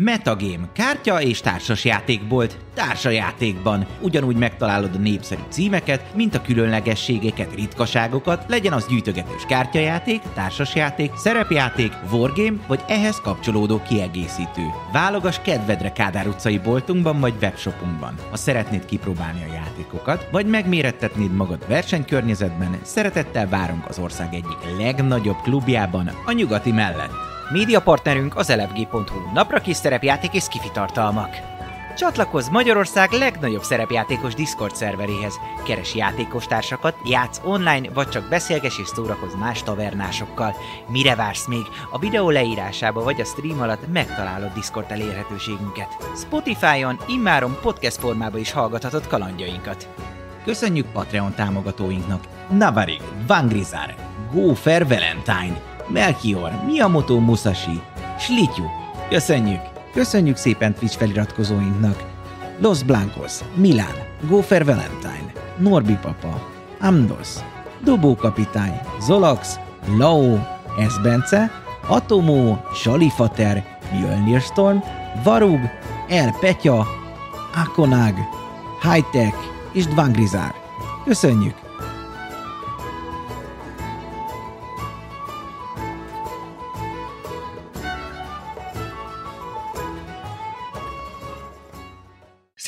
Metagame, kártya és társasjátékbolt, társajátékban. Ugyanúgy megtalálod a népszerű címeket, mint a különlegességeket, ritkaságokat, legyen az gyűjtögetős kártyajáték, társasjáték, szerepjáték, wargame vagy ehhez kapcsolódó kiegészítő. Válogass kedvedre Kádár utcai boltunkban vagy webshopunkban. Ha szeretnéd kipróbálni a játékokat, vagy megmérettetnéd magad versenykörnyezetben, szeretettel várunk az ország egyik legnagyobb klubjában, a nyugati mellett. Média partnerünk az elefg.hu, napra kis szerepjáték és skifi tartalmak. Csatlakozz Magyarország legnagyobb szerepjátékos Discord szerveréhez. Keres játékostársakat, játsz online, vagy csak beszélges és szórakozz más tavernásokkal. Mire vársz még? A videó leírásába vagy a stream alatt megtalálod Discord elérhetőségünket. Spotify-on immáron podcast formában is hallgathatod kalandjainkat. Köszönjük Patreon támogatóinknak Navarig, Vangrizar, Gófer Valentine, Melchior, Miyamoto Musashi, Slityu. Köszönjük! Köszönjük szépen Twitch feliratkozóinknak! Los Blancos, Milán, Gófer Valentine, Norbi Papa, Amdos, Dobó Kapitány, Zolax, Lao, Esbence, Atomó, Salifater, Mjölnir Storm, Varug, El Petya, Akonag, Hightech és Dvangrizár. Köszönjük!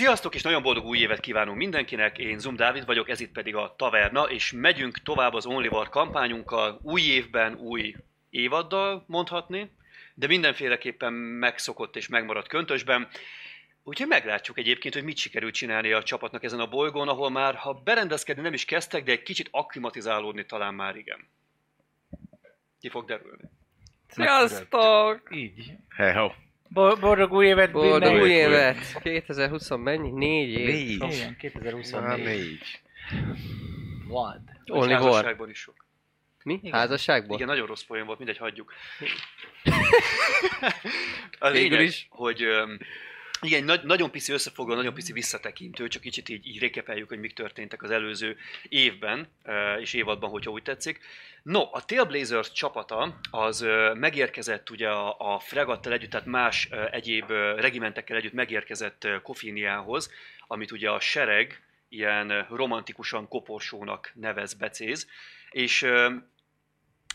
Sziasztok, és nagyon boldog új évet kívánunk mindenkinek. Én Zum Dávid vagyok, ez itt pedig a Taverna, és megyünk tovább az Only War kampányunkkal, új évben, új évaddal mondhatni, de mindenféleképpen megszokott és megmaradt köntösben. Úgyhogy meglátjuk egyébként, hogy mit sikerült csinálni a csapatnak ezen a bolygón, ahol már, ha berendezkedni nem is kezdtek, de egy kicsit akklimatizálódni talán már igen. Ki fog derülni. Sziasztok! Így. Hello. Bo- boldog új évet Boldog új évet! 2020 mennyi? Négy év. Négy. Igen, Már 2024. négy. Vad. Only War. Házasságban is sok. Mi? Igen. Házasságból? Igen, nagyon rossz poén volt, mindegy, hagyjuk. A lényeg, is. hogy öm, igen, nagy, nagyon pici összefoglaló, nagyon pici visszatekintő, csak kicsit így, így rékepeljük, hogy mik történtek az előző évben, ö, és évadban, hogyha úgy tetszik. No, a Tailblazers csapata az ö, megérkezett ugye a, a fregattal együtt, tehát más ö, egyéb regimentekkel együtt megérkezett ö, Kofíniához, amit ugye a sereg ilyen romantikusan koporsónak nevez becéz, és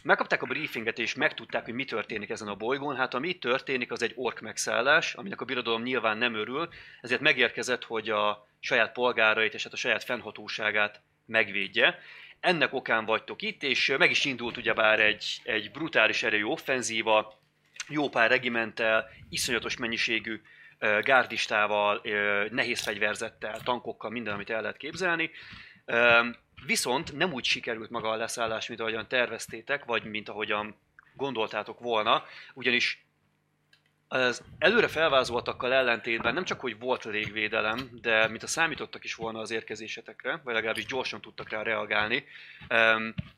megkapták a briefinget és megtudták, hogy mi történik ezen a bolygón. Hát ami itt történik, az egy ork megszállás, aminek a birodalom nyilván nem örül, ezért megérkezett, hogy a saját polgárait és hát a saját fennhatóságát megvédje. Ennek okán vagytok itt, és meg is indult ugyebár egy, egy brutális erejű offenzíva, jó pár regimenttel, iszonyatos mennyiségű gárdistával, nehéz fegyverzettel, tankokkal, minden, amit el lehet képzelni. Viszont nem úgy sikerült maga a leszállás, mint ahogyan terveztétek, vagy mint ahogyan gondoltátok volna, ugyanis az előre felvázoltakkal ellentétben nem csak, hogy volt légvédelem, de mint a számítottak is volna az érkezésetekre, vagy legalábbis gyorsan tudtak rá reagálni,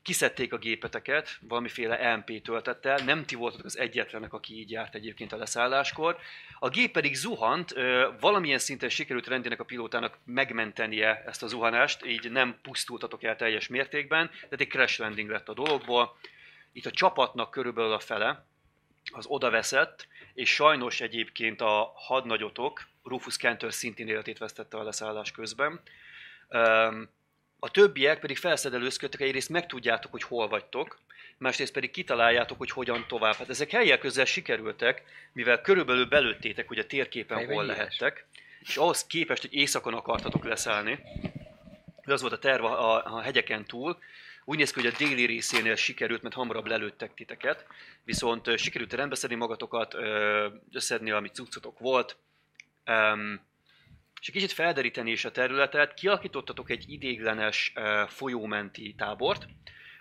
kiszedték a gépeteket, valamiféle MP töltettel, nem ti voltatok az egyetlenek, aki így járt egyébként a leszálláskor. A gép pedig zuhant, valamilyen szinten sikerült rendének a pilótának megmentenie ezt a zuhanást, így nem pusztultatok el teljes mértékben, tehát egy crash landing lett a dologból. Itt a csapatnak körülbelül a fele, az oda veszett, és sajnos egyébként a hadnagyotok, Rufus Kenter szintén életét vesztette a leszállás közben. A többiek pedig felszedelőzködtek, egyrészt megtudjátok, hogy hol vagytok, másrészt pedig kitaláljátok, hogy hogyan tovább. Hát ezek helyek közel sikerültek, mivel körülbelül belőttétek, hogy a térképen Fejben hol írás. lehettek, és ahhoz képest, hogy éjszakon akartatok leszállni, de az volt a terv a, a hegyeken túl, úgy néz ki, hogy a déli részénél sikerült, mert hamarabb lelőttek titeket, viszont sikerült rendbeszedni magatokat, összedni, amit cuccotok volt, és egy kicsit felderíteni is a területet, kialakítottatok egy idéglenes folyómenti tábort,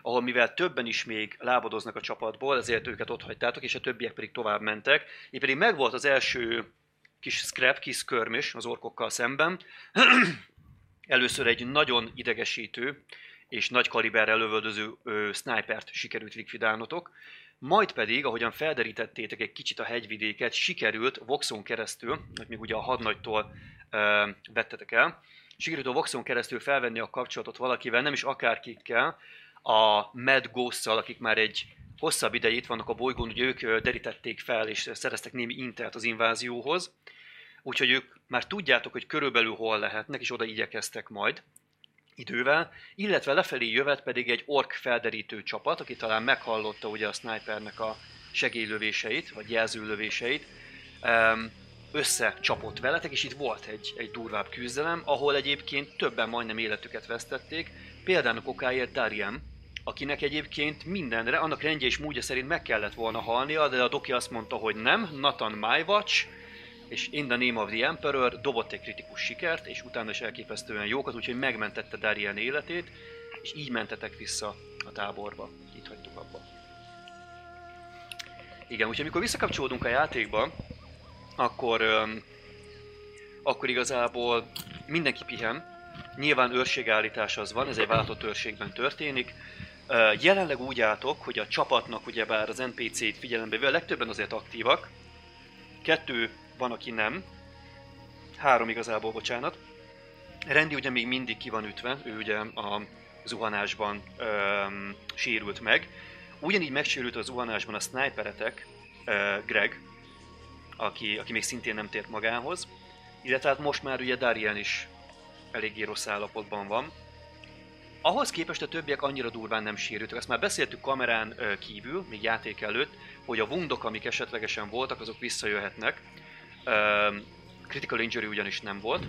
ahol mivel többen is még lábadoznak a csapatból, ezért őket ott hagytátok, és a többiek pedig tovább mentek. Így pedig megvolt az első kis scrap, kis skirmish az orkokkal szemben. Először egy nagyon idegesítő és nagy kaliberrel lövöldöző ö, snipert sikerült likvidálnotok, majd pedig, ahogyan felderítettétek egy kicsit a hegyvidéket, sikerült Voxon keresztül, még ugye a hadnagytól ö, vettetek el, sikerült a Voxon keresztül felvenni a kapcsolatot valakivel, nem is akárkikkel, a Mad ghost akik már egy hosszabb ideje itt vannak a bolygón, ugye ők derítették fel, és szereztek némi intert az invázióhoz, úgyhogy ők már tudjátok, hogy körülbelül hol lehetnek, és oda igyekeztek majd idővel, illetve lefelé jövet pedig egy ork felderítő csapat, aki talán meghallotta ugye a snipernek a segélylövéseit, vagy jelzőlövéseit, összecsapott veletek, és itt volt egy, egy durvább küzdelem, ahol egyébként többen majdnem életüket vesztették, például okáért Darian, akinek egyébként mindenre, annak rendje és módja szerint meg kellett volna halnia, de a doki azt mondta, hogy nem, Nathan my és In the Name of the Emperor dobott egy kritikus sikert, és utána is elképesztően jókat, úgyhogy megmentette Darian életét, és így mentetek vissza a táborba. Itt hagytuk abba. Igen, úgyhogy amikor visszakapcsolódunk a játékba, akkor, öm, akkor igazából mindenki pihen. Nyilván őrségállítás az van, ez egy váltott őrségben történik. Jelenleg úgy álltok, hogy a csapatnak ugyebár az NPC-t figyelembe véve, legtöbben azért aktívak. Kettő van, aki nem. Három igazából, bocsánat. Rendi ugye még mindig ki van ütve, ő ugye a zuhanásban öm, sérült meg. Ugyanígy megsérült a zuhanásban a sniperetek, ö, Greg, aki, aki még szintén nem tért magához. Illetve hát most már ugye Darian is eléggé rossz állapotban van. Ahhoz képest a többiek annyira durván nem sérültek. Ezt már beszéltük kamerán kívül, még játék előtt, hogy a wundok, amik esetlegesen voltak, azok visszajöhetnek. Critical injury ugyanis nem volt.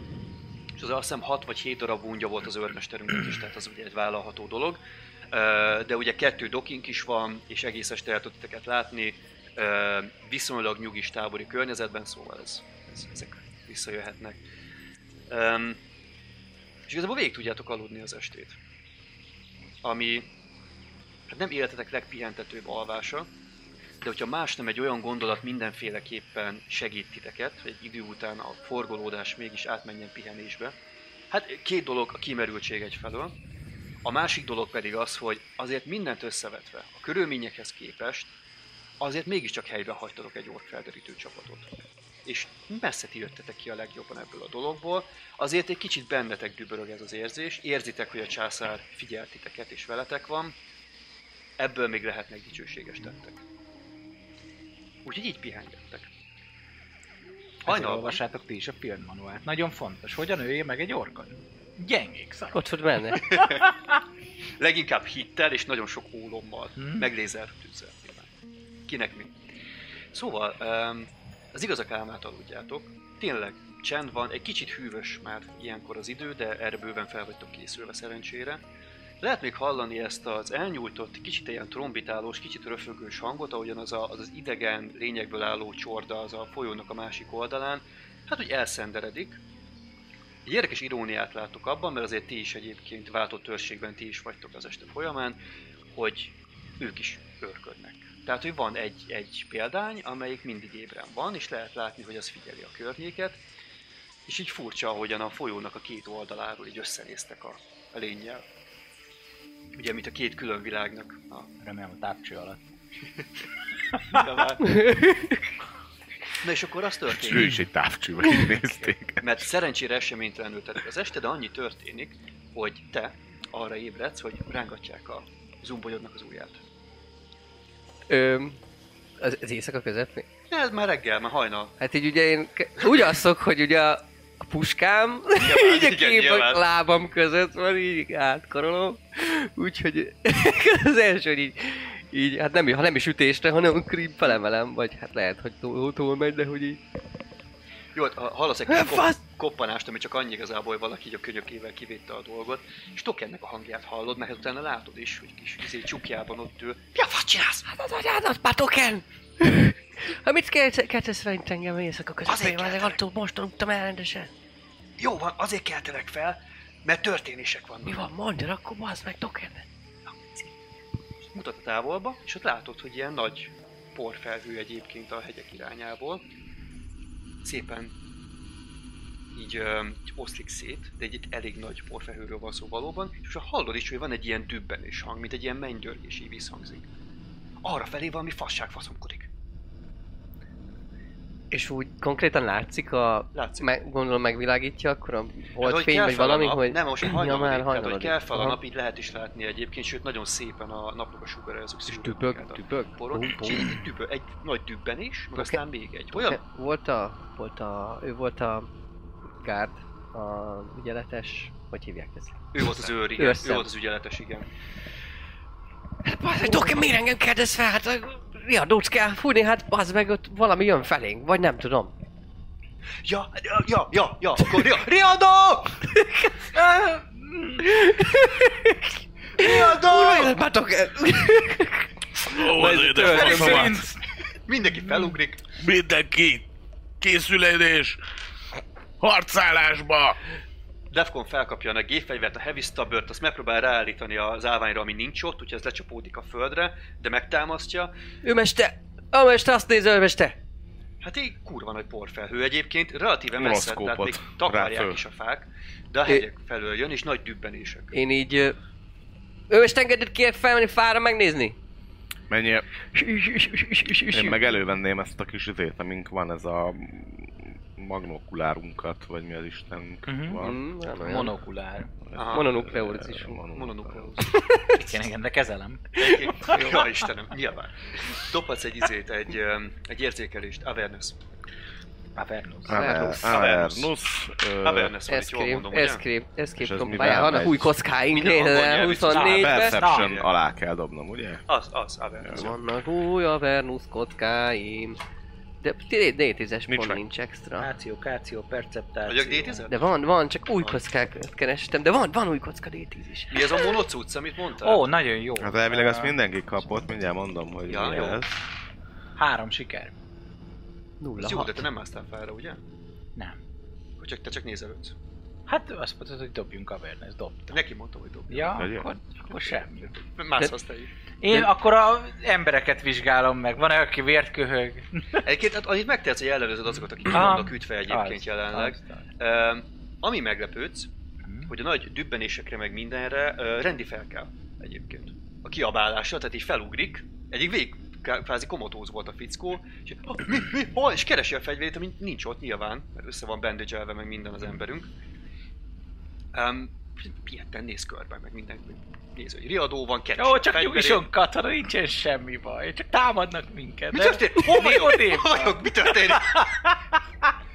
És az azt hiszem 6 vagy 7 darab wundja volt az őrmesterünknek is, tehát az ugye egy vállalható dolog. De ugye kettő dokink is van, és egész este el tudteket látni, viszonylag nyugis tábori környezetben, szóval ez, ez, ezek visszajöhetnek. És igazából végig tudjátok aludni az estét. Ami hát nem életetek legpihentetőbb alvása, de hogyha más nem egy olyan gondolat mindenféleképpen segít titeket, hogy egy idő után a forgolódás mégis átmenjen pihenésbe. Hát két dolog a kimerültség egyfelől, a másik dolog pedig az, hogy azért mindent összevetve, a körülményekhez képest, azért mégiscsak helybe hagytatok egy orkfelderítő csapatot. És messze ti jöttetek ki a legjobban ebből a dologból, azért egy kicsit bennetek dübörög ez az érzés, érzitek, hogy a császár figyel titeket és veletek van, ebből még lehetnek dicsőséges tettek. Úgyhogy így pihengettek. Hajnalban. Olvassátok ti is a filmmanuált. Nagyon fontos. Hogyan ölje meg egy orkot? Gyengék szar. Ott volt benne. leginkább hittel és nagyon sok ólommal, Hmm. meg lézertűzzel. Kinek mi. Szóval, az igazak álmát aludjátok. Tényleg csend van, egy kicsit hűvös már ilyenkor az idő, de erre bőven fel vagytok készülve szerencsére. Lehet még hallani ezt az elnyújtott, kicsit ilyen trombitálós, kicsit röfögős hangot, ahogyan az, a, az az idegen lényekből álló csorda az a folyónak a másik oldalán, hát úgy elszenderedik. Egy érdekes iróniát látok abban, mert azért ti is egyébként váltott törzségben ti is vagytok az este folyamán, hogy ők is őrködnek. Tehát, hogy van egy, egy példány, amelyik mindig ébren van, és lehet látni, hogy az figyeli a környéket, és így furcsa, ahogyan a folyónak a két oldaláról így összenéztek a, a lényel. Ugye, mint a két külön világnak a Remélem a távcső alatt. Na és akkor az És ő történik, is egy távcsővel nézték. mert szerencsére eseménytelenül telik az este, de annyi történik, hogy te arra ébredsz, hogy rángatják a zumbolyodnak az ujját. Ö, az, az éjszaka közepén? Ez már reggel, már hajnal. Hát így ugye én ke- úgy alszok, hogy ugye a a puskám így a két nyilván. a lábam között van, így átkarolom. Úgyhogy az első, hogy így, így, hát nem, ha nem is ütésre, hanem krim felemelem, vagy hát lehet, hogy túl, túl megy, de hogy így... Jó, hát ha- hallasz egy Hát, kop- koppanást, ami csak annyi igazából, hogy valaki így a könyökével kivétte a dolgot, és Tokennek a hangját hallod, mert utána látod is, hogy kis izé, csukjában ott ül. Mi a fasz csinálsz? Hát az agyádat, már token! Ha mit kezdesz szerint engem éjszaka közepén, Azért attól most aludtam el rendesen. Jó van, azért keltelek fel, mert történések vannak. Mi van, mondd el, akkor bazd meg token. Mutat a távolba, és ott látod, hogy ilyen nagy porfelhő egyébként a hegyek irányából. Szépen így, ö, oszlik szét, de egy, egy elég nagy porfelhőről van szó valóban, és most hallod is, hogy van egy ilyen dübbenés hang, mint egy ilyen mennydörgés így visszhangzik. Arra felé valami fasság faszomkodik. És úgy konkrétan látszik a... Látszik. Meg, gondolom megvilágítja akkor a Hát, volt hogy fény, kell vagy valami, nap, hogy... Nem, most ja, hajnalodik, már tehát hogy hajnalodik. kell fel a nap, így lehet is látni egyébként, sőt nagyon szépen a napnak a tüpög. Poron, Bum, és bum. egy, nagy dübbenés, meg Oké. aztán még egy. Olyan, Volt a... Volt a... Ő volt a... Gárd, a ügyeletes... Hogy hívják ezt? ő volt az őr, igen. Ő volt az ügyeletes, igen. Bazd, Doki, miért engem kérdez fel? Hát riadót kell fújni, hát bazd meg ott valami jön felénk, vagy nem tudom. Ja, ja, ja, ja, ja, akkor Ria, Riadó! Riadó! Kurva életbátok! Ó, az faszomat. Mindenki felugrik. Mindenki! Készülődés! Harcálásba! Defcon felkapja a gépfegyvert, a heavy stubbert, azt megpróbál ráállítani az állványra, ami nincs ott, úgyhogy ez lecsapódik a földre, de megtámasztja. Ő meste! Ő meste, azt nézze, ő meste! Hát így kurva nagy porfelhő egyébként, relatíve messze, tehát még takarják is a fák, de a hegyek felől jön, és nagy dübbenések. Én így... Ő meste engedett kérek felmenni fára megnézni? Mennyi... Én meg elővenném ezt a kis izét, amink van ez a magnokulárunkat, vagy mi az Isten Mhm. van. Mm, van olyan. Monokulár. Aha. Mononukleóris is. Mononukleóz. Igen, igen, de kezelem. Ja, Istenem, nyilván. Dobhatsz egy izét, egy, egy érzékelést, awareness. Avernus. Avernus. Avernus. hogy jól Escape, escape, mivel Vannak új kockáink, Minden angol nézd, nyelvű. 24-ben. Perception alá kell dobnom, ugye? Az, az, awareness. Vannak új Avernus kockáim. De D10-es Nincs pont meg. nincs extra. Káció, káció, perceptáció. Vagyok D10? De van, van, csak új kockákat kerestem, de van, van új kocka D10 is. Mi ez a monocucc, amit mondtál? Ó, nagyon jó. Hát elvileg azt mindenki kapott, mindjárt mondom, hogy Ja, mi jó. ez. Három siker. Nulla Ez jó, de te nem másztál fel, ugye? Nem. Hogy csak, te csak nézelődsz. Hát azt mondtad, hogy dobjunk awareness, dobtam. Neki mondtam, hogy dobj. Ja, akkor, akkor semmi. Te is. Én De- akkor a embereket vizsgálom meg. Van-e, aki vért köhög? Egyébként hát annyit megtehetsz, hogy ellenőrzöd azokat, akik vannak ütve egyébként Az, jelenleg. az, az. Ö, ami meglepődsz, Mhm. hogy a nagy dübbenésekre meg mindenre ö, rendi fel kell egyébként. A kiabálásra, tehát így felugrik, egyik végig ká- kvázi komotóz volt a fickó, és mi, mi, hol? És keresi a fegyverét, ami nincs ott nyilván, mert össze van bandage meg minden az emberünk. Um, ilyetten néz körbe, meg minden, néz, hogy riadó van, keresi Jó, a csak nyugisson katona, nincsen semmi baj. Csak támadnak minket. Mi történt? Hol vagyok? Hol vagyok? Mi történik?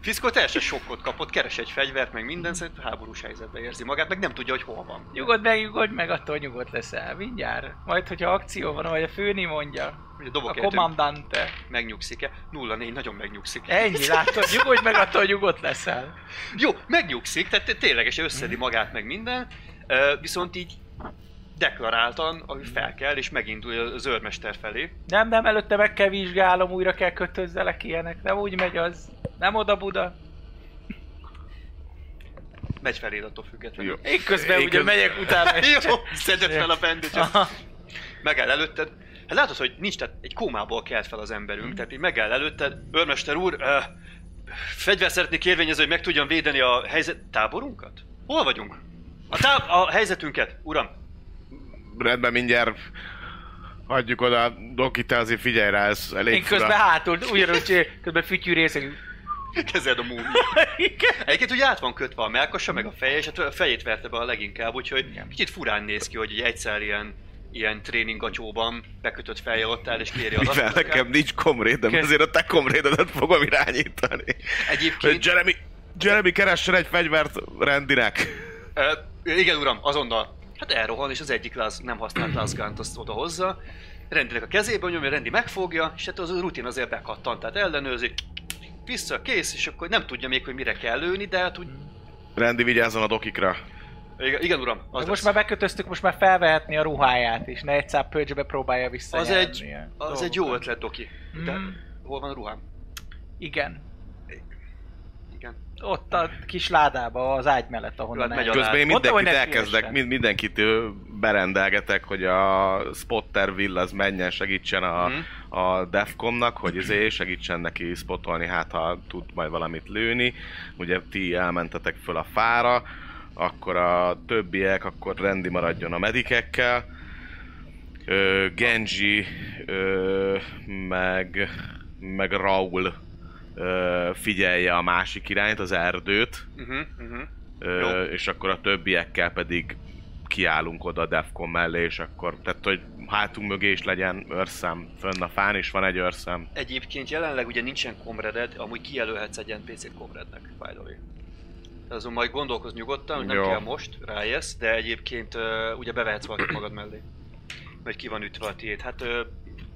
Fiszkó teljesen sokkot kapott, keres egy fegyvert, meg minden, szerint háborús helyzetbe érzi magát, meg nem tudja, hogy hol van. Nyugodj meg, nyugodj meg, attól nyugodt leszel. Mindjárt. Majd, hogyha akció van, vagy a főni mondja. Ugye A dobok egy kommandante. megnyugszik-e? Nulla négy, nagyon megnyugszik. Ennyi, látod? Nyugodj meg, attól nyugodt leszel. Jó, megnyugszik, tehát ténylegesen összedi magát meg minden, viszont így deklaráltan, ahogy fel kell, és megindul az őrmester felé. Nem, nem, előtte meg kell vizsgálom, újra kell kötözzelek ilyenek. Nem úgy megy az. Nem oda Buda. Megy feléd attól függetlenül. Jó. Én közben Én ugye közben- megyek utána. Jó, szeded fel a bandage megáll előtted. Hát látod, hogy nincs, tehát egy kómából kelt fel az emberünk, tehát így megáll előtted. Őrmester úr, uh, fegyver szeretnék érvényezni, hogy meg tudjam védeni a helyzet... Táborunkat? Hol vagyunk? A, tá- a helyzetünket, uram. Rendben, mindjárt hagyjuk oda, Doki, te azért figyelj rá, ez elég Én fura. közben hátul, ugyanúgy közben fütyű részek. Kezed a múmia. Egyébként ugye át van kötve a melkasa, meg a feje, és hát a fejét verte be a leginkább, úgyhogy Igen. kicsit furán néz ki, hogy így egyszer ilyen ilyen tréningacsóban bekötött fejjel ott áll és kéri az Mivel nekem nincs komrédem, Kösz- ezért a te komrédedet fogom irányítani. Hogy Egyébként... Jeremy, Jeremy keressen egy fegyvert rendinek. Ö, igen, uram, azonnal. Hát elrohan, és az egyik láz, nem használt lázgánt azt oda hozza. Rendinek a kezébe nyomja, Rendi megfogja, és hát az a rutin azért bekattant, tehát ellenőrzi, vissza, kész, és akkor nem tudja még, hogy mire kell lőni, de hát úgy... Rendi vigyázzon a dokikra. Igen, igen uram, az, Most lesz. már bekötöztük, most már felvehetni a ruháját is, ne egy száp pölcsbe próbálja vissza. az egy, az egy jó ötlet, Doki. De Mm. hol van a ruhám? Igen. Ott a kis ládába, az ágy mellett, ahonnan megy Közben én mindenkit ne elkezdek, mind, mindenkit berendelgetek, hogy a Spotter Will az menjen, segítsen a, Mhm. a Defcomnak, hogy izé segítsen neki spotolni, hát ha tud majd valamit lőni. Ugye ti elmentetek föl a fára, akkor a többiek, akkor rendi maradjon a medikekkel. Ö, Genji, ö, meg, meg Raul ö, figyelje a másik irányt, az erdőt, Uh-huh, uh-huh. ö, és akkor a többiekkel pedig kiállunk oda a Defcon mellé, és akkor, tehát hogy hátunk mögé is legyen őrszem, fönn a fán is van egy őrszem. Egyébként jelenleg ugye nincsen komreded, amúgy kijelölhetsz egy NPC-t komrednek, by the way. Azon majd gondolkozz nyugodtan, hogy nem Jó. kell most, rájössz, de egyébként uh, ugye bevehetsz valakit magad mellé. Vagy ki van ütve a tiéd. Hát uh,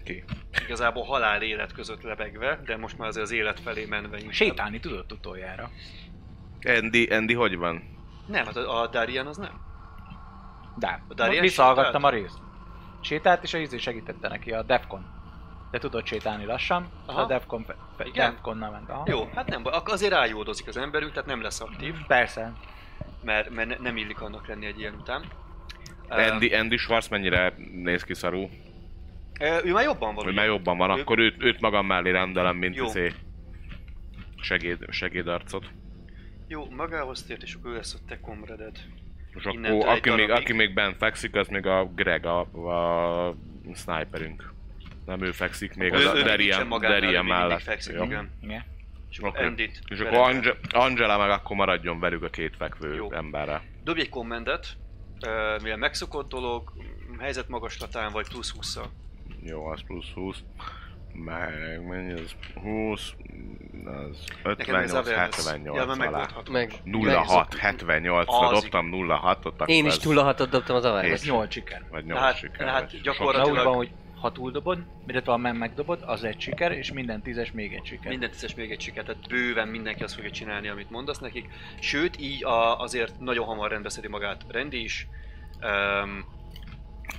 Ki? igazából halál élet között lebegve, de most már azért az élet felé menve inkább. Sétálni tudott utoljára. Andy, Andy hogy van? Nem, hát a, a Darian az nem. De, A Darian visszahallgattam a részt. Sétált, és a izé segítette neki, a Defcon. De tudott sétálni lassan, Aha. a Defcon, fe? Defconnal ment. Aha. Jó, hát nem baj, azért rájódozik az emberünk, tehát nem lesz aktív, Persze. mert, mert ne- nem illik annak lenni egy ilyen után. Andy, Andy Schwarz mennyire néz ki szarú? Ő már jobban van. Ugye? már jobban van, Ő- akkor őt, őt magam mellé rendelem, mint Jó. izé segéd, segédarcot. Jó, magához tért, és akkor ő lesz a te komreded. És akkor aki még, aki még bent fekszik, az még a Greg, a, a sniperünk. Nem ő fekszik, még az ő, a ő Derian, ő Derian mellett. fekszik, Jó. igen. Igen. És akkor. Endit. És akkor. Ange- Angela meg akkor maradjon velük a két fekvő Jó. emberrel. Dobj egy kommendet, mivel megszokott dolog, helyzet magaslatán vagy plusz 20 Jó, az plusz 20. Meg mennyi az? 20, az 58, awareness. 78 Ja, meg alá. Meg 06, 78 ra dobtam 06-ot, akkor én is ez- túl a dobtam az Ez awareness. 8 siker. Vagy 8 Tehát- siker. vagy gyakorlatilag- úgy van, hogy ha túl dobod, illetve ha men megdobod, az egy siker, és minden tízes még egy siker. Minden tízes még egy sikert, tehát bőven mindenki azt fogja csinálni, amit mondasz nekik. Sőt, így a, azért nagyon hamar rendbeszedi magát Rendi is. Um,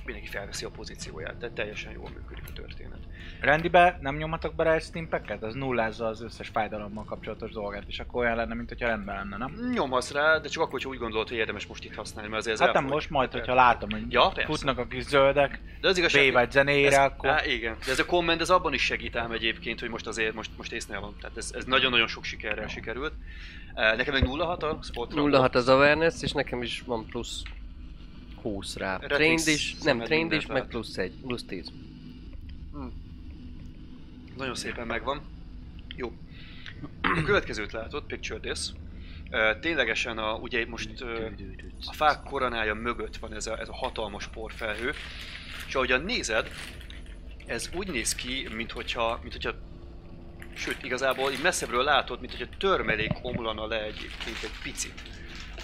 mindenki felveszi a pozícióját, tehát teljesen jól működik a történet. Rendibe nem nyomhatok bele egy steam packet? Az nullázza az összes fájdalommal kapcsolatos dolgát, és akkor olyan lenne, mint hogyha rendben lenne, nem? Nyomhatsz rá, de csak akkor, hogyha úgy gondolod, hogy érdemes most itt használni, mert azért ez Hát nem elfogy. most, majd, hogyha látom, hogy Ja, persze. futnak a kis zöldek, De az igazság, B vagy zenére, ez, akkor... Á, igen, de ez a komment ez abban is segít ám egyébként, hogy most azért most, most észnél van. Tehát ez, ez nagyon-nagyon sok sikerrel sikerült. Nekem meg 06 a spotra. 06 az awareness, és nekem is van plusz 20 rá. Reflex Trained is, nem trained is, meg plusz 1, plusz 10. Nagyon szépen megvan. Jó. A következőt látod, Picture This. Uh, ténylegesen a, ugye most uh, a fák koronája mögött van ez a, ez a hatalmas porfelhő, és ahogyan nézed, ez úgy néz ki, mint hogyha, mint hogyha sőt, igazából így messzebbről látod, mint hogyha törmelék omlana le egyébként egy picit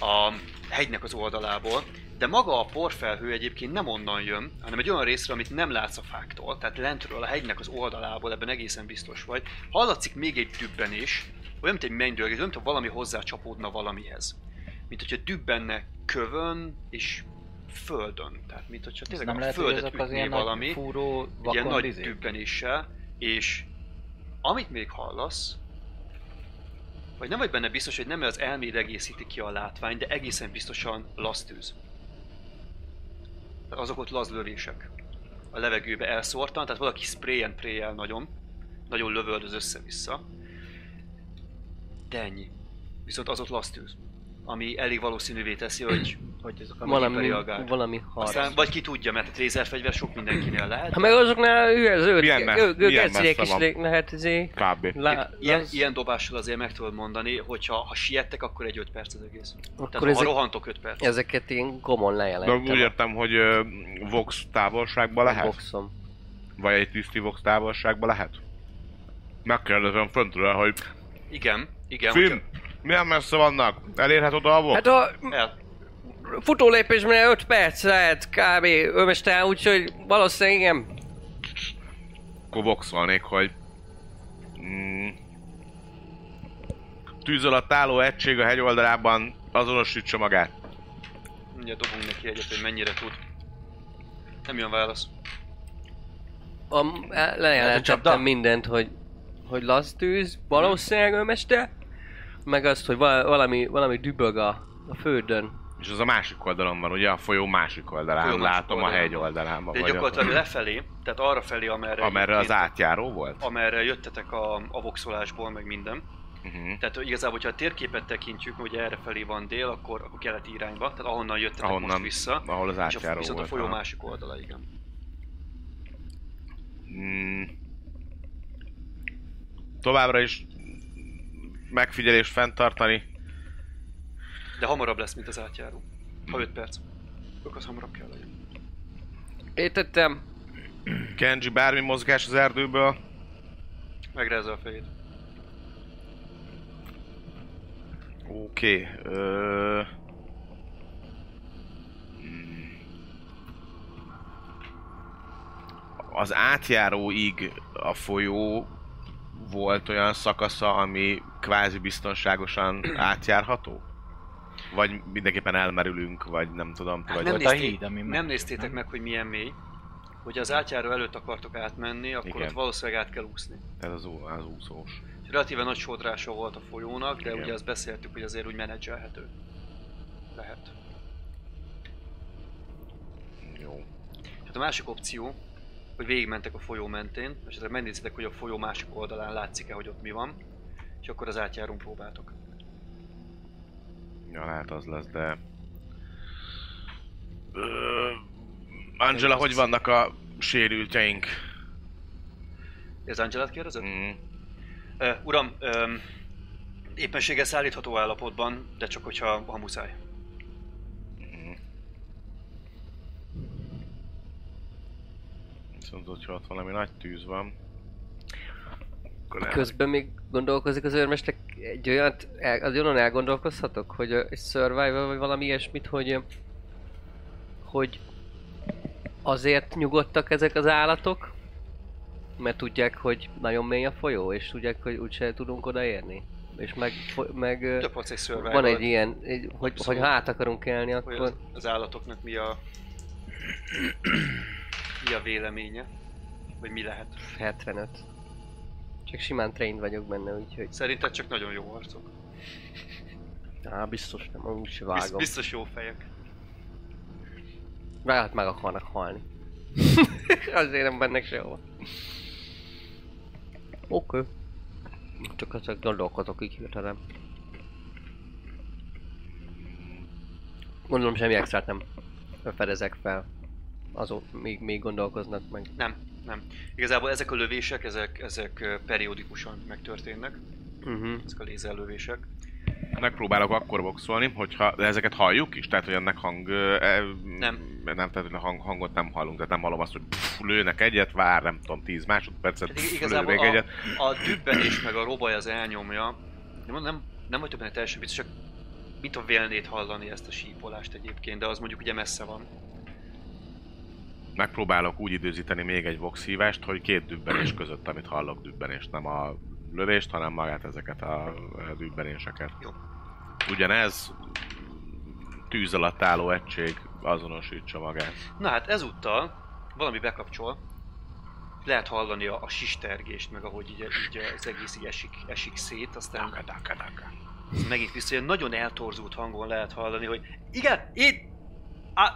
a hegynek az oldalából, de maga a porfelhő egyébként nem onnan jön, hanem egy olyan részről, amit nem látsz a fáktól, tehát lentről, a hegynek az oldalából, ebben egészen biztos vagy. Hallatszik még egy dübbenés, olyan, mint egy mennydörgés, olyan, mintha valami hozzácsapódna valamihez. Mint hogyha dübbenne kövön és földön. Tehát, mint hogyha tényleg nem a lehet, hogy földet ezek az ilyen valami fúró egy ilyen vakon nagy izék? dübbenéssel, és amit még hallasz, vagy nem vagy benne biztos, hogy nem az elméd egészíti ki a látvány, de egészen biztosan lasztűz. Azok ott lazlövések. A levegőbe elszórtan, tehát valaki sprayen préjel nagyon, nagyon lövöldöz össze-vissza. De ennyi. Viszont az ott lasztűz. Ami elég valószínűvé teszi, hogy, hogy ezek a Valami, reagált. valami harc. Aztán, vagy ki tudja, mert a lézerfegyver sok mindenkinél lehet. Ha meg azoknál hülye zöld, Milyen me- ő, ő milyen is lehet izé. Kb. Lá, Ilyen, az- ilyen dobással azért meg tudod mondani, hogy ha, ha siettek, akkor egy 5 perc az egész. Akkor Tehát ha ezek, rohantok 5 perc. ezeket én komon De lejelentem. úgy értem, hogy ö, Vox távolságban lehet? boxom. Vagy egy tiszti Vox távolságban lehet? Megkérdezem föntről, hogy Igen, igen. Finn, milyen messze vannak? Elérhet oda a? Hát a El. futólépésben 5 perc lehet kb. ömestál, úgyhogy valószínűleg igen. Akkor voxolnék, hogy... Mm, tűz alatt álló egység a hegy oldalában azonosítsa magát. Mindjárt dobunk neki egyet, hogy mennyire tud. Nem jön válasz. A, Hát a lejelentettem mindent, hogy, hogy lasz tűz, valószínűleg ömeste, meg azt, hogy val- valami, valami dübög a, a földön. És az a másik oldalon van, ugye a folyó másik oldalán, Folyó másik látom oldalán a hegy van. oldalában. De gyakorlatilag lefelé, tehát arra felé, amerre, amerre az átjáró volt. amerre jöttetek a, a voxolásból, meg minden. Uh-huh. Tehát igazából, hogyha a térképet tekintjük, hogy erre felé van dél, akkor, akkor keleti irányba, tehát ahonnan jöttetek Ahonnan, most vissza. ahol az És a, átjáró viszont volt. a folyó aha. másik oldala, igen. Mm. Továbbra is megfigyelést fenntartani. De hamarabb lesz, mint az átjáró. Ha 5 perc. Akkor az hamarabb kell legyen. Értettem. Kenji, bármi mozgás az erdőből. Megrázza a fejét. Oké. Okay. Ö... Az átjáróig a folyó volt olyan szakasza, ami kvázi biztonságosan átjárható? Vagy mindenképpen elmerülünk, vagy nem tudom, Hát vagy... nem, nézté- híd, ami nem néztétek nem? meg, hogy milyen mély. Hogy az átjáró előtt akartok átmenni, akkor Igen. ott valószínűleg át kell úszni. Ez az, ú- az úszós. Relatíve nagy sodrása volt a folyónak, de Igen. ugye azt beszéltük, hogy azért úgy menedzselhető. Lehet. Jó. Hát a másik opció, hogy végigmentek a folyó mentén, és ezzel megnézitek, hogy a folyó másik oldalán látszik-e, hogy ott mi van, és akkor az átjárón próbáltok. Ja, lehet az lesz, de... Ö... Angela, hogy vannak a sérültjeink? Ez Angelát kérdezed? Mm. Uh, uram, um, éppenséggel szállítható állapotban, de csak hogyha ha muszáj. Mm. Viszont, hogyha ott valami nagy tűz van, akkor el... Közben még gondolkozik az őrmester egy olyat, el, az onnan elgondolkozhatok, hogy egy survival vagy valami ilyesmit, hogy hogy azért nyugodtak ezek az állatok, mert tudják, hogy nagyon mély a folyó, és tudják, hogy úgyse tudunk odaérni. És meg, meg van egy ilyen, egy, hogy, hogy Abszolút. ha át akarunk élni, hogy az, akkor az állatoknak mi a mi a véleménye, vagy mi lehet. 75. Csak simán trained vagyok benne, úgyhogy... Szerinted csak nagyon jó arcok. Á, biztos nem, úgy se Biz, vágom. biztos jó fejek. Lehet meg akarnak halni. Azért nem bennek sehova. Oké. Okay. Csak azok gondolkodok így hirtelen. Gondolom semmi extrát nem fedezek fel. Azon még, még gondolkoznak meg. Nem, nem. Igazából ezek a lövések, ezek, ezek periódikusan megtörténnek. Uh-huh. Ezek a lézerlövések. Megpróbálok akkor boxolni, hogyha de ezeket halljuk is, tehát hogy ennek hang... ö, E, Nem. Nem, tehát hogy a hang, hangot nem hallunk, tehát nem hallom azt, hogy pff, lőnek egyet, vár nem tudom, 10 másodpercet, Hát pff, igazából lőnek a, egyet. a dübbenés meg a robaj az elnyomja. Nem, nem, nem vagyok benne teljesen biztos, csak mit a vélnét hallani ezt a sípolást egyébként, de az mondjuk ugye messze van. Megpróbálok úgy időzíteni még egy vox hívást, hogy két dübbenés között, amit hallok dübbenést, nem a lövést, hanem magát ezeket a dübbenéseket. Jó. Ugyanez tűz alatt álló egység azonosítsa magát. Na hát ezúttal valami bekapcsol. Lehet hallani a, a sistergést, meg ahogy így, így az egész így esik, esik szét, aztán ez megint vissza, ilyen nagyon eltorzult hangon lehet hallani, hogy igen, itt, a,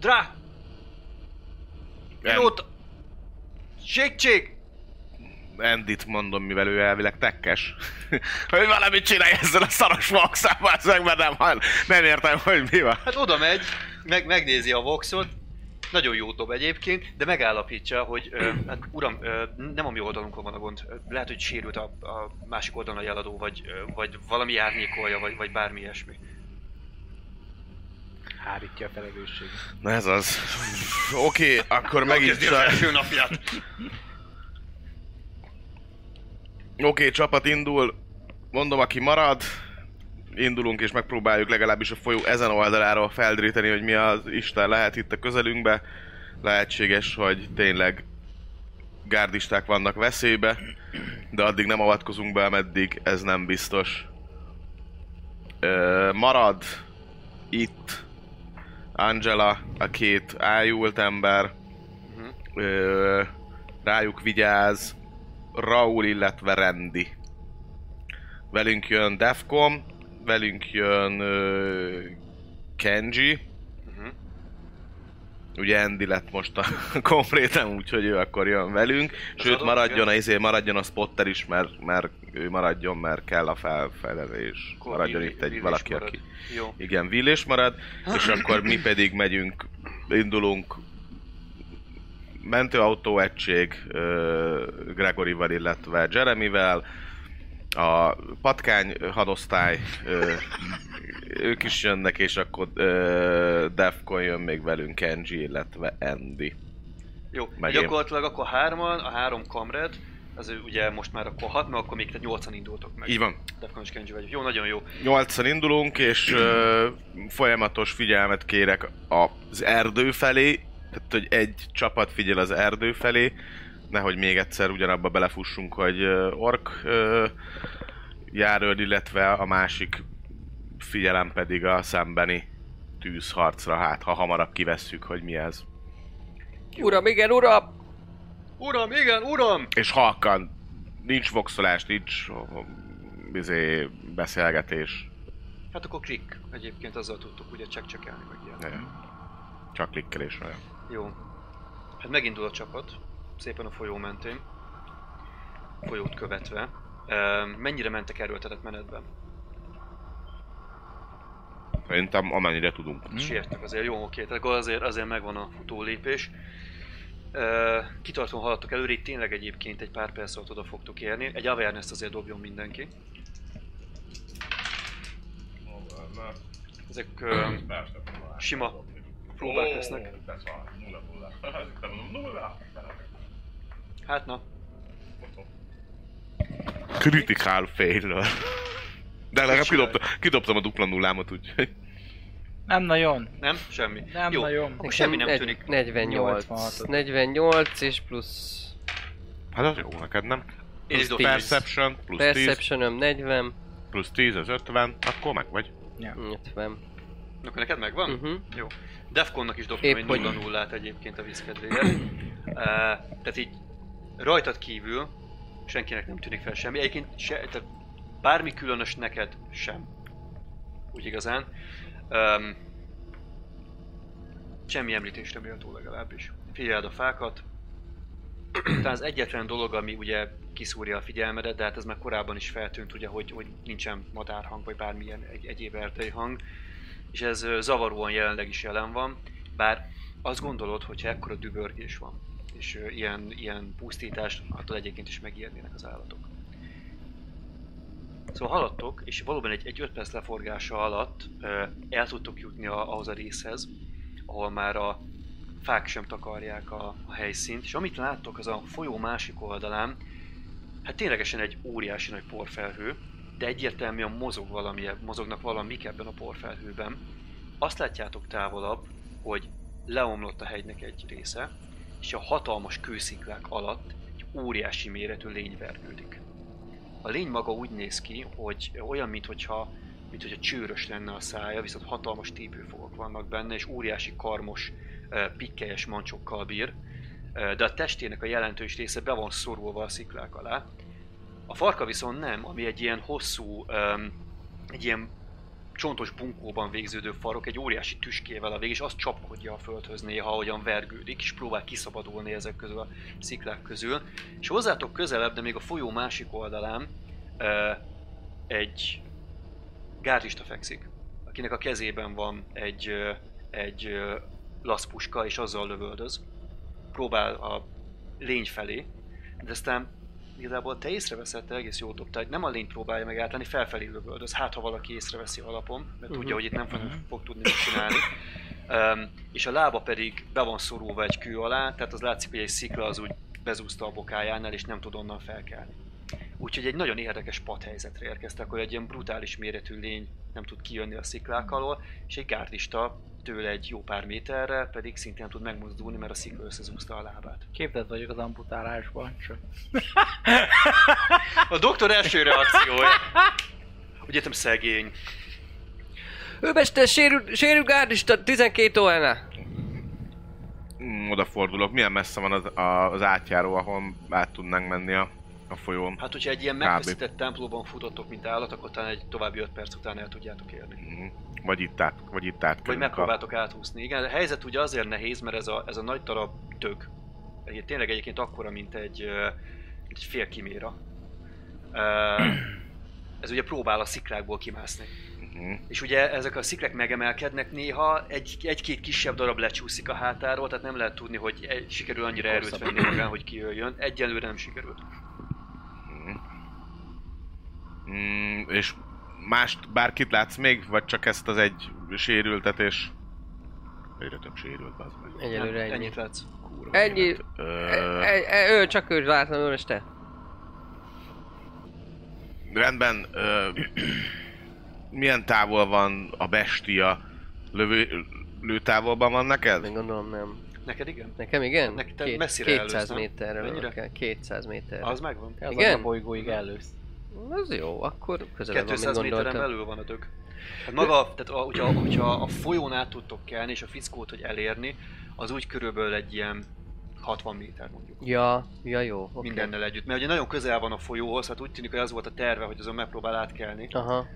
drá, Pilóta, segítség, Endit mondom, mivel ő elvileg tekkes. hogy valamit csinálj ezzel a szaros voxával, meg mert nem, nem értem, hogy mi van. Hát oda megy, meg, megnézi a voxot, nagyon jó dob egyébként, de megállapítja, hogy ö, hát uram, ö, nem a mi oldalunkon van a gond. Lehet, hogy sérült a, a másik oldalon a jeladó, vagy, ö, vagy valami árnyékolja, vagy, vagy bármi ilyesmi. Hárítja a felelősség. Na ez az. Oké, okay, akkor megint Kezdi az csak... első napját. Oké, okay, csapat indul. Mondom, aki marad, indulunk és megpróbáljuk legalábbis a folyó ezen oldaláról feldríteni, hogy mi az Isten lehet itt a közelünkbe. Lehetséges, hogy tényleg gárdisták vannak veszélybe, de addig nem avatkozunk be, ameddig ez nem biztos. Ö, marad itt Angela, a két ájult ember, ö, rájuk vigyáz Raul, illetve Randy. Velünk jön Defcom, velünk jön ö, Kenji. Ugye Andy lett most a kompléten, úgyhogy ő akkor jön velünk. Az Sőt, maradjon a, izé, maradjon a spotter is, mert, mert ő maradjon, mert kell a felfedezés. Maradjon itt egy valaki, marad. aki... Jó. Igen, Will is marad, és akkor mi pedig megyünk, indulunk mentőautó egység, Gregorival, illetve Jeremyvel, a patkány hadosztály, ö, ők is jönnek, és akkor ö, Defcon jön még velünk Kenji, illetve Andy. Jó, Meg én. gyakorlatilag akkor hárman, a három kamred, az ő ugye most már akkor hat, mert akkor még tehát nyolcan indultok meg. Így van. Defcon és Kenji vagyok. Jó, nagyon jó. Nyolcan indulunk, és ö, folyamatos figyelmet kérek az erdő felé, tehát hogy egy csapat figyel az erdő felé, nehogy még egyszer ugyanabba belefussunk, hogy ork járőr, illetve a másik figyelem pedig a szembeni tűzharcra, hát ha hamarabb kivesszük, hogy mi ez. Uram, igen, uram! Uram, igen, uram! És halkan, nincs voxolás, nincs izé, beszélgetés, Hát akkor klik. Egyébként azzal tudtuk ugye csak csekelni meg ilyen. Csak klikkelés van. Jó. Hát megindul a csapat, szépen a folyó mentén. Folyót követve. Mennyire mentek erőltetett menetben? Szerintem amennyire tudunk. Hmm. Siettek azért, jó, oké, tehát azért, azért megvan a futólépés. Kitartóan haladtok előre, itt tényleg egyébként egy pár perc alatt oda fogtok érni. Egy awareness azért dobjon mindenki. Ezek sima próbák lesznek. Hát na, Critical failure. De legalább kidobtam, kidobtam a dupla nullámat, úgyhogy... Nem nagyon. nem? Semmi. Nem jó, nagyon. akkor semmi nem tűnik. 48. 86. 48 és plusz Hát az jó neked, nem? Én is dobtam. Perception, plusz 10, Perception 40, plusz 10 az 50, akkor meg vagy. 50. Akkor neked megvan? Uh-huh. Jó. Defconnak is dobtam Épp egy hogy- nulla nullát egyébként a vízkedvéget. uh, tehát így rajtad kívül senkinek nem tűnik fel semmi. Egyébként se, tehát bármi különös neked sem. Úgy igazán. Um, semmi említésre méltó legalábbis. Figyeld a fákat. Talán az egyetlen dolog, ami ugye kiszúrja a figyelmedet, de hát ez már korábban is feltűnt, ugye, hogy, hogy nincsen madárhang, vagy bármilyen egy, egyéb erdei hang és ez zavaróan jelenleg is jelen van, bár azt gondolod, hogy ekkora dübörgés van, és ilyen, ilyen pusztítást, attól egyébként is megijednének az állatok. Szóval haladtok, és valóban egy, egy 5 perc leforgása alatt el tudtok jutni a, ahhoz a részhez, ahol már a fák sem takarják a, a helyszínt, és amit láttok, az a folyó másik oldalán, hát ténylegesen egy óriási nagy porfelhő, de egyértelműen mozog valami, mozognak valamik ebben a porfelhőben. Azt látjátok távolabb, hogy leomlott a hegynek egy része, és a hatalmas kősziklák alatt egy óriási méretű lény vergődik. A lény maga úgy néz ki, hogy olyan, mintha mint hogyha csőrös lenne a szája, viszont hatalmas tépőfogok vannak benne, és óriási karmos, pikkelyes mancsokkal bír, de a testének a jelentős része be van szorulva a sziklák alá, a farka viszont nem, ami egy ilyen hosszú, egy ilyen csontos bunkóban végződő farok, egy óriási tüskével a vég, és azt csapkodja a földhöz néha, ahogyan vergődik, és próbál kiszabadulni ezek közül a sziklák közül. És hozzátok közelebb, de még a folyó másik oldalán egy gárdista fekszik, akinek a kezében van egy, egy laszpuska, és azzal lövöldöz. Próbál a lény felé, de aztán igazából te észreveszed, te egész jól dobtál, hogy nem a lényt próbálja meg átlenni, felfelé lövöldöz, hát ha valaki észreveszi alapon, mert uh-huh. tudja, hogy itt nem fog, fog tudni mit csinálni. Um, és a lába pedig be van szorulva egy kő alá, tehát az látszik, hogy egy szikla az úgy bezúzta a bokájánál, és nem tud onnan felkelni. Úgyhogy egy nagyon érdekes padhelyzetre érkeztek, hogy egy ilyen brutális méretű lény nem tud kijönni a sziklák alól, és egy gárdista tőle egy jó pár méterre pedig szintén nem tud megmozdulni, mert a szikla összezúzta a lábát. Képzett vagyok az amputálásban, csak... A doktor első reakciója. Úgy értem szegény. Ő mester, sérül, sérül gárdista, 12 ONA. Mm, odafordulok. Milyen messze van az, a- az átjáró, ahol át tudnánk menni a, a folyón? Hát, hogyha egy ilyen megfeszített templóban futottok, mint állat, akkor talán egy további 5 perc után el tudjátok érni. Mm, Vagy itt át, vagy itt át Vagy megpróbáltok áthúzni. Igen, a helyzet ugye azért nehéz, mert ez a, ez a nagy darab tök, egy, tényleg egyébként akkora, mint egy, egy fél kiméra. Ez ugye próbál a sziklákból kimászni. Mm, És ugye ezek a sziklák megemelkednek néha, egy, egy-két kisebb darab lecsúszik a hátáról, tehát nem lehet tudni, hogy egy, sikerül annyira erőt venni magán, hogy kijöjjön. Egyelőre nem sikerült. Mm. És mást, bárkit látsz még, vagy csak ezt az egy sérültetés? Egyre több sérült, az meg. Egyelőre ennyi. Ennyit látsz. Kurva Ennyi. E, Ö, e, e, ő csak ő látlan őreste. rendben, ö, milyen távol van a bestia? Lövő, lőtávolban van neked? Még gondolom nem. Neked igen? Nekem igen? Neki te Két- messzire 200 előzz, nem? méterre Mennyire? van kell. 200 méterre. Az megvan. Az Igen? a bolygóig elősz. Az jó, akkor közelebb van, mint 200 méteren gondoltam. belül van a dög. Hát maga, tehát a, hogyha, hogyha a folyón át tudtok kelni, és a fickót, hogy elérni, az úgy körülbelül egy ilyen 60 méter mondjuk. Ja, ja jó. Okay. Mindennel együtt. Mert ugye nagyon közel van a folyóhoz, hát úgy tűnik, hogy az volt a terve, hogy azon megpróbál átkelni. Aha.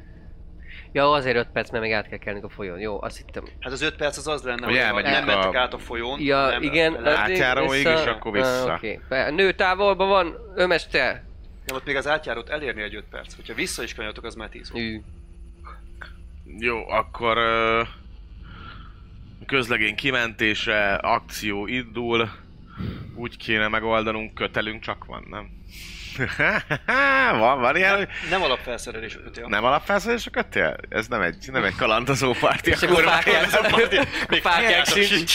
Ja, azért 5 perc, mert még át kell kelni a folyón. Jó, azt hittem. Hát az 5 perc az az lenne, Hogy hogy nem mentek a- át a folyón. Ja, nem, igen. Átjáróig, vissza- és akkor vissza. Ah. Okay. Nő távolban van, ömester. Nem, ott még az átjárót elérni egy 5 perc. Hogyha vissza is kanyarodtok, az már 10 óra. Ű. Jó, akkor ö, közlegény kimentése, akció indul. Úgy kéne megoldanunk, kötelünk csak van, nem? van, van ilyen, hogy Nem alapfelszerelés a kötél. nem alapfelszerelés kötél? Ez nem egy, nem egy kalandozó parti, És akkor fákják, fákják sincs.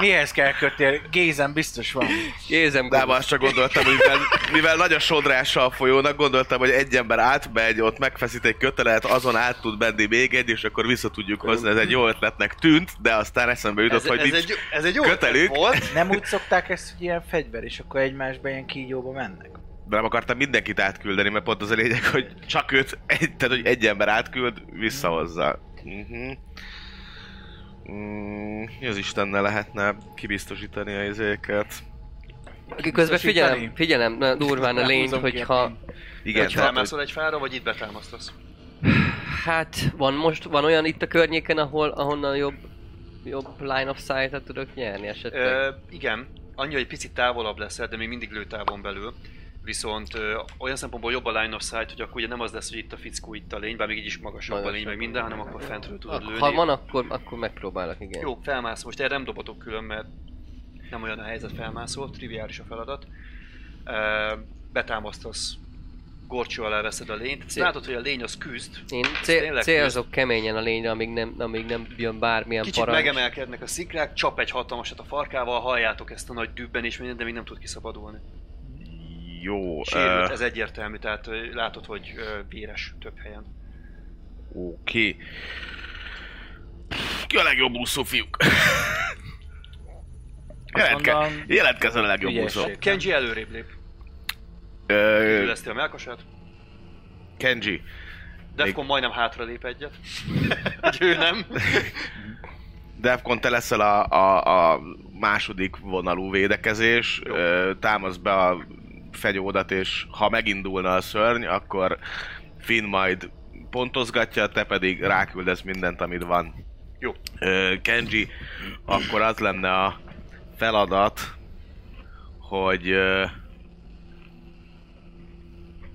Mihez kell kötél? Gézen biztos van. Gézem De azt csak gondoltam, hogy mivel, mivel nagy a sodrása a folyónak, gondoltam, hogy egy ember átmegy, ott megfeszít egy kötelet, azon át tud menni még egy, és akkor vissza tudjuk hozni. Ez egy jó ötletnek tűnt, de aztán eszembe jutott, Ez, hogy ez, nincs egy, ez egy jó kötelük. volt. Nem úgy szokták ezt, hogy ilyen fegyver, és akkor egymásba ilyen kígyóba mennek? De nem akartam mindenkit átküldeni, mert pont az a lényeg, hogy csak őt, egy, tehát hogy egy ember átküld, visszahozza. Uh-huh. Mm, mi az Istennel lehetne kibiztosítani a izéket? Közben figyelem, figyelem na, durván a a hogyha... Igen, Hogy tehát, hogy felmászol egy fára, vagy itt betámasztasz? Hát, van most, van olyan itt a környéken, ahol, ahonnan jobb, jobb line of sight-et tudok nyerni esetleg? Ö, igen, annyi, hogy egy picit távolabb leszel, de még mindig lőtávon belül. Viszont ö, olyan szempontból jobb a line of sight, hogy akkor ugye nem az lesz, hogy itt a fickó, itt a lény, bár még így is magasabb a lény, meg minden, hanem akkor fentről tudod lőni. ha van, akkor, akkor megpróbálok, igen. Jó, felmász. Most erre nem dobotok külön, mert nem olyan a helyzet felmászol, triviális a feladat. Ö, betámasztasz, gorcsó alá veszed a lényt. Cél. látod, hogy a lény az küzd. Én cél, célzok keményen a lényre, amíg nem, amíg nem jön bármilyen Kicsit parancs. megemelkednek a szikrák, csap egy hatalmasat a farkával, halljátok ezt a nagy dübben és minden, de még nem tud kiszabadulni. Jó. Sérült, ö, ez egyértelmű, tehát látod, hogy véres több helyen. Oké. Ki a legjobb úszó fiúk? Jelentke, mondom, jelentkezzen a legjobb ügyesség. úszó. Kenji előrébb lép. Lesz a melkasát. Kenji, Defcon majdnem hátra lép egyet. hogy ő nem. Defcon, te leszel a, a, a második vonalú védekezés, Jó. Ö, támasz be a fegyódat, és ha megindulna a szörny, akkor Finn majd pontozgatja, te pedig ráküldesz mindent, amit van. Jó. Kenji, akkor az lenne a feladat, hogy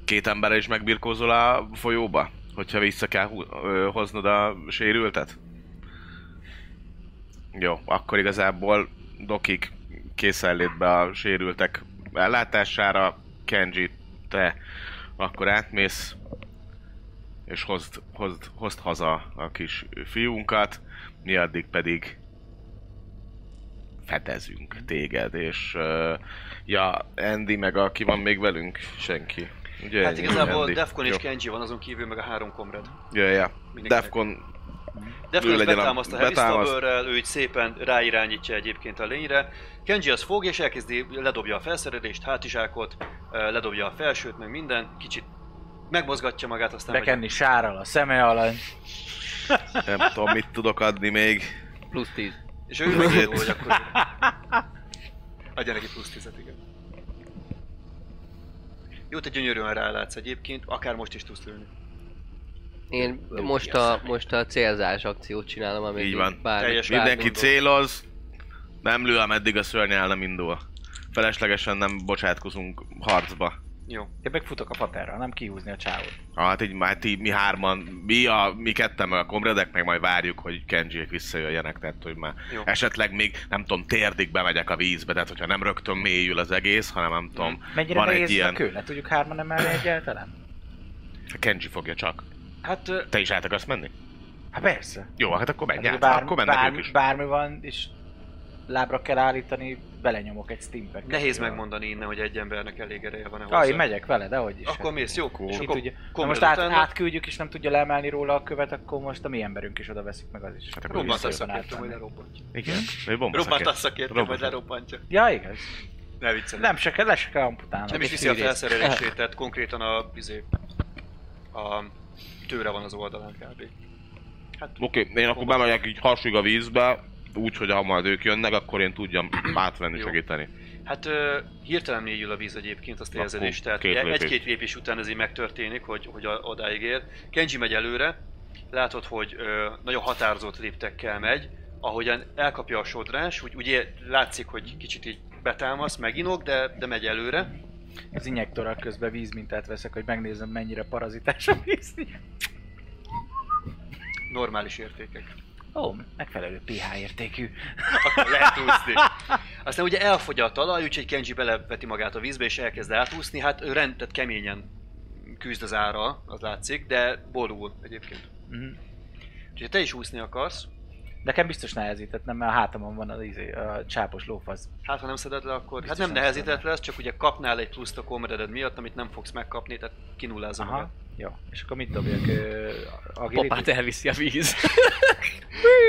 két emberre is megbirkózol a folyóba? Hogyha vissza kell hoznod a sérültet? Jó, akkor igazából Dokik készenlétbe a sérültek ellátására, Kenji, te akkor átmész, és hozd, hozd, hozd haza a kis fiúnkat, mi addig pedig fedezünk téged, és uh, ja, Andy meg aki van még velünk, senki. Ugye, Hát igazából? Defcon és. Kenji van, azon kívül meg a három komrad. Ja, ja. Defcon Ő is legyen a- betámaszt a Heavy betámaszt. Ő így szépen ráirányítja egyébként a lényre. Kenji az fog és elkezdi, ledobja a felszerelést, hátizsákot, ledobja a felsőt, meg minden, kicsit megmozgatja magát, aztán megy. Bekenni sárral a szeme alany. nem tudom, mit tudok adni még. Plusz 10. És ő megindul, hogy akkor... Adja neki plusz 10 igen. Jó, te gyönyörűen rálátsz egyébként, akár most is tudsz lőni. Én most a, most a célzás akciót csinálom, amit Így van. Bár, Teljes bár Mindenki gondol. céloz, nem lő, ameddig a szörny el nem indul. Feleslegesen nem bocsátkozunk harcba. Jó. Én megfutok a faterra, nem kihúzni a csávot. Ah, Hát így már ti, mi hárman, mi, a, mi ketten meg a komredek, meg majd várjuk, hogy Kenjiek visszajöjjenek, tehát hogy már Jó. esetleg még, nem tudom, térdig bemegyek a vízbe, tehát hogyha nem rögtön mélyül az egész, hanem nem tudom, Mennyire van egy ilyen... ilyen... a kő? Le tudjuk hárman emelni egyáltalán? Kenji fogja csak. Hát, Te is át akarsz menni? hát persze. Jó, hát akkor menj Hát, át. bár, akkor mennek bár, ők is. bármi van, és lábra kell állítani, belenyomok egy steampacket. Nehéz Jó. megmondani innen, hogy egy embernek elég ereje van-e Ja, én hozzá. megyek vele, de hogy is. Akkor hát. mész, jó? És És akkor tudja. Na komolyan most át, átküldjük, és nem tudja leemelni róla a követ, akkor most a mi emberünk is oda veszik meg az is. Hát akkor Robbant a vissza- szakértő, majd lerobbantja. Igen? Ő bomba Robbant a szakért. szakértő, majd Robbant. lerobbantja. Ja, igaz. Ne viccelj. Nem se kell, le se kell amputálni. Nem is viszi a felszerelését, tehát konkrétan a, izé, a tőre van az oldalán kb. Hát, Oké, én akkor bemegyek így hasig a vízbe, úgy, hogy ha majd ők jönnek, akkor én tudjam átvenni, Jó. segíteni. hát ö, hirtelen mélyül a víz egyébként, azt érzed is, tehát egy-két lépés után ez így megtörténik, hogy, hogy a- odáig ér. Kenji megy előre, látod, hogy ö, nagyon határozott léptekkel megy, ahogyan elkapja a sodrás, úgy, ugye látszik, hogy kicsit így betámasz, meginog, de, de megy előre. Az injektorral közben vízmintát veszek, hogy megnézem mennyire parazitás a víz. Normális értékek. Ó, megfelelő pH értékű. Akkor lehet úszni. Aztán ugye elfogy a talaj, úgyhogy Kenji beleveti magát a vízbe és elkezd átúszni. Hát ő rend, tehát keményen küzd az ára, az látszik, de boldogul egyébként. Mhm. Úgyhogy te is úszni akarsz, Nekem biztos nehezített, nem, mert a hátamon van az izé, a csápos lófasz. hát ha nem szeded le, akkor... Biztos hát nem nehezített szedem. lesz, csak ugye kapnál egy pluszt a komreded miatt, amit nem fogsz megkapni, tehát kinullázza magad. Aha, jó. És akkor mit dobjak? Agility? Papát elviszi a víz.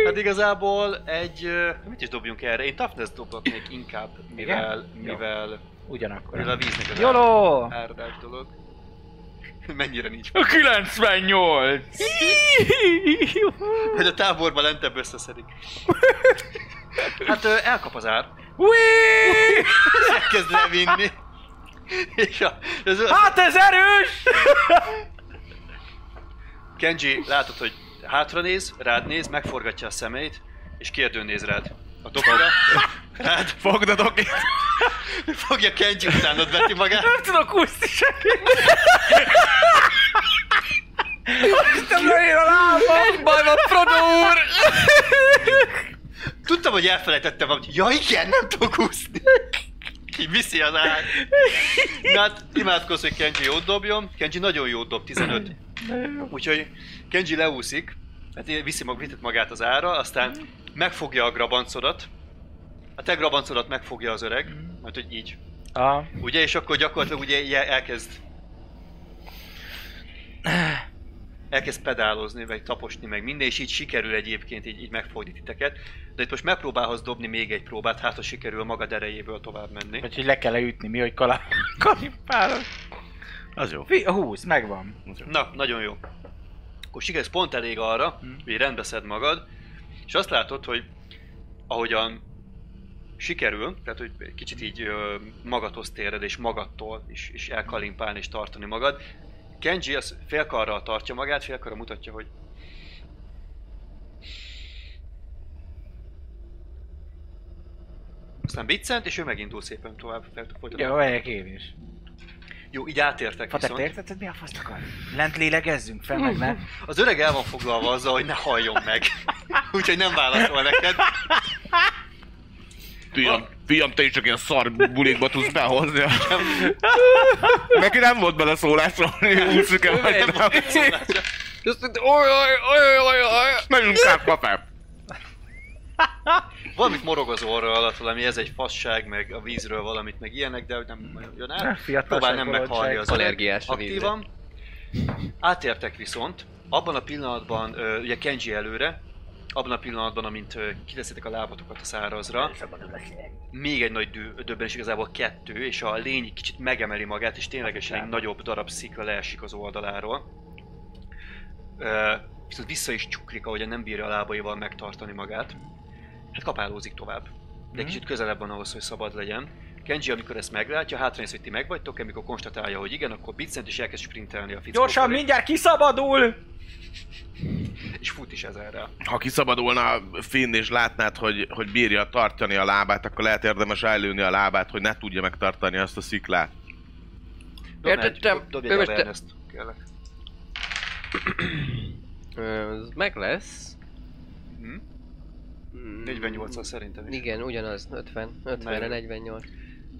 Hát igazából egy... ö, Mit is dobjunk erre? Én toughness dobhatnék inkább, mivel, Jó. mivel, Ugyanakkor. mivel a víznek az Jolo! áradás dolog. Mennyire nincs A 98! Hogy a táborban lentebb összeszedik. Hát elkap az ár. Elkezd levinni. És a, az, Hát ez erős! Kenji látod, hogy hátra néz, rád néz, megforgatja a szemeit, és kérdőn néz rád. A dokira. Rád Fogd a dokit! fogja Kenji, utánad veti magát. Nem tudok úszni semmit! Aztán lejön a lábam! Baj van, Frodo úr! Tudtam, hogy elfelejtettem valamit. Ja igen, nem tudok úszni. Így viszi az ár. Na hát imádkozz, hogy Kenji jót dobjon. Kenji nagyon jót dob, 15. Úgyhogy Kenji leúszik, hát viszi mag, magát az ára, aztán megfogja a grabancodat. A te grabancodat megfogja az öreg, mert hogy így. A, Ugye, és akkor gyakorlatilag ugye elkezd elkezd pedálozni, meg taposni, meg minden, és így sikerül egyébként így, így megfogni titeket. De itt most megpróbálhatsz dobni még egy próbát, hát ha sikerül magad erejéből tovább menni. vagy hogy le kell ütni, mi, hogy kalap... kalipálok. Az jó. Fi, 20, megvan. Az jó. Na, nagyon jó. Akkor sikerülsz pont elég arra, Hm. hogy rendbe szed magad, és azt látod, hogy ahogyan sikerül, tehát hogy kicsit így magadhoz téred, és magadtól is, is elkalimpálni és tartani magad. Kenji az félkarral tartja magát, félkarral mutatja, hogy aztán biccent, és ő megindul szépen tovább. Folytatni. Jó, megyek én is. Jó, így átértek Fater, te viszont. érted, hogy mi a faszt akar? Lent lélegezzünk fel, meg ne? Az öreg el van foglalva azzal, hogy ne halljon meg. Úgyhogy nem válaszol neked. Fiam, fiam, te is csak ilyen szar bulikba tudsz behozni. Neki nem volt bele szólásra, hogy úszik el, vagy nem. Mondta, oj, oj, oj, oj, oj. Menjünk át, papám. Valamit morog az orra alatt, valami ez egy fasság, meg a vízről valamit, meg ilyenek, de nem jön fiatalság, Próbál nem meghalni az Allergiás aktívan. Átértek viszont, abban a pillanatban, ugye Kenji előre, abban a pillanatban, amint kiteszitek a lábatokat a szárazra, még egy nagy dő, döbbenés, igazából kettő, és a lény kicsit megemeli magát, és ténylegesen egy nagyobb darab szikla leesik az oldaláról. Viszont vissza is csuklik, ahogyan nem bírja a lábaival megtartani magát. Hát kapálózik tovább. De egy kicsit közelebb van ahhoz, hogy szabad legyen. Kenji, amikor ezt meglátja, hátranéz, hogy ti megvagytok, amikor konstatálja, hogy igen, akkor biccent és elkezd sprintelni a fickó Gyorsan, felé, mindjárt kiszabadul! és fut is ezerrel. Ha kiszabadulna Finn és látnád, hogy, hogy bírja tartani a lábát, akkor lehet érdemes előni a lábát, hogy ne tudja megtartani azt a sziklát. Értettem. dob- Dobj egy awareness-t, kérlek. Ez meg lesz. Hm? Mm, 48 szerintem is. Igen, ugyanaz, 50, 50-re Meg. 48.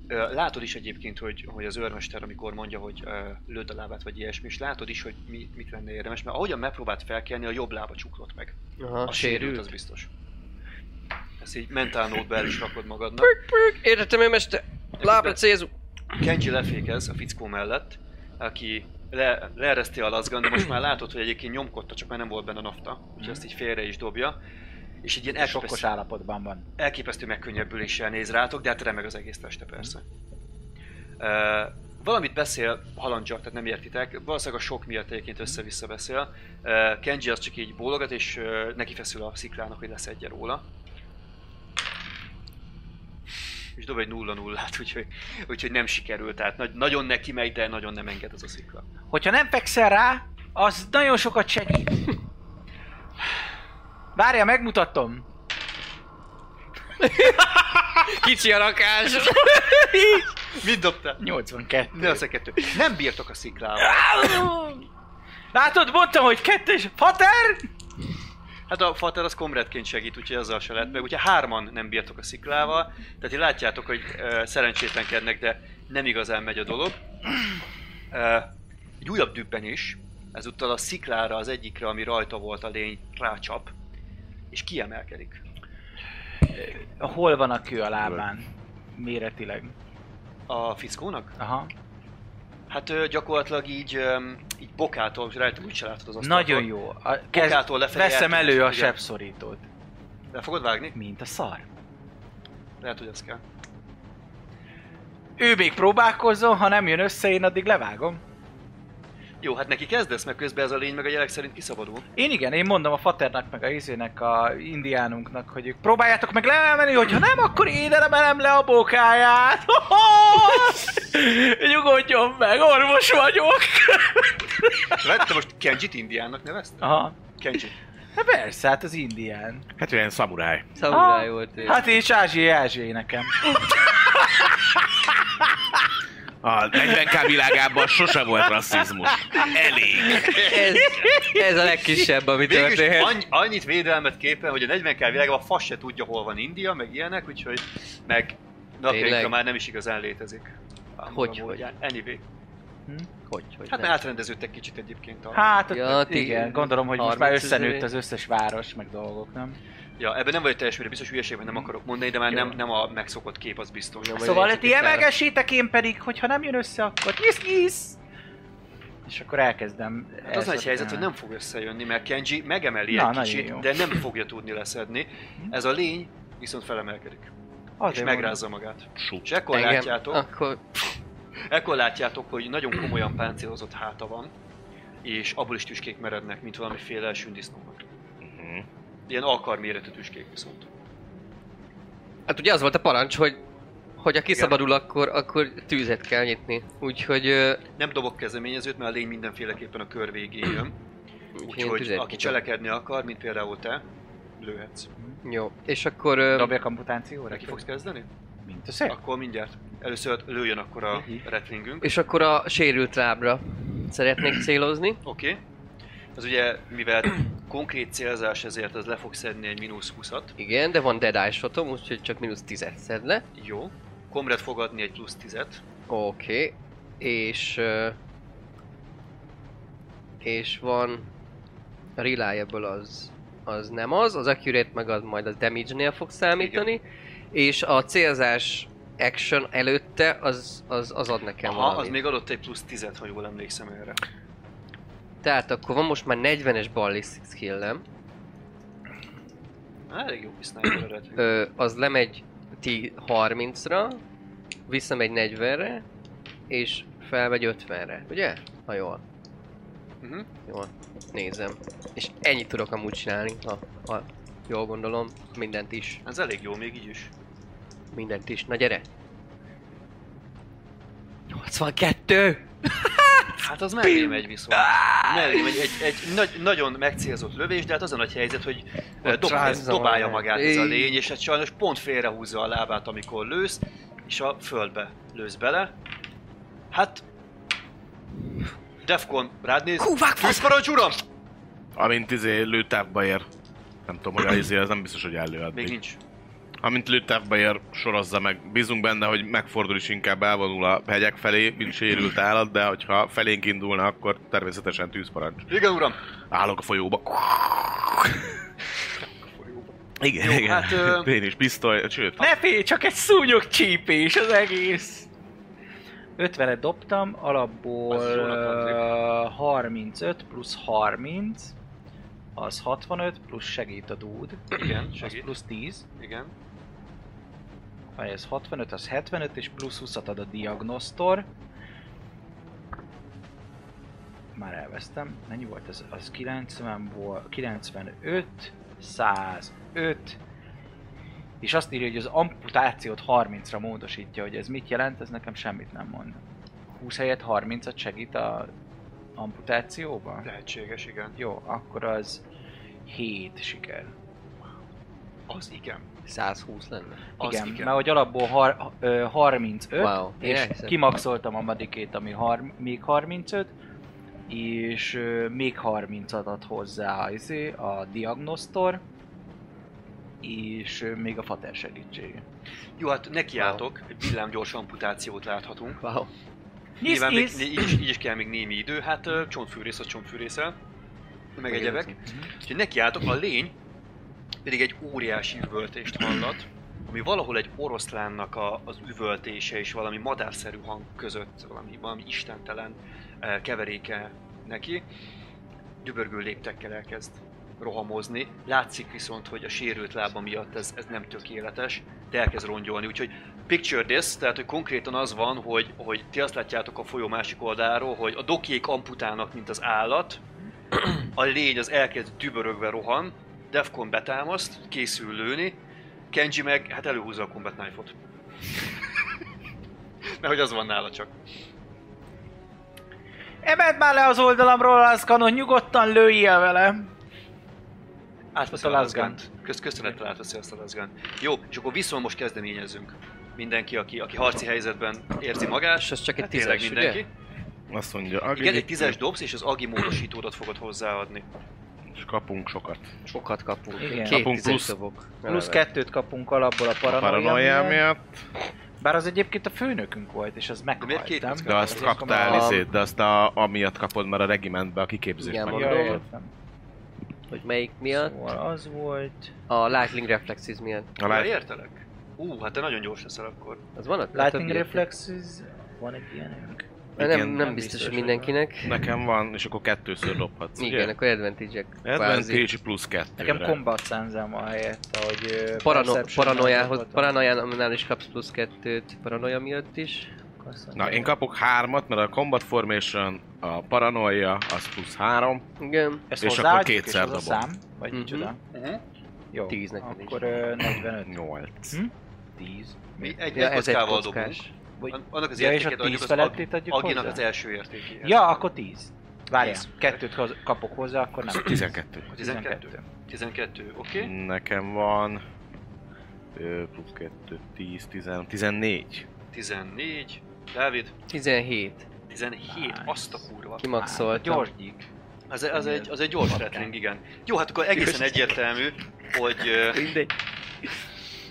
Ö, Látod is egyébként, hogy, hogy az őrmester, amikor mondja, hogy ö, lőd a lábát, vagy ilyesmi, és látod is, hogy mi, mit lenne érdemes, mert ahogyan megpróbált felkelni, a jobb lába csuklott meg. Aha, A sérült, az biztos. Ezt így mentál nótba el is rakod magadnak. Pük, pük, értettem én, mester. Lábra célzunk. Kenji lefékez a fickó mellett, aki le, leereszti a lazgan, de most már látod, hogy egyébként nyomkodta, csak már nem volt benne nafta, úgyhogy ezt így félre is dobja. És egy ilyen Sokkos elképesztő, állapotban van. elképesztő megkönnyebbüléssel néz rátok, de hát remeg az egész teste persze. Uh, valamit beszél halandzsak, tehát nem értitek, valószínűleg a sok miatt egyébként össze-vissza beszél. Uh, Kenji az csak így bólogat, és uh, neki feszül a sziklának, hogy leszedje róla. És dob egy nulla nullát, úgyhogy, úgyhogy nem sikerült, tehát nagy, nagyon neki megy, de nagyon nem enged az a szikla. Hogyha nem fekszel rá, az nagyon sokat segít. Várja, megmutatom. Kicsi a rakás. Mit dobtál? 82. Ne az a kettő. Nem bírtok a sziklával. Látod, mondtam, hogy kettős. Fater! Hát a Fater az komredként segít, úgyhogy azzal se lett meg. Ugye hárman nem bírtok a sziklával, tehát látjátok, hogy uh, szerencsétlenkednek, de nem igazán megy a dolog. Uh, egy újabb dübben is, ezúttal a sziklára, az egyikre, ami rajta volt a lény, rácsap, és kiemelkedik. Hol van a kő a lábán? Méretileg. A fickónak? Aha. Hát ö, gyakorlatilag így, így bokától, rajta úgy se látod az asztalon. Nagyon jó. A, Bokától lefelé veszem elő a igen. sebszorítót. Le fogod vágni? Mint a szar. Lehet, hogy ez kell. Ő még próbálkozzon, ha nem jön össze, én addig levágom. Jó, hát neki kezdesz, mert közben ez a lény meg a gyerek szerint kiszabadul. Én igen, én mondom a faternak, meg a izének, a indiánunknak, hogy ők próbáljátok meg lemenni, hogyha nem, akkor én emelem le a bokáját. Nyugodjon meg, orvos vagyok. Te most Kenjit indiánnak nevezted? Aha. Kenji. Hát persze, hát az indián. Hát ilyen szamuráj. Szamuráj volt én. Hát és Ázsiai Ázsiai nekem. A 40k világában sose volt rasszizmus. Elég. Ez, ez a legkisebb, ami Végülis történhet. annyi, annyit védelmet képen, hogy a 40 k világban a fasz se tudja, hol van India, meg ilyenek, úgyhogy meg napjainkra már nem is igazán létezik. Hogy, hogy? Anyway. Hogy, hogy Hát nem? mert átrendeződtek kicsit egyébként a... Hát, Ja, igen, gondolom, hogy most már 30 ezer- összenőtt az összes város, meg dolgok, nem? Ja, ebben nem vagyok teljes mértékben biztos hülyeségben nem akarok mondani, de már Jó. nem, nem a megszokott kép, az biztos. Majd Szóval én ti emelgessétek, én pedig, hogyha nem jön össze, akkor nyisz, nyisz! És akkor elkezdem. Hát az nagy helyzet, hogy nem fog összejönni, mert Kenji megemeli Na, egy kicsit, jó. de nem fogja tudni leszedni. Ez a lény viszont felemelkedik, és Azért megrázza magát. Sup. És ekkor Engem, látjátok, Akkor ekkor látjátok, hogy nagyon komolyan páncélozott háta van, és abból is tüskék merednek, mint valamiféle sündisznónak. Mhm. Ilyen alkarméretű tüskék viszont. Hát ugye az volt a parancs, hogy hogy ha kiszabadul, akkor, akkor tűzet kell nyitni. Úgyhogy, ö, Nem dobok kezdeményezőt, mert a lény mindenféleképpen a kör végén jön. úgyhogy aki nyitok. cselekedni akar, mint például te, lőhetsz. Jó, és akkor... Ö, Dobjak amputációra? Neki fogsz kezdeni? Mint a szép. Akkor mindjárt. Először lőjön akkor a retlingünk. és akkor a sérült lábra szeretnék célozni. Oké. Okay. Az ugye, mivel konkrét célzás, ezért az le fog szedni egy mínusz 20-at. Igen, de van Dead Eye shotom, úgyhogy csak mínusz 10 szed le. Jó. Comrade fog adni egy plusz 10-et. Oké. Okay. És... és van... A reliable az, az nem az, az accurate meg az majd az damage-nél fog számítani. És a célzás action előtte az, az, az ad nekem Aha, valamit. az még adott egy plusz 10-et, ha jól emlékszem erre. Tehát akkor van most már 40-es ballistic skillem. Elég jó kis. Ö, az lemegy ti 30-ra, visszamegy 40-re, és felmegy 50-re, ugye? Ha jól. Uh-huh. Jól. Nézem. És ennyit tudok amúgy csinálni, ha, ha jól gondolom. Mindent is. Ez elég jó még így is. Mindent is. Na gyere! 82! Hát az mellé megy viszont. Mellé megy egy, egy nagy, nagyon megcélzott lövés, de hát az a nagy helyzet, hogy dob, dobálja magát. ez a lény, és hát sajnos pont félrehúzza a lábát, amikor lősz, és a földbe lősz bele. Hát... Defcon, rád néz. Tűzparancs, uram! Amint izé lőtávba ér. Nem tudom, hogy az izé, az nem biztos, hogy előad. Még nincs. Amint lőttávba ér, sorozza meg. Bízunk benne, hogy megfordul is inkább elvonul a hegyek felé, mint sérült állat, de hogyha felénk indulna, akkor természetesen tűzparancs. Igen, uram! Állok a folyóba. Igen, Jó, igen. hát, ö- Én is pisztoly, sőt, Ne félj, csak egy szúnyog csípés az egész. 50-et dobtam, alapból Az uh, 35 plusz 30, az 65, plusz segít a dúd, Igen, az segít. plusz 10, Igen. Vagy ez 65, az 75, és plusz 20 ad a diagnosztor. Már elvesztem, mennyi volt ez? Az 90 volt, 95, 105, és azt írja, hogy az amputációt 30-ra módosítja, hogy ez mit jelent, ez nekem semmit nem mond. 20 helyett 30-at segít a amputációban? Lehetséges, igen. Jó, akkor az 7 siker. Az igen. 120 lenne. Az igen, igen. mert hogy alapból har, ö, 35, Wow, és elhiszem. kimaxoltam a madikét, ami har, még 35, és ö, még 30 adat hozzá izé, a diagnosztor, és ö, még a fater segítsége. Jó, hát nekiálltok, egy villámgyors amputációt láthatunk. Wow. Nyilván még, így, is, így is kell még némi idő, hát ö, csontfűrész az csontfűrészel, meg egyebek. Úgyhogy nekiálltok, a lény pedig egy óriási üvöltést hallat, ami valahol egy oroszlánnak a, az üvöltése és valami madárszerű hang között, valami, valami istentelen eh, keveréke neki. Dübörgő léptekkel elkezd rohamozni. Látszik viszont, hogy a sérült lába miatt ez, ez nem tökéletes, de elkezd rongyolni. Úgyhogy picture this, tehát hogy konkrétan az van, hogy, hogy ti azt látjátok a folyó másik oldaláról, hogy a dokiék amputálnak, mint az állat, a lény az elkezd dübörögve rohan, Defcon betámaszt, készül lőni, Kenji meg hát előhúzza a combat knife-ot. Mert hogy az van nála csak. Emeld már le az oldalamról az kanon, nyugodtan lőjél vele! Átveszi a lasgunt. Köz, köszönettel átveszi azt a lasgunt. Jó, és akkor viszont most kezdeményezzünk. Mindenki, aki, aki harci helyzetben érzi magát. És az csak egy hát tízes, mindenki. azt mondja, Agi, Igen, egy tízes dobsz, és az agi módosítódat fogod hozzáadni. És kapunk sokat. Sokat kapunk. Igen. Két Kapunk plusz-. Plusz kettőt kapunk alapból a paranoia miatt. Bár az egyébként a főnökünk volt, és az meghaltam. kocka? de azt Azért kaptál a- izét, de azt a, amiatt kapod, mert a regimentbe a kiképzést Igen, meg. Hogy melyik miatt? Szóval az volt... A Lightning Reflexes miatt. A lát... értelek? Ú, hát te nagyon gyors leszel akkor. Az van ott? Lightning Reflexes... Van egy ilyenünk? Nem, Igen, nem, nem biztos, biztos, hogy hogy mindenkinek. Nekem van, és akkor kettőször dobhatsz, Igen, ugye? akkor advantage-ek. kvázi. Advantage plusz kettőre. Nekem combat sense van helyett, ahogy... ö, Parano- paranoiához, paranoiánál is kapsz plusz kettőt, paranoia miatt is. Na, én kapok hármat, mert a Combat Formation, a Paranoia, az plusz három. Igen. Ezt és akkor kétszer és a dobom. szám? Vagy Mhm. micsoda? Uh-huh. Jó, Tíz neked is. akkor ö, 45. Nyolc. Hm? 10. Mi egy, Ja, kockával dobunk. Vagy... An- Annak az Ja, és a értékét 10 adjuk az felettét Ag- adjuk Aginak hozzá? az első értékéhez. Ja, akkor 10. Várjál, kettőt hoz, kapok hozzá, akkor nem. 12. A 12. 12, oké. Okay. Nekem van... Ö, plusz 2, 10, 10, 14. 14. Dávid, 17. 17. Azt a kurva. Kimaxoltam. Gyors gyík. Az, az, egy, az egy gyors rattling, igen. Jó, hát akkor egészen egyértelmű, hogy... Mindegy.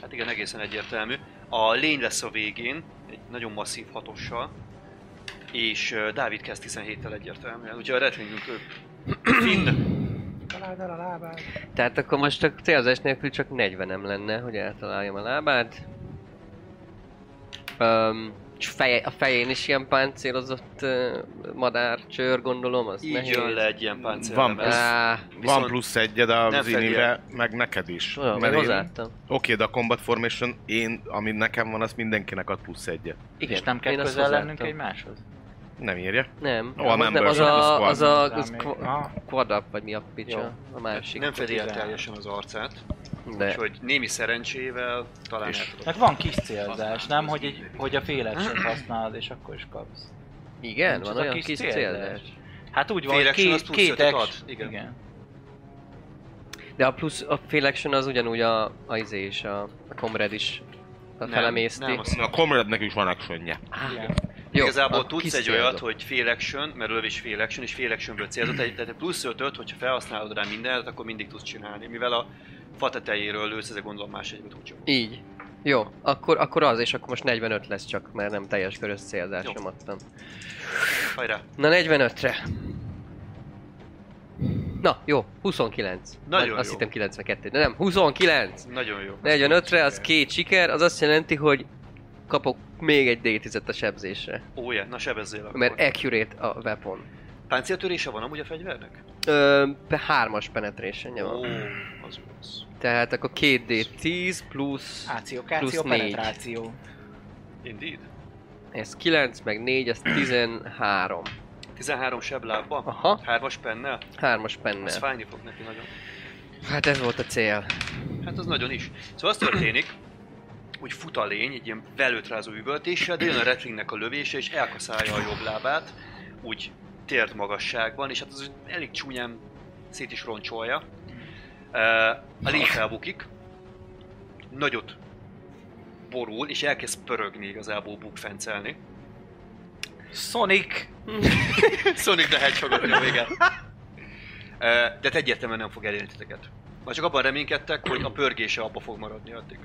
Hát igen, egészen egyértelmű. A lény lesz a végén, nagyon masszív hatossal, és uh, Dávid kezd 17-tel egyértelműen. Úgyhogy a rattlingünk ő Finn. Találd el a lábát. Tehát akkor most a célzás nélkül csak 40 nem lenne, hogy eltaláljam a lábát. Um, feje, a fején is ilyen páncélozott uh, madár, csőr gondolom, az Így nehéz. jön le egy ilyen páncél. Van plusz- Á, Van plusz egyed a nem fedi Zinivre, meg neked is. olyan, Mert én-. Oké, de a Combat Formation, én, ami nekem van, az mindenkinek ad plusz egyet. Igen, És nem kell közel lennünk egymáshoz? Nem írja? Nem, a az, nem, members, az nem a a, squad. az a, az qu- Aha. quad up, vagy mi a picsa, a másik. nem fedi el teljesen az arcát, De úgyhogy némi szerencsével talán És- el tudod. Meg van kis célzás, nem? Hogy, egy, hogy a féleset használod, és akkor is kapsz. igen, Nincs van olyan kis kis célzás. célzás. Hát úgy van, Fél két, két ötöt ad? Igen. Igen. De a plusz, a fail action az ugyanúgy a, a izé is, a, a comrade is a felemészti. nem, A Comrade-nek is van actionje. Igen. Jó, Igazából tudsz egy olyat, hogy fél action, mert lövés fél action, és fél actionből célzott, egy- tehát plusz 5 hogyha felhasználod rá mindent, akkor mindig tudsz csinálni. Mivel a fa tetejéről lősz, ezzel gondolom más egyébként úgy. Így. Jó, akkor, akkor az, és akkor most 45 lesz csak, mert nem teljes körös célzásom Jó. adtam. Hajrá! Na 45-re. Na, jó, 29. Nagyon Azt jó. hittem 92, de nem, 29! Nagyon jó. 45-re az két siker, az azt jelenti, hogy kapok még egy D10-et a sebzésre. Ó, yeah. na sebezzél akkor. Mert accurate a weapon. Páncéltörése van amúgy a fegyvernek? Ö, hármas penetration Ó, van. az rossz. Tehát akkor 2D10 plusz... Áció, Plusz káció, négy. penetráció. Indeed. Ez 9, meg 4, ez 13. 13 seblábba? Aha. Hármas pennel? Hármas Az penne. fájni fog neki nagyon. Hát ez volt a cél. Hát az nagyon is. Szóval az történik, hogy fut a lény egy ilyen velőtrázó üvöltéssel, de jön a retlingnek a lövése, és elkaszálja a jobb lábát, úgy tért magasságban, és hát az elég csúnyán szét is roncsolja. A lény felbukik, nagyot borul, és elkezd pörögni igazából bukfencelni. Sonic! Sonic the Hedgehogot nyom, igen. De hát egyértelműen nem fog elérni titeket. Már csak abban reménykedtek, hogy a pörgése abba fog maradni addig.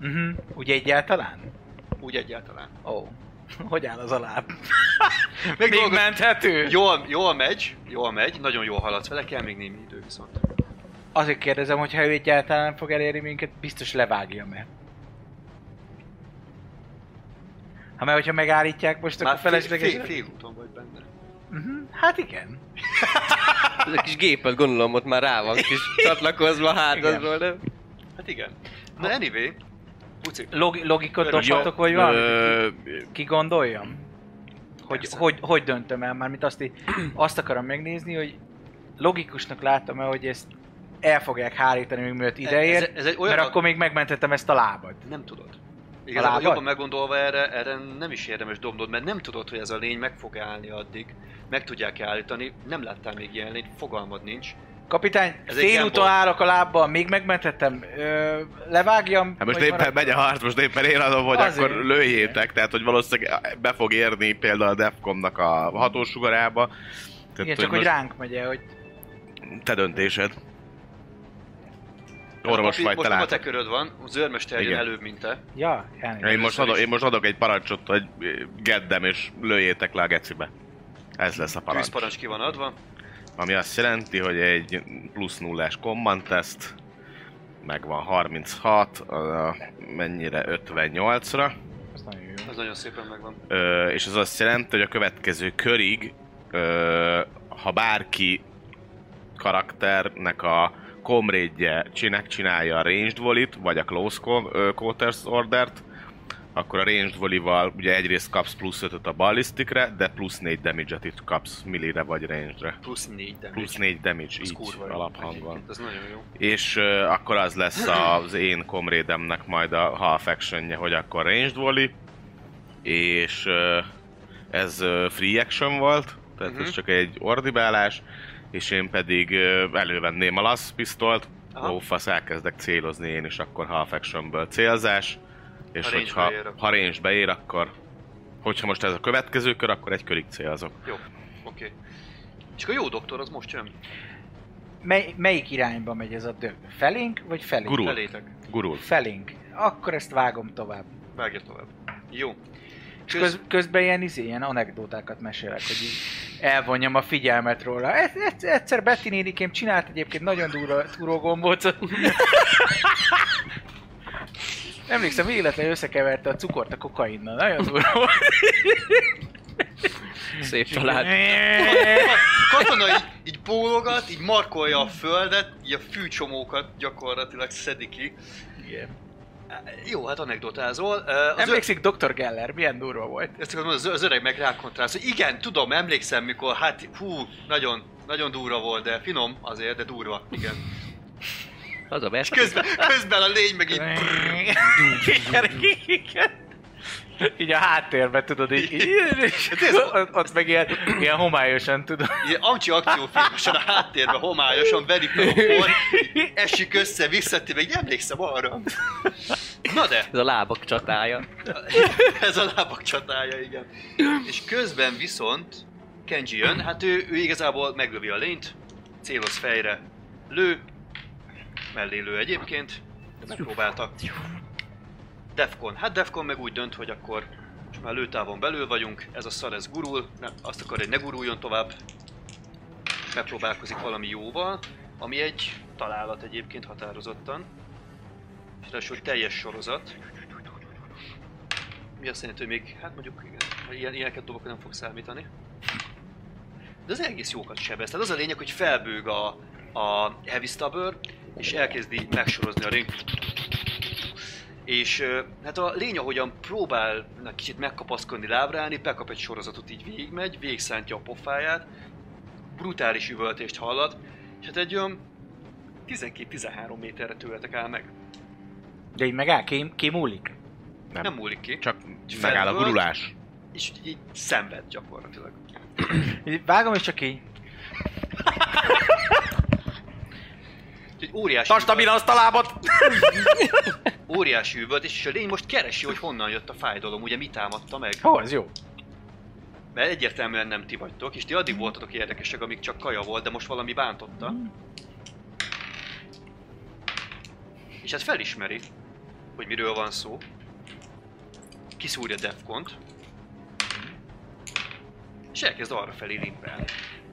Mhm. Ugye egyáltalán? Úgy egyáltalán. Ó. Oh. Hogy áll az a láb? Még Még dolgok- menthető? Jól, jól megy, jól megy, nagyon jól haladsz vele, kell még némi idő viszont. Azért kérdezem, hogy ha ő egyáltalán nem fog elérni minket, biztos levágja meg. Ha mert hogyha megállítják most, akkor Már fél, felesleges... fél, fél úton vagy benne. Mhm. Hát igen. Ez a kis gépet gondolom ott már rá van kis csatlakozva hátadról, nem? Hát igen. Na anyway, Puci, Log- logikot dobhatok, vagy valami? Ö, Ki gondoljam? Hogy, hogy, hogy döntöm el, mármint azt, í- azt akarom megnézni, hogy logikusnak látom-e, hogy ezt el fogják hárítani, még mielőtt ideér, ez, ez egy olyan, mert akkor még megmentettem ezt a lábat. nem tudod. Igazából jobban meggondolva erre, erre nem is érdemes dobnod, mert nem tudod, hogy ez a lény meg fog állni addig. Meg tudják állítani, nem láttál még ilyen lényt, fogalmad nincs. Kapitány, Ez félúton állok a lábbal, még megmentettem, ö, levágjam, Hát most éppen marad- megy a harc, most éppen én adom, hogy Azért. akkor lőjétek, tehát hogy valószínűleg be fog érni például a Defcomnak a hatósugarába. Tehát, Igen, csak hogy most ránk megy el, hogy Te döntésed. Orvos Papi, vagy, most te nem a te köröd van, a zörmester jön előbb, mint te. ja, elnézést. Én most, adok, én most adok egy parancsot, hogy geddem és lőjétek le a gecibe. Ez lesz a parancs. Tűzparancs ki van adva. Ami azt jelenti, hogy egy plusz nullás command test, megvan 36, a, mennyire 58-ra, Az nagyon jó. Az nagyon szépen megvan. ö, és az azt jelenti, hogy a következő körig, ö, ha bárki karakternek a komrédje csinek csinálja a ranged volley vagy a close quarters ordert, akkor a ranged volley-val ugye egyrészt kapsz plusz 5 a ballistikre, de plusz 4 damage-et itt kapsz millire vagy range-re. Plusz 4 damage. Plusz 4 damage, Az így alaphangon. Ez nagyon jó. És uh, akkor az lesz az én komrédemnek majd a half actionje, hogy akkor ranged volley, és uh, ez uh, free action volt, tehát Mhm. ez csak egy ordibálás, és én pedig elővenném a lasz pisztolt, Aha. ófasz elkezdek célozni én is, akkor half actionből célzás, és Ha hogyha beér, akkor- ha range beér, akkor hogyha most ez a következő kör, akkor egy körig célzok. Jó, oké. Okay. És akkor a jó doktor az most jön. Mely, melyik irányba megy ez a dög? Felénk, vagy felénk? Gurul. Felétek. Gurul. Felénk. Akkor ezt vágom tovább. Vágja tovább. Jó. És köz, közben ilyen, izé, ilyen anekdótákat mesélek, hogy így elvonjam a figyelmet róla. Ez, ez, egyszer Betty nénikém csinált egyébként nagyon durva túrógombócot. Emlékszem, véletlenül összekeverte a cukort a kokainnal. Nagyon durva volt. Szép család. Katona így, így bólogat, így markolja a földet, így a fűcsomókat gyakorlatilag szedi ki. Igen. Jó, hát anekdotázol. Ö, Az Emlékszik Dr. Geller, milyen durva volt? Ezt akarom mondani, az öreg meg rákontrálsz, hogy igen, tudom, emlékszem, mikor, hát hú, nagyon, nagyon durva volt, de finom azért, de durva, igen. Az a best. Közben, közben a lény meg így... Igen, igen. Így a háttérben tudod, így, így és ott, ott meg ilyen, ilyen homályosan tudod. Ilyen amcsi akciófilmesen a háttérben homályosan veri fel a por, így esik össze, visszatér, meg így emlékszem arra. Na de, Ez a lábak csatája. ez a lábak csatája, igen. És közben viszont Kenji jön, hát ő, ő igazából meglövi a lényt, céloz fejre, lő, mellé lő egyébként, megpróbálta. Defcon. Hát Defcon meg úgy dönt, hogy akkor most már lőtávon belül vagyunk, ez a szar ez gurul, nem, azt akar, hogy ne guruljon tovább. Megpróbálkozik valami jóval, ami egy találat egyébként határozottan. És ráadásul teljes sorozat. Mi azt jelenti, hogy még, hát mondjuk igen, ha ilyen, ilyeneket dobok, nem fog számítani. De az egész jókat sebez. Tehát az a lényeg, hogy felbőg a, a Heavy Stubber, és elkezdi megsorozni a ring. És hát a lény, ahogyan próbál na, kicsit megkapaszkodni, lábrálni, bekap egy sorozatot, így végigmegy, végigszántja a pofáját, brutális üvöltést hallat, és hát egy olyan 12-13 méterre tőletek áll meg. De így meg áll, kém, kémúlik. Nem. Nem múlik ki, Csak megáll a gurulás. és így, így szenved gyakorlatilag. Vágom és csak így. Úgyhogy óriási, Tartsd a azt a lábot! Óriási üvölt, és a lény most keresi, hogy honnan jött a fájdalom, ugye mi támadta meg. Ó, ez jó. Mert egyértelműen nem ti vagytok, és ti addig voltatok érdekesek, amíg csak kaja volt, de most valami bántotta. És hát felismeri, hogy miről van szó. Kiszúrja Defcont. És elkezd arra felé limpelni.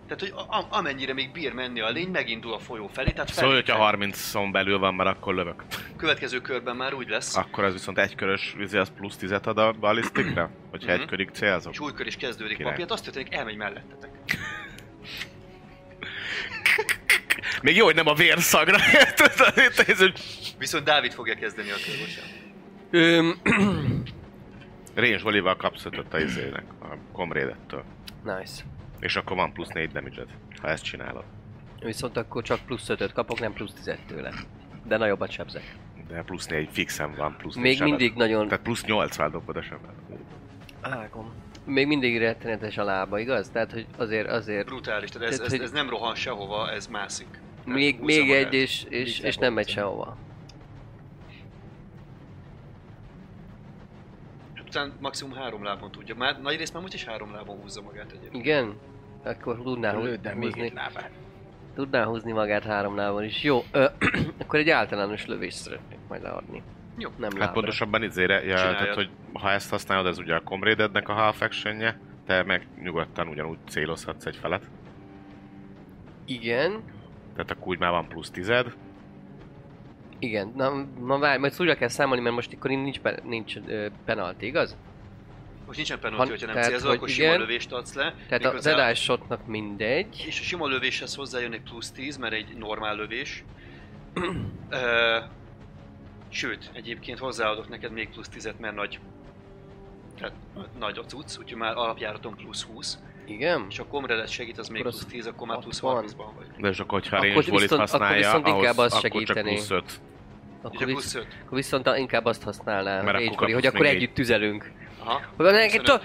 Tehát, hogy a- amennyire még bír menni a lény, megindul a folyó felé, tehát felé, Szóval, hogyha felé. 30 belül van, mert akkor lövök. Következő körben már úgy lesz, Akkor az viszont egy körös, izé, az plusz 10 ad a ballisztikra? Hogyha Mhm. egy körig célzok? és újkör is kezdődik Király. papírt, azt történik, elmegy mellettetek. Még jó, hogy nem a vérszagra. Ez Viszont Dávid fogja kezdeni a kör, bocsánat. Öm, Range Volival kapsz a izének, a komrédettől. nice. És akkor van plusz 4 damage ha ezt csinálod. Viszont akkor csak plusz 5 kapok, nem plusz 10 tőle. De nagyobbat sebzek. De plusz 4 fixen van, plusz 4 Még mindig nagyon... Tehát plusz 8 dobod a sebet. Ágom. Még mindig rettenetes a lába, igaz? Tehát, hogy azért, azért... Brutális, tehát ez, Tehát, ez, hogy- ez nem rohan sehova, ez mászik. Még, még egy, és, és, és nem megy sehova. Utána maximum három lábon tudja. Már nagy rész már most is három lábon húzza magát egyébként. Igen? Akkor tudná Lőd, de még húzni, egy lábát. tudná húzni magát három lábon is. Jó, ö, akkor egy általános lövést szeretnék majd leadni. Jó. Nem Hát lábra. pontosabban izére, ja, Csináljad. tehát hogy ha ezt használod, ez ugye a comrade a half actionje, te meg nyugodtan ugyanúgy célozhatsz egy felet. Igen. Tehát akkor úgy már van plusz tized. Igen, na, na várj, majd újra kell számolni, mert most akkor nincs, pe, nincs ö, penalty, igaz? Most nincsen penalty, Han- hogyha nem tehát, célzol, hogy akkor igen. sima lövést adsz le. Tehát a méghozzá- Deadeye shotnak mindegy. És a sima lövéshez hozzájön egy plusz 10, mert egy normál lövés. Ö, sőt, egyébként hozzáadok neked még plusz 10-et, mert nagy tehát nagy a cucc, úgyhogy már alapjáraton plusz 20. Igen? És a komredet segít, az még Akkor plusz az 10, akkor már plusz 60. 30-ban vagy. De és akkor, hogyha range volley viszont- akkor használja, viszont inkább ahhoz, az akkor csak plusz 5. Akkor, visz, plusz 5. akkor viszont inkább azt használná, Mert a akkor Rage Body, hogy akkor együtt tüzelünk. Aha. Hogy neki, 25.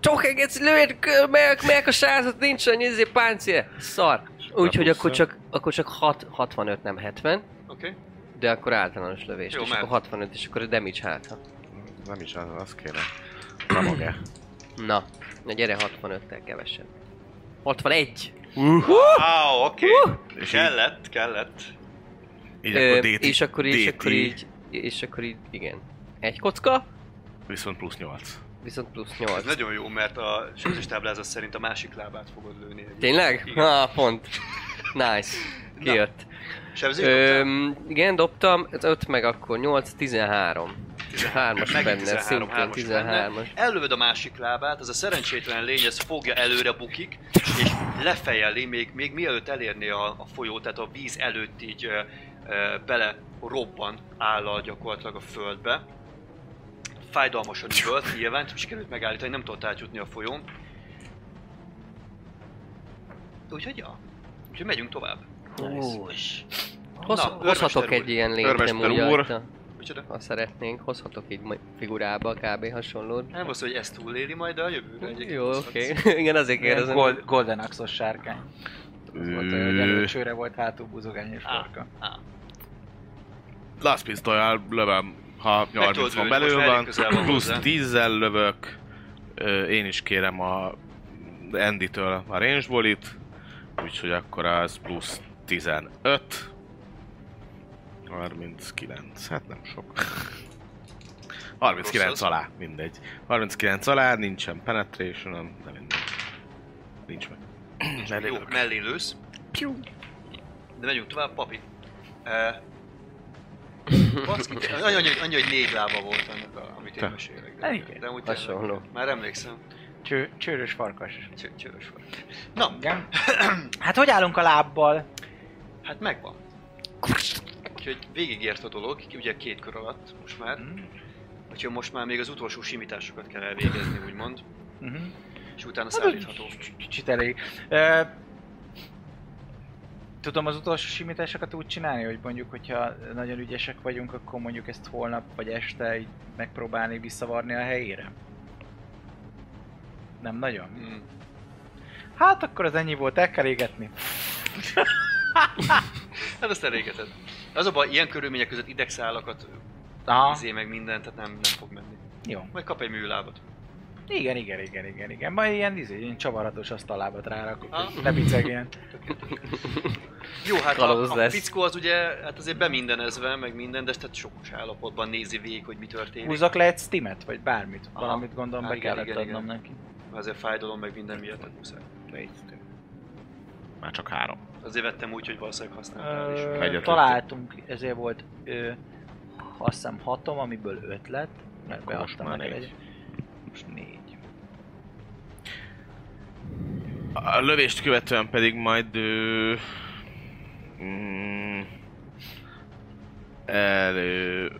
csak egész lőtt, meg, meg a sázat, nincs annyi izé páncél. Szar. Úgyhogy akkor csak, akkor csak 6, 65, nem 70. Oké. Okay. De akkor általános lövés. És mert- akkor 65, és akkor a damage hát. Nem is az, az kéne. Ramog-e? Na, na gyere 65-tel kevesebb. 61! Wow, oké. Okay. És Kellett, kellett. Így Ö, akkor DT, és akkor így, és akkor így, és akkor így, igen. Egy kocka, Viszont plusz 8. viszont plusz Ez 8. nagyon jó, mert a sebzés táblázat szerint a másik lábát fogod lőni. Tényleg? Igen. Ha, pont. Nice. Kijött. Sebzés? Öm, igen, dobtam, 5 meg akkor 8, 13. 3-as Megint benne, 13, szintén hármas benne. 13-as. Ellövöd a másik lábát, ez a szerencsétlen lény, ez fogja előre bukik, és lefejeli, még, még mielőtt elérné a, a folyó, tehát a víz előtt így ö, ö, bele robban áll gyakorlatilag a földbe. Fájdalmasan üvölt, nyilván, sikerült megállítani, nem tudott átjutni a folyón. Úgyhogy ja, úgyhogy megyünk tovább. Nice. Hoz, Na, hozhatok egy ilyen lényt, nem úgy úr. rajta, Micsoda? ha szeretnénk. Hozhatok majd figurába kb. hasonlót. Nem az, hogy ezt túléli majd, de a jövőre egyébként Jó, oké. Igen, azért kérdezem. gold, Golden Axos sárkány. Az volt hogy előcsőre volt hátul buzogány és farka. Last pisztolyal lövöm, ha tudod 30 van belül van, plusz hozzá. 10-zel lövök, én is kérem a Andy-től a range úgyhogy akkor az plusz 15, 39, hát nem sok. 39 Rossz alá, mindegy. 39 alá, nincsen penetration de mindegy. Nincs meg. Mellé Jó, mellé lősz. De megyünk tovább, papi. Baszki, annyi, annyi, annyi, hogy négy lába volt annak, a, amit én mesélek. Hát igen. de úgy Hasonló. Már emlékszem. Cső, csőrös farkas. Cső- Csőrös volt. Na, Igen. Hát hogy állunk a lábbal? hát megvan. Úgyhogy végigért a dolog, ugye két kör alatt most már. Mhm. Úgyhogy most már még az utolsó simításokat kell elvégezni, úgymond. Mhm. És utána Hát, szállítható. Kicsit elég. Tudom az utolsó simításokat úgy csinálni, hogy mondjuk, hogyha nagyon ügyesek vagyunk, akkor mondjuk ezt holnap vagy este így megpróbálni visszavarni a helyére? Nem nagyon? Mm. Hát akkor az ennyi volt, el kell égetni. Hát azt elégeted. Az a baj, ilyen körülmények között idegszálakat, Aha, izé meg mindent, tehát nem, nem fog menni. jó. Majd kap egy műlábat. Igen, igen, igen, igen, igen. Majd ilyen, izé, ilyen csavaratos asztalábat rárakok, Ah. hogy ne bicegjen. Jó, hát Kalóz a, a lesz. fickó az ugye, hát azért bemindenezve, meg minden, de tehát sokos állapotban nézi végig, hogy mi történik. Húzzak le egy Steamet, vagy bármit. Aha. Valamit gondolom Hát be igen, kellett igen, adnom igen. neki. Azért fájdalom, meg minden miatt, tehát muszáj. Négy. Már csak három. Azért vettem úgy, hogy valószínűleg használtál is. Ö, Egyet találtunk, ezért volt ö, azt hiszem hatom, amiből öt lett, mert Akkor most már négy. egy. Most négy. A lövést követően pedig majd... Ö, mm, elő,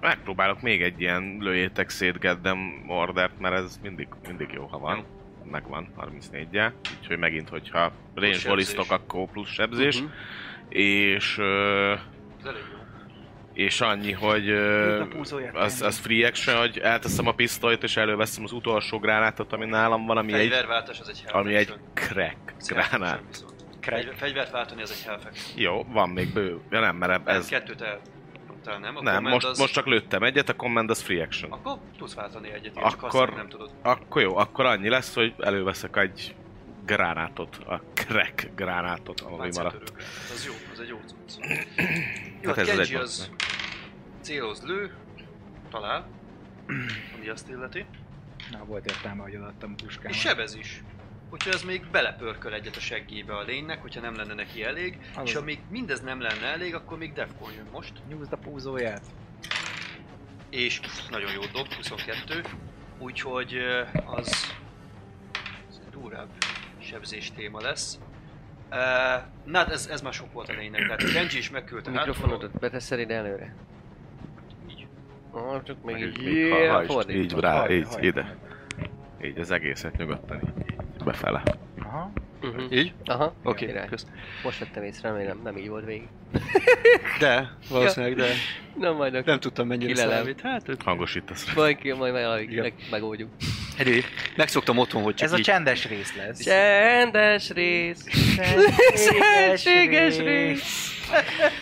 megpróbálok még egy ilyen lőjétek szét Geddem ordert, mert ez mindig, mindig jó, ha van. Megvan 34-jel, úgyhogy megint, hogyha range ballisztok, akkor plusz sebzés. Mhm. És, ö, Ez elég jó. és annyi, hogy ö, az, az free action, hogy elteszem a pisztolyt és előveszem az utolsó gránátot, ami nálam van, ami egy, Fegyverváltás az egy ami egy crack gránát. Fegyvert váltani az egy health action. Jó, van még bő. Ja nem, mert ez... Kettőt el... Talán nem? A Nem, most, az... most csak lőttem egyet, a command az free action. Akkor tudsz váltani egyet, igen, csak Akkor- nem tudod. Akkor jó, akkor annyi lesz, hogy előveszek egy gránátot, a crack gránátot, ami maradt. Páncéltörő. Az jó, az egy jó cucc. Jó, Hát hát ez az az céloz, lő, talál, ami azt illeti, Na, volt értelme, hogy odaadtam a puskámat. és sebez is. Úgyhogy ez még belepörköl egyet a seggébe a lénynek, hogyha nem lenne neki elég, Az és az. amíg mindez nem lenne elég, akkor még Defcon jön most, Nyúzd a púzóját. és nagyon jó dob, 22, úgyhogy eh, az, az egy durább sebzés téma lesz. Uh, na, hát ez, ez már sok volt a lénynek, tehát Kenji is megküldte A mikrofonodat beteszed ide előre? Így. Ah, csak még Meg így. így, így, Yeah, fordítom. így rá, így, ide. Így az egészet nyugodtan, így, így befele. Aha. Mhm. Így? Aha, Oké, király. kösz. Most vettem észre, remélem nem így volt végig. De, valószínűleg, de Na majd akkor nem tudtam mennyire Kilelem. számít. Hát, ők- Hangosítasz rá. majd, ki, majd meg, Igen. meg, megoldjuk. Edé, megszoktam otthon, hogy csak Ez a így... csendes rész lesz. Csendes rész, szentséges rész,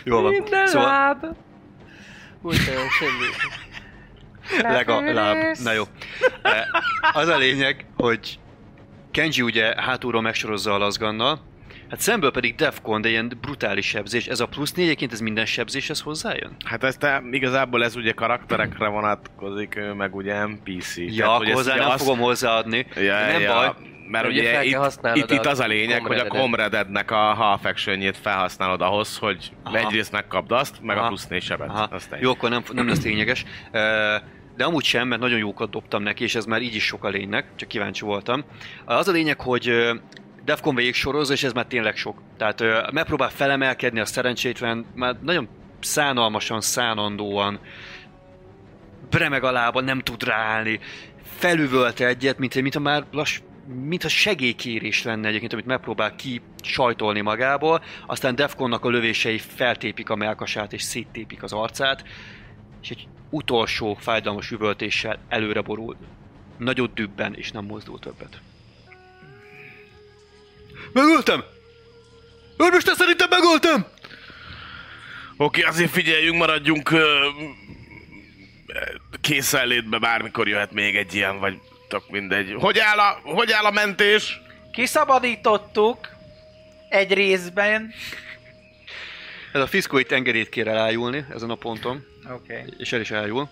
Jól van. minden Szóval láb. Úgy nagyon semmi. legalább... Na jó. Eh, Az a lényeg, hogy Kenji ugye hátulról megsorozza a lazgannal, hát szemből pedig Defcon, de ilyen brutális sebzés. Ez a plusz négy, egyébként ez minden sebzéshez hozzájön? Hát ez te, igazából ez ugye karakterekre vonatkozik, meg ugye NPC. Ja, Tehát, ezt hozzá nem azt- fogom hozzáadni. Ja, nem ja, baj. Mert Ugye ugye, itt, itt, itt az a lényeg, hogy a comradednek a half actionjét felhasználod ahhoz, hogy Aha. egyrészt megkapd azt, meg Aha. a plusz négy sebet. Jó, akkor nem, nem lesz lényeges. Ö, De amúgy sem, mert nagyon jókat dobtam neki, és ez már így is sok a lénynek, csak kíváncsi voltam. Az a lényeg, hogy Defcon végig sorozza, és ez már tényleg sok. Tehát megpróbál felemelkedni a szerencsétlen, már nagyon szánalmasan, szánandóan bremeg a lába, nem tud ráállni. Felüvölte egyet, mint, mint a már lass, mint a segélykérés lenne egyébként, amit megpróbál ki sajtolni magából, aztán Defconnak a lövései feltépik a melkasát és széttépik az arcát, és egy utolsó fájdalmas üvöltéssel előre borul. Nagyot dübben, és nem mozdul többet. Megöltem! Őrmester, szerintem megöltem! Oké, azért figyeljünk, maradjunk ö, készenlétbe, bármikor jöhet még egy ilyen, vagy tök mindegy. Hogy áll a, hogy áll a mentés? Kiszabadítottuk egy részben. Ez a fiszkó itt engedélyt kér elájulni ezen a ponton, Oké. Okay. és el is elájul.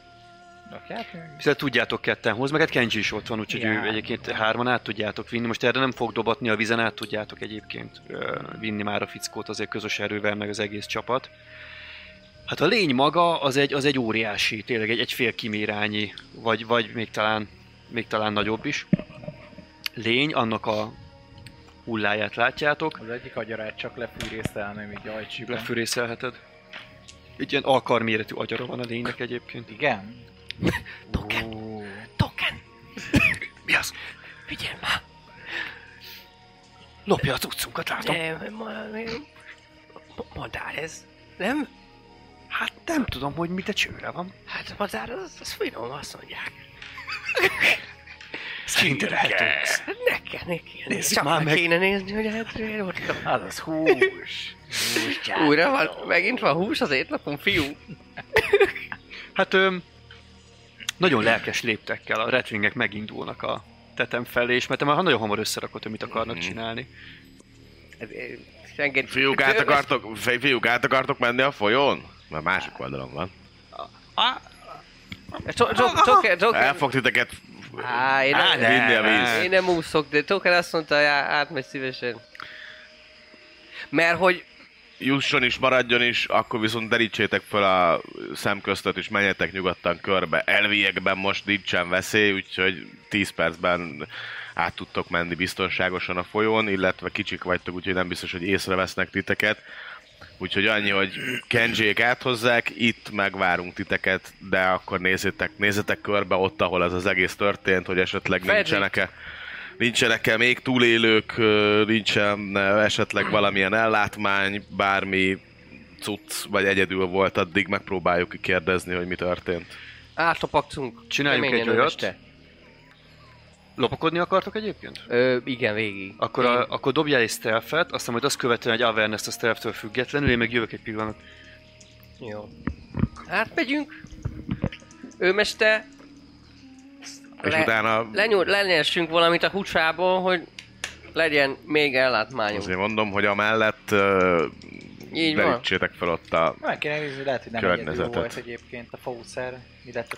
Rakját? Hiszen tudjátok ketten hoz, meg egy Kenji is ott van, úgyhogy Ja. ő egyébként hárman át tudjátok vinni. Most erre nem fog dobatni, a vizen át tudjátok egyébként vinni már a fickót azért közös erővel, meg az egész csapat. Hát a lény maga az egy, az egy óriási, tényleg egy, egy fél kimérányi, vagy, vagy még talán, még talán nagyobb is. Lény, annak a hulláját látjátok, Az egyik agyarát csak lefűrészelném így ajcsíben. lefűrészelheted. Egy ilyen alkarméretű agyara van a lénynek egyébként. Igen? Token. Token! Mi az? Figyelj már! Lopja az utcunkat, látom. Ma- madár ez, nem? Hát nem tudom, hogy mit a csőre van. Hát a madár az, az finom, azt mondják. Eltudsz. Hát Nekem, nekem. Nézzük Csak már meg kéne nézni, hogy hát ott az az hús. Hús Újra van, megint van hús az étlapon, fiú. Hát öm, nagyon lelkes léptekkel a retvingek megindulnak a tetem felé, és mert már nagyon hamar összerakott, hogy mit akarnak Mhm. csinálni. Ez- Enged... Fiúk, át akartok, fi- fiúk, át akartok menni a folyón? Mert másik oldalon van. Token, El fog titeket Á, én Á, nem, ne. vinni a víz. én nem úszok, de Token azt mondta, hogy átmegy szívesen. Mert hogy Jusson is, maradjon is, akkor viszont derítsétek fel a szemköztet, és menjetek nyugodtan körbe. Elviekben most nincsen veszély, úgyhogy 10 percben át tudtok menni biztonságosan a folyón, illetve kicsik vagytok, úgyhogy nem biztos, hogy észrevesznek titeket. Úgyhogy annyi, hogy Kenjék áthozzák, itt megvárunk titeket, de akkor nézzétek, nézzetek körbe ott, ahol ez az egész történt, hogy esetleg nincsenek-e nincsenek-e még túlélők, nincsen esetleg valamilyen ellátmány, bármi cucc, vagy egyedül volt, addig megpróbáljuk kérdezni, hogy mi történt. átlopakcunk. Csináljunk egy olyat. este. Lopakodni akartok egyébként? Ö, igen, végig. Akkor, a, akkor dobjál egy stealth-et, aztán majd azt követően egy awareness a stealth-től függetlenül, én meg jövök egy pillanat. Jó. Átmegyünk. Ő meste. És utána Lenyúl, lenyessünk valamit a húsából, hogy legyen még ellátmányunk. azért mondom, hogy amellett ö, Így van. derítsétek fel ott a... Meg kéne nézni, lehet, hogy nem egyedül volt egyébként a fószer.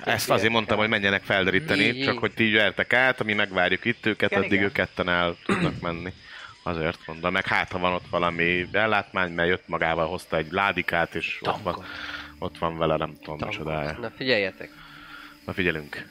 Ezt azért mondtam, hogy menjenek felderíteni, Így, így. csak hogy ti gyertek át, mi megvárjuk itt őket, Igen, addig igen. ők ketten el tudnak menni. Azért mondom, meg hát ha van ott valami ellátmány, mert jött magával, hozta egy ládikát, és ott van, Tankot. ott van vele, nem tudom micsodája. Na figyeljetek. Na figyelünk,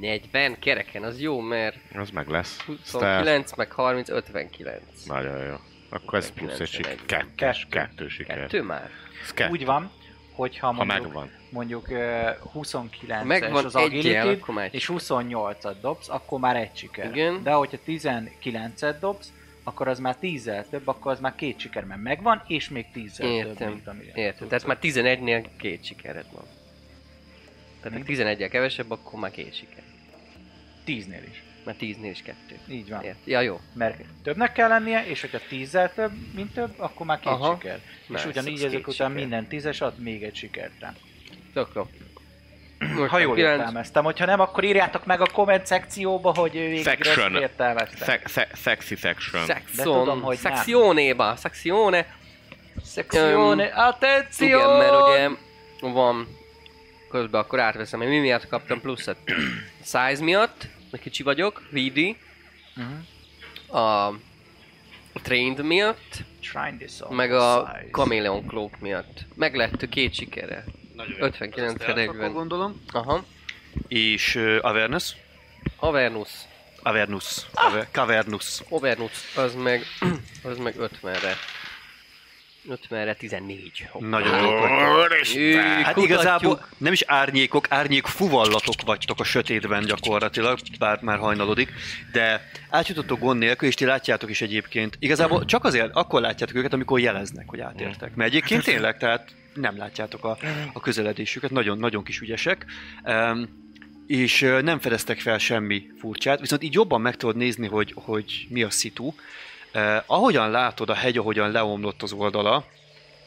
40 kereken, az jó, mert az meg lesz. Stealth. 29 meg 30, 59. Nagyon jó. Akkor ez plusz egy siker. 91. Kettős, kettő siker. Kettő már? Ez kettő. Úgy van, hogyha Ha mondjuk, megvan. mondjuk ö, 29-es Megvan az agility és 28-at dobsz, akkor már egy siker. Igen. De hogyha 19-et dobsz, akkor az már 10-zel több, akkor az már két siker, mert megvan, és még 10-zel több, mint amilyen. értem. Tehát már 11-nél két sikered van. Tehát ha 11-el kevesebb, akkor már két siker. 10-nél is. Már 10-nél is kettő. Így van. Ért. Ja, jó. Mert többnek kell lennie, és hogyha 10-zel több, mint több, akkor már két Aha. siker. Nice, és ugyanígy ezek után siker. minden tízes ad még egy sikert rá. Tök jó. Most Ha jól kilenc- értelmeztem, hogyha nem, akkor írjátok meg a komment szekcióba, hogy végig Section. értelmeztem. Se- se- sexy section. De tudom, hogy nem. szekciónéba, szekcióne. Szekcióne, Öm, attenzió! Igen, mert ugye van, közben akkor átveszem, hogy mi miatt kaptam pluszat. Size miatt, mert kicsi vagyok, VD, Mhm. a trained miatt, meg a. Chameleon Cloak miatt. Meg lett két sikere. Nagyon jó. 59 Azt elfakol, 40. gondolom. Aha. És uh, Avernus. Avernus. Avernus. Ave- Cavernus. Avernus, az meg, az meg 50-re. 50-re 14. Hoppá. Nagyon. Ű, Hát igazából nem is árnyékok, árnyék fuvallatok vagytok a sötétben gyakorlatilag, bár már hajnalodik, de átjutottok gond nélkül, és ti látjátok is egyébként. Igazából csak azért akkor látjátok őket, amikor jeleznek, hogy átértek. Mert egyébként tényleg, tehát nem látjátok a, a közeledésüket, nagyon, nagyon kis ügyesek. Um, és nem fedeztek fel semmi furcsát, viszont így jobban meg tudod nézni, hogy, hogy mi a szitu. Uh, ahogyan látod a hegy, ahogyan leomlott az oldala,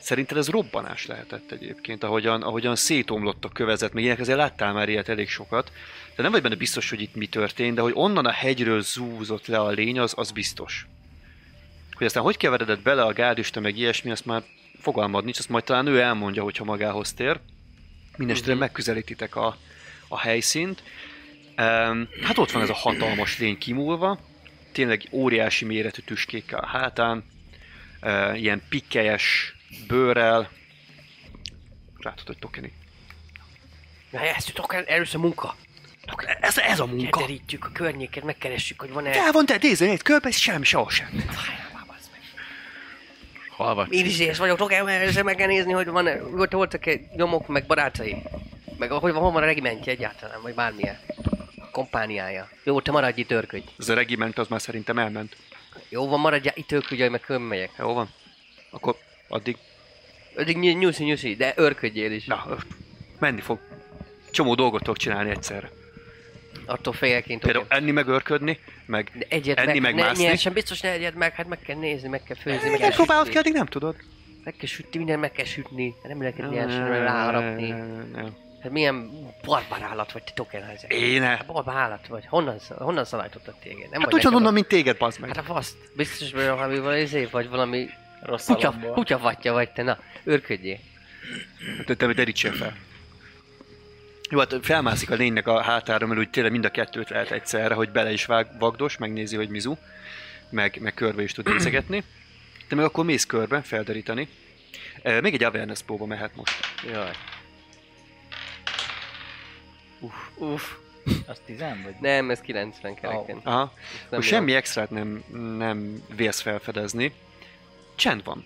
Szerinted ez robbanás lehetett egyébként, ahogyan, ahogyan szétomlott a kövezet, még ilyenek azért láttál már ilyet elég sokat. De nem vagy benne biztos, hogy itt mi történt, de hogy onnan a hegyről zúzott le a lény, az, az biztos. Hogy aztán hogy keveredett bele a gárdista, meg ilyesmi, azt már fogalmad nincs, azt majd talán ő elmondja, hogyha magához tér. Mindenesetre Mhm. megközelítitek a, a helyszínt. Um, hát ott van ez a hatalmas lény kimúlva, tényleg óriási méretű tüskékkel a hátán, ilyen pikkelyes bőrrel. Rátod, hogy tokeni. Na ezt jutok el, először munka. Ez, ez a munka. Kiderítjük a környéket, megkeressük, hogy van-e... El van te, nézzél egy körbe, és semmi, sehol sem. Halva. Én is éhes vagyok, tudok el, meg kell nézni, hogy van-e, volt, voltak-e nyomok, meg barátai. Meg hogy van, hol van a regimentje egyáltalán, vagy bármilyen. Kompániája. Jó, te maradj itt, őrködj. Ez a regiment az már szerintem elment. Jó van, maradj itt, őrködj, meg megyek. Jó van. Akkor addig, Addig ny- nyuszi, nyuszi, de őrködjél is. na, menni fog. Csomó dolgot tudok csinálni egyszerre. Attól félként Például enni, meg örködni, meg De egyet enni, meg, meg ne, mászni. nyersen, biztos ne egyed meg, hát meg kell nézni, meg kell főzni, meg kell próbálod ki, addig nem tudod. Meg kell sütni, minden meg kell sütni. Nem lehet nyersen ráharapni. Nem. Hát milyen barbár állat vagy, te tokenházer. Éne. Barbár állat vagy. Honnan, honnan szalajtottak téged? Nem Hát vagy ugyanonnan, mint téged, bazd meg. Hát a faszt. Biztos, hogy valami valami vagy valami Rossz kutya, alomból. kutyavatja vagy te. Na, őrködjél. Te, te derítsél fel. Jó, hát felmászik a lénynek a hátára, mert úgy tényleg mind a kettőt lehet egyszerre, hogy bele is vág vagdos, megnézi, hogy mizu, meg, meg körbe is tud nézegetni. Te meg akkor mész körbe, felderíteni. Még egy awareness próba mehet most. Jaj. Uff, uff. Az 10 vagy? Nem, ez 90 kereken. Aha. Ez Most semmi extrát nem, nem vélsz felfedezni. Csend van.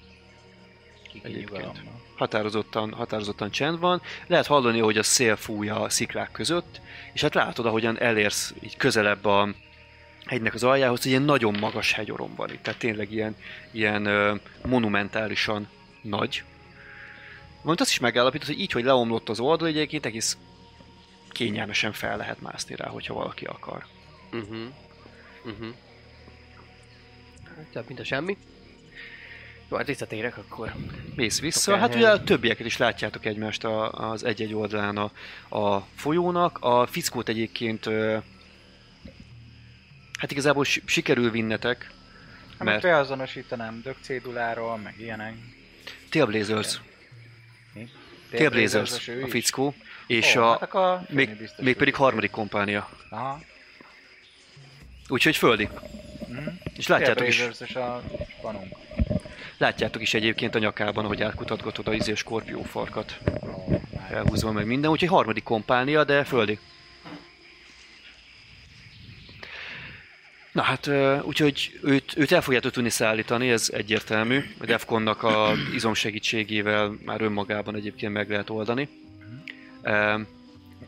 Egyébként. határozottan, határozottan csend van. Lehet hallani, hogy a szél fújja a sziklák között, és hát látod, ahogyan elérsz így közelebb a hegynek az aljához, hogy ilyen nagyon magas hegyorom van itt, tehát tényleg ilyen, ilyen ö, monumentálisan nagy. Mondjuk azt is megállapítod, hogy így, hogy leomlott az oldal, egyébként egész kényelmesen fel lehet mászni rá, hogyha valaki akar. Mhm. Mhm. Több, mint a semmi. Jó, hát visszatérek akkor. Mész vissza, Oké. hát ugye a többieket is látjátok egymást a, az egy-egy oldalán a, a folyónak. A fickót egyébként hát igazából si- sikerül vinnetek, Hát mert beazonosítanám dög céduláról, meg ilyenek. Tailblazers? Tailblazers a is? És Ó, a, hát akkor még, még pedig harmadik kompánia. Aha. Úgyhogy földi. Mhm. És látjátok is, Tailblazers a spanunk. látjátok is egyébként a nyakában, hogy átkutatgatod a izé skorpió farkat. Nice. elhúzva meg minden, úgyhogy harmadik kompánia, de földi. Na hát, úgyhogy őt, őt el fogjátok tudni szállítani, ez egyértelmű. A Defconnak a izom segítségével már önmagában egyébként meg lehet oldani.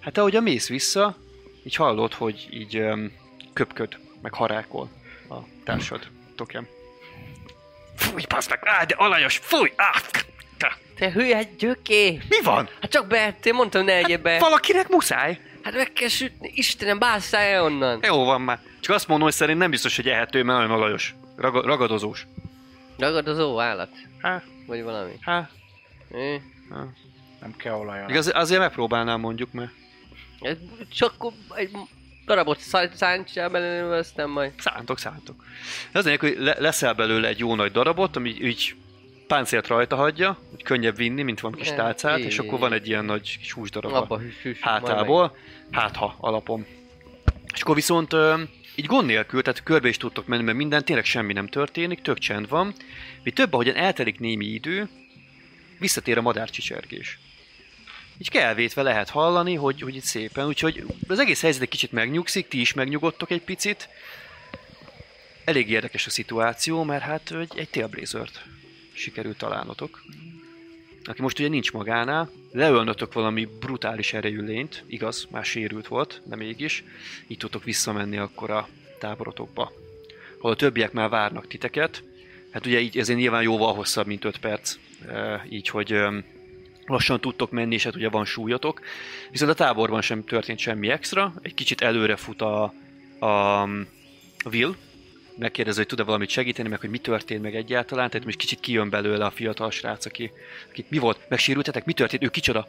Hát ahogyan mész vissza, így hallod, hogy így köpköd, meg harákol a társad, Tokem. Fúj, passz meg! Á, de alajos, fúj! Á, te. Hülye gyöké! Mi van? Hát csak beettél, mondtam ne egyéb be. Valakinek muszáj. Hát meg kell sütni, Istenem, básszál el onnan. Jó van már. Csak azt mondom, hogy szerint nem biztos, hogy ehető, mert nagyon alajos. Raga- ragadozós. Ragadozó állat. Há, Vagy valami. há. É. Nem kell olajon. Igaz, azért megpróbálnám mondjuk, mert Csak egy darabot szá- szántsál belőle, aztán majd... szántok, szántok. De az lényeg, hogy le- leszel belőle egy jó nagy darabot, ami így páncélt rajta hagyja, hogy könnyebb vinni, mint van kis tálcát, és akkor van egy ilyen nagy kis húsdarab Abba a hátából, hátha alapon. És akkor viszont így gond nélkül, tehát körbe is tudtok menni, mert minden tényleg semmi nem történik, tök csend van. Mi több, ahogyan eltelik némi idő, visszatér a madárcsicsergés. Így kelvétve lehet hallani, hogy, hogy itt szépen, úgyhogy az egész helyzet egy kicsit megnyugszik, ti is megnyugodtok egy picit. Elég érdekes a szituáció, mert hát egy, egy tailblazert sikerült találnotok. Aki most ugye nincs magánál, leölnötök valami brutális erejű lényt, igaz, már sérült volt, de mégis, így tudtok visszamenni akkor a táborotokba. Ahol a többiek már várnak titeket, hát ugye így ezért nyilván jóval hosszabb, mint 5 perc, e, így hogy lassan tudtok menni, és hát ugye van súlyotok. Viszont a táborban sem történt semmi extra, egy kicsit előre fut a, a Will, megkérdezi, hogy tud-e valamit segíteni, meg hogy mi történt meg egyáltalán, tehát most kicsit kijön belőle a fiatal srác, aki, aki mi volt, megsérültetek, mi történt, ő kicsoda?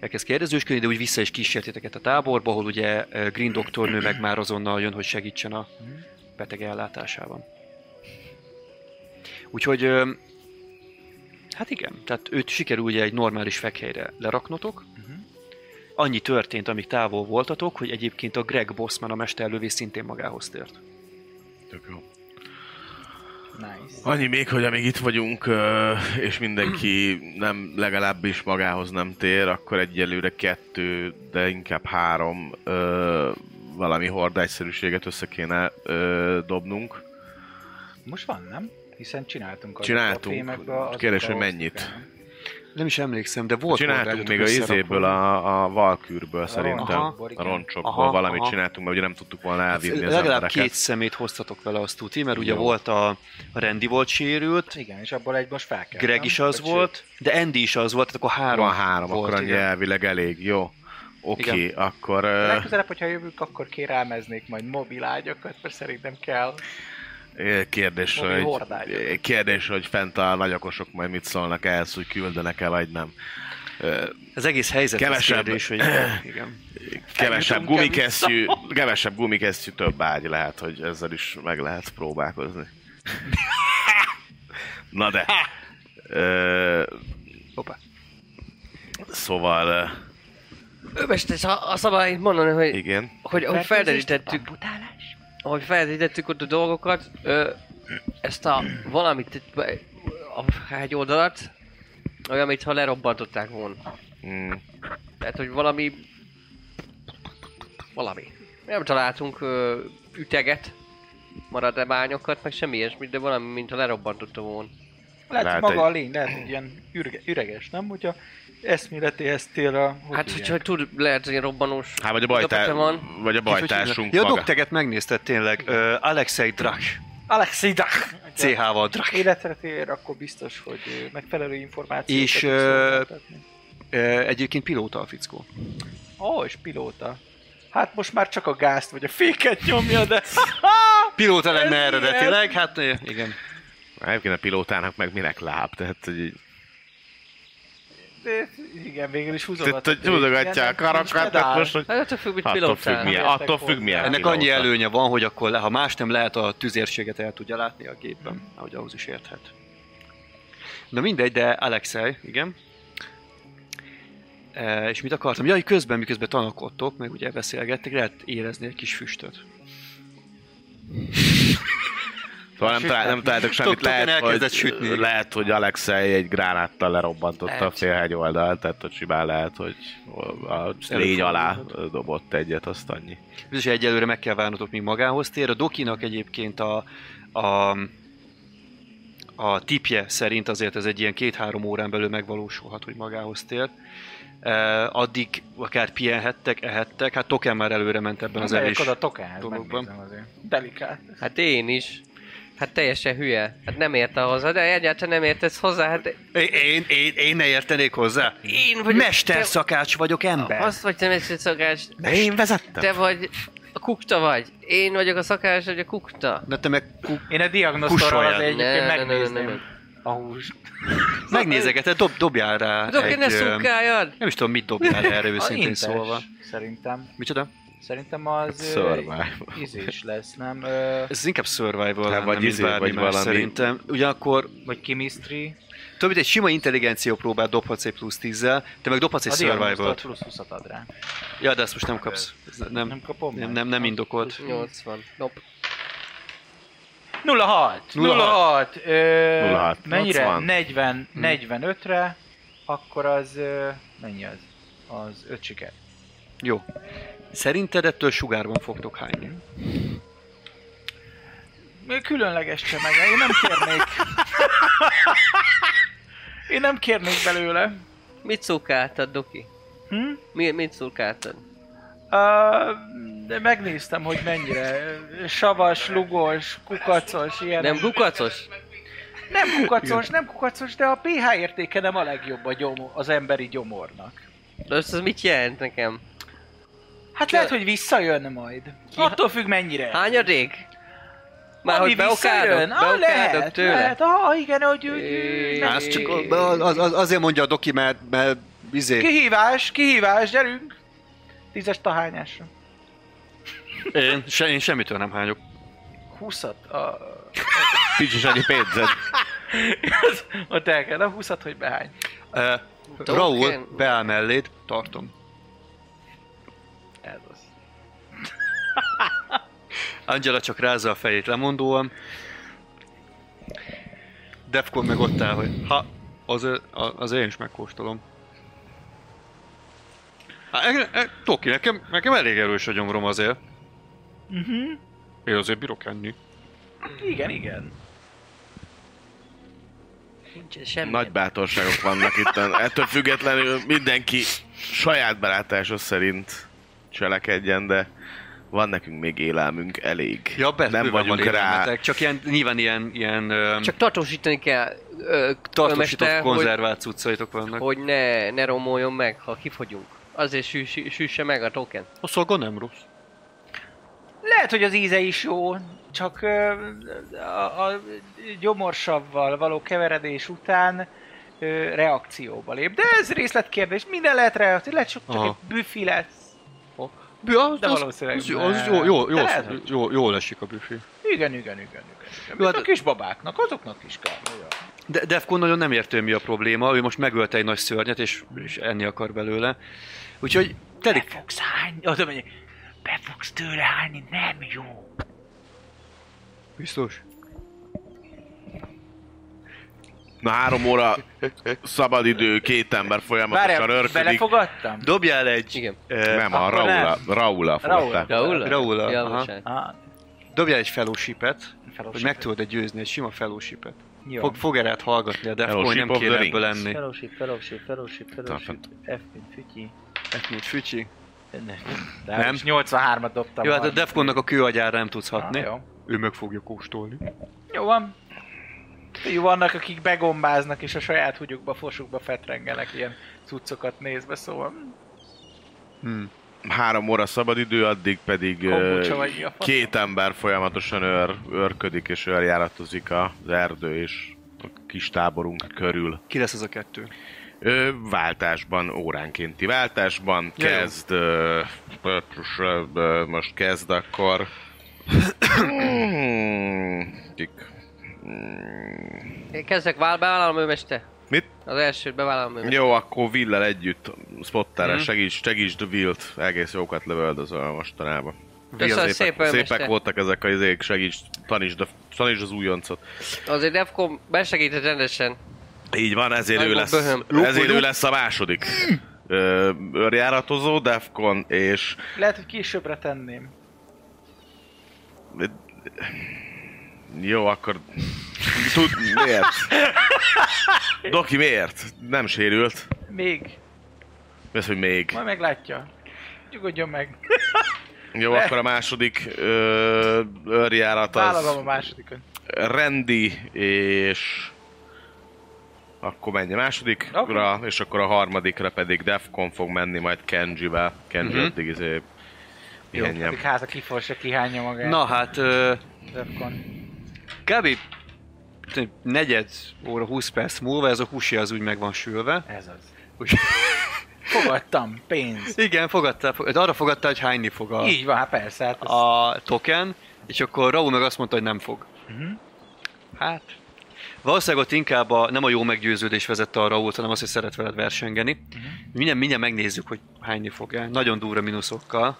Elkezd kérdezősködni, de úgy vissza is kísértéteket a táborba, ahol ugye eh, Green doktornő meg már azonnal jön, hogy segítsen a beteg ellátásában. Úgyhogy ö, Hát igen, tehát őt sikerül ugye egy normális fekhelyre leraknotok. Mhm. Annyi történt, amíg távol voltatok, hogy egyébként a Greg Bossman, a mesterlövész szintén magához tért. Tök jó. Nice. Annyi még, hogy amíg itt vagyunk, és mindenki nem legalábbis magához nem tér, akkor egyelőre kettő, de inkább három valami hordágyszerűséget össze kéne dobnunk. Most van, nem? Hiszen csináltunk Csináltunk. a azok Kérdés, hogy mennyit? kell. Nem is emlékszem, de volt Csináltunk még a izéből, a, a valkűrből szerintem, a roncsokból Aha, valamit aha. csináltunk, mert ugye nem tudtuk volna elvinni az Legalább embereket. két szemét hoztatok vele azt tuti, mert ugye Jó. volt a, a Randy volt sérült, Igen, és abból egy most fel kell. Greg nem? is az Vagy volt, de Andy is az volt, tehát akkor három Van három, volt, akkor annyi igen. elvileg elég, jó. Oké, okay, akkor... sőt, Legközelebb, hogyha jövünk, akkor kérelmeznék majd mobilágyakat, mert szerintem kell. Kérdés, Mobil hogy, hordágyok. kérdés, hogy fent a nagyokosok majd mit szólnak ehhez, hogy küldenek-e vagy nem. Az egész helyzet Kevesebb. kérdés, hogy igen. Kevesebb gumikesztyű, kevesebb gumikesztyű, több ágy lehet, hogy ezzel is meg lehet próbálkozni. Na de. Ö, Hoppá. szóval, ö, Ömest, azt szabad mondani, hogy, igen. hogy ahogy felderítettük, ahogy felderítettük ott a dolgokat, ö, ezt a valamit, a egy oldalat, olyan, mintha lerobbantották volna. Mm, Tehát, hogy valami... Valami. Nem találtunk ö, üteget, maradványokat, meg semmi ilyesmit, de valami, mintha lerobbantotta volna. Lehet, Lehet lehet maga egy- a lény, lehet, hogy ilyen ürge, üreges, nem? Hogyha eszméletéhez tér a... hogy Hát, hogyha tud, lehet, hogy robbanós Hát vagy a, idapete van. vagy a bajtársunk Ja, a dokteget megnézted tényleg. Uh, Alexei Drak. Alexei Dach! CH-val Drak. Életre tér, akkor biztos, hogy megfelelő információkat És. Uh, egyébként pilóta a fickó. Ó, és pilóta. Hát most már csak a gázt vagy a féket nyomja, de... Pilóta lenne eredetileg, hát igen. Egyébként a pilótának meg minek láb, tehát hogy igen, végül is tehát, húzogat. hogy húzogatja a karakat, tehát most hogy Hát attól függ, mit attól függ milyen, attól függ milyen Ennek pilóta. annyi előnye van, hogy akkor le, ha más nem lehet, a tüzérséget el tudja látni a gépben, ahogy ahhoz is érthet. Na mindegy, de Alexei, igen. E, és mit akartam? Ja, hogy közben, miközben tanakodtok, meg ugye beszélgettek, lehet érezni egy kis füstöt. Szóval nem, talál, nem találtok semmit, lehet, hogy, sütni. lehet, hogy Alexei egy gránáttal lerobbantotta a Lehet. félhegy oldalt, tehát hogy simán lehet, hogy a légy alá dobott egyet, azt annyi. Biztos, egyelőre meg kell várnotok, míg magához tér. A Dokinak egyébként a, a, a tipje szerint azért ez egy ilyen két-három órán belül megvalósulhat, hogy magához tér. E, addig akár pihenhettek, ehettek, hát Token már előre ment ebben az elés. a tokához, dologban. Delikát. Hát én is. Hát teljesen hülye. Hát nem érte hozzá, de egyáltalán nem értesz hozzá. Hát Én, én, én, én ne értenék hozzá? én vagyok... Mesterszakács vagyok ember. Azt vagy te mesterszakács. De én vezettem. Te vagy a kukta vagy. Én vagyok a szakács, vagy a kukta. De te meg ku- Én a diagnosztorral az egyébként Ne, ne, ne, ne, megnézném a húst. megnézegeted, dob, dobjál rá Doki, egy... ne ö, szurkáljad! Nem is tudom, mit dobjál erre őszintén szólva. Szerintem. Micsoda? Szerintem az... Survival. Izés lesz, nem? Ö, Ez inkább survival Hát, lenne, vagy mint izé, bármi vagy más valami- szerintem. Ugyanakkor vagy chemistry. Több mint egy sima intelligenció próbát dobhatsz egy plusz 10 te meg dobhatsz egy A survival diagnosztor plusz 20 ad rá. Ja, de ezt most nem kapsz. Nem, Nem kapom nem, nem, nem indokolt. 80. Nope. 06! 06! Ö, 06, mennyire? 80. 40, Hm. 45-re, akkor az... Ö, mennyi az? Az 5 siker. Jó. Szerinted ettől sugárban fogtok hányni? Különleges csemege, én nem kérnék. Én nem kérnék belőle. Mit szurkáltad, Doki? Hm? Mi, mit szurkáltad? Uh, de megnéztem, hogy mennyire savas, lugos, kukacos, ilyen. Nem kukacos? nem kukacos, nem kukacos, de a pH értéke nem a legjobb a gyomor, az emberi gyomornak. De ez az mit jelent nekem? Hát lehet, hogy visszajön majd. Attól függ mennyire. Hányadék? Már Ami hogy beokádok? Ah, lehet, tőle? lehet. Ah, igen, hogy É. nem- Az, csak, az, az, azért mondja a doki, mert, mert izé, Kihívás, kihívás, gyerünk! Tízes tahányásra. én, se, én semmitől nem hányok. Húszat. A... Nincs is annyi pénzed. Ott el kell a 20 hogy behány. Uh. Raúl beáll melléd, tartom. Angela csak rázza a fejét lemondóan. Defcon meg ott áll, hogy ha, az, az én is megkóstolom. Hát, e, e, Toki, nekem, nekem elég erős a gyomrom azért. Uh-huh. Én azért bírok enni. Igen, igen. Nincs semmi. Nagy bátorságok vannak itt. Ettől függetlenül mindenki saját belátása szerint cselekedjen, de van nekünk még élelmünk elég. Ja, be, nem vagyunk rá. Csak ilyen, nyilván ilyen, ilyen Csak tartósítani kell, ö, tartósított mester, konzervált cuccaitok vannak. hogy ne, ne romoljon meg, ha kifogyunk. Azért süss, süsse meg a token. A szolga nem rossz. Lehet, hogy az íze is jó, csak ö, a, a gyomorsavval való keveredés után ö, reakcióba lép. De ez részletkérdés, minden lehet reakció, lehet csak, csak egy büfi lesz. Ja, De az, valószínűleg az, az, jó, jó, jó, lehet, hogy- jó, jól esik a büfé. Igen, igen, igen, igen. Jó, hát- a kisbabáknak, azoknak is kell. Jó. De Defcon nagyon nem értő, mi a probléma. Ő most megölte egy nagy szörnyet, és, és enni akar belőle. Úgyhogy Be telik. fogsz hányni, oda menj, be fogsz tőle hányni, nem jó. Biztos? Na három óra szabadidő, két ember folyamatosan Várjál, örködik. belefogadtam? Dobjál egy... Igen. eh, Nem, a Akkor Raula, nem. Raula Raula. fogta. Raúl? Raúl, Ja, aha. bocsánat. Ah, Dobjál egy fellowship-et, hogy meg tudod győzni, egy sima fellowship-et. Jó. Fog, fog erre hallgatni a Defcon, hogy nem of kéne the ebből Rings. lenni. Fellowship, fellowship, fellowship, fellowship. F mint fütyi. F mint Fücsi. De Nem. nem. 83-at dobtam. Jó, hát a. Defconnak a kőagyára nem tudsz Ah, hatni. jó. Ő meg fogja kóstolni. Jó van. Jó, vannak, akik begombáznak, és a saját húgyukba, fosukba fetrengenek ilyen cuccokat nézve, szóval... Hmm. Három óra szabadidő, addig pedig fasz? két ember folyamatosan őr, őrködik és őrjáratozik az erdő és a kis táborunk körül. Ki lesz az a kettő? Ö, váltásban, óránkénti váltásban Ja, jó. kezd, ö, ö, ö, most kezd akkor. Kik? Hmm, Én kezdek vál, bevállalom ő mester. Mit? Az elsőt bevállalom ő. Jó, akkor Willel együtt spottára Mhm. segíts, segítsd Willt, egész jókat lövöldözöl mostanában. Köszönöm Szépek, szépen, szépek mester. voltak ezek a izék, segíts, tanítsd, tanítsd az újoncot. Azért Defcon besegített rendesen. Így van, ezért ő Nagyon lesz, böhöm. ezért ő lesz a második ö, őrjáratozó, Defcon, és Lehet, hogy későbbre tenném. Jó, akkor tud, miért? Doki, miért? Nem sérült. Még. Mi az, hogy még? Majd meglátja. Nyugodjon meg. Jó, Le- akkor a második ö, őrjárat az... Vállalom a másodikon. Rendi és akkor menj a másodikra, Oké. és akkor a harmadikra pedig Defcon fog menni majd Kenji-vel. Kenji Mhm. addig izé pihenjen. Addig háza kiforsa, kihányja magát. Na hát, ö, Defcon. Kb. negyed óra, 20 perc múlva ez a husi az úgy meg van sülve. Ez az. Úgy, Fogadtam, pénz. igen, fogadtál, fog- arra fogadtál, hogy hányni fog a, Így van, hát persze. Hát ez... a token, és akkor Raúl meg azt mondta, hogy nem fog. Mhm. Hát... Valószínűleg ott inkább a, nem a jó meggyőződés vezette a Raúlt, hanem az, hogy szeret veled versengeni. Mhm. Mindjárt, mindjárt megnézzük, hogy hányni fog el. Nagyon durva mínuszokkal.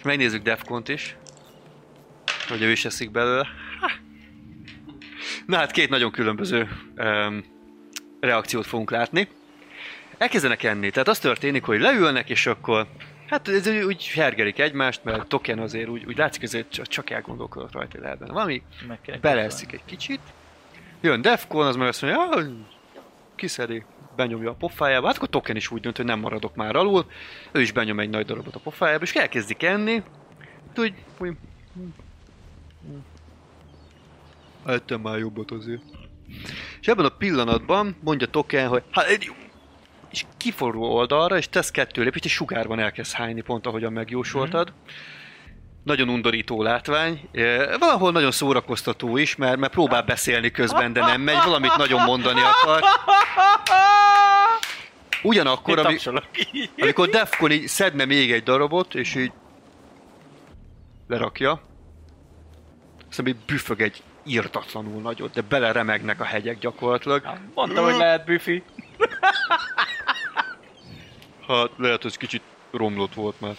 És megnézzük Defcont is. Hogy ő is eszik belőle. Na hát két nagyon különböző um, reakciót fogunk látni. Elkezdenek enni, tehát az történik, hogy leülnek, és akkor Hát ez úgy- hergelik egymást, mert Token azért úgy, úgy látszik, ezért csak, elgondolkodott rajta, hogy lehet benne valami. Beleeszik egy kicsit. Jön Defcon, az meg azt mondja, "Ah, kiszedi, benyomja a pofájába. Hát akkor Token is úgy dönt, hogy nem maradok már alul. Ő is benyom egy nagy darabot a pofájába, és elkezdik enni. Hát úgy, úgy Ettem már jobbat azért. És ebben a pillanatban mondja Token, hogy hát egy és kiforul oldalra, és tesz kettő lépést, és sugárban elkezd hányni, pont ahogyan megjósoltad. Nagyon undorító látvány. Valahol nagyon szórakoztató is, mert, mert próbál beszélni közben, de nem megy. Valamit nagyon mondani akar. Ugyanakkor, ami, amikor Defcon így szedne még egy darabot, és így lerakja, Aztán így büfög egy írtatlanul nagyot, de beleremegnek a hegyek gyakorlatilag. Mondtam, hogy lehet büfi. Hát lehet, hogy kicsit romlott volt már.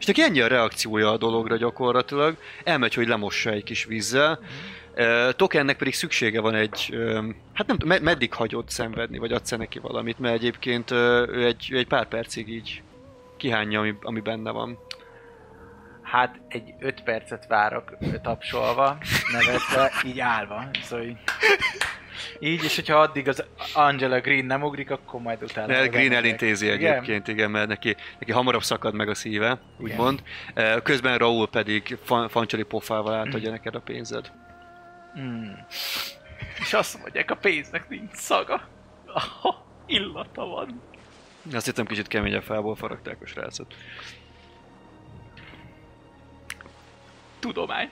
És neki ennyi a reakciója a dologra gyakorlatilag. Elmegy, hogy lemossa egy kis vízzel. Uh, Tokennek pedig szüksége van egy, hát nem tudom, med- meddig hagyod szenvedni, vagy adsz neki valamit, mert egyébként uh, ő egy, ő egy pár percig így kihányja, ami, ami benne van. Hát egy 5 percet várok tapsolva, nevetve, így állva. Szóval így, így, és hogyha addig az Angela Green nem ugrik, akkor majd utána... De Green bemegyek. elintézi Igen? egyébként, igen, mert neki, neki hamarabb szakad meg a szíve, úgymond. Uh, Közben Raúl pedig fan, fancsali pofával átadja neked a pénzed. Mm. És azt mondják, a pénznek nincs szaga. Oh, illata van. Azt hittem kicsit keményebb fából faragták a srácot. Tudomány.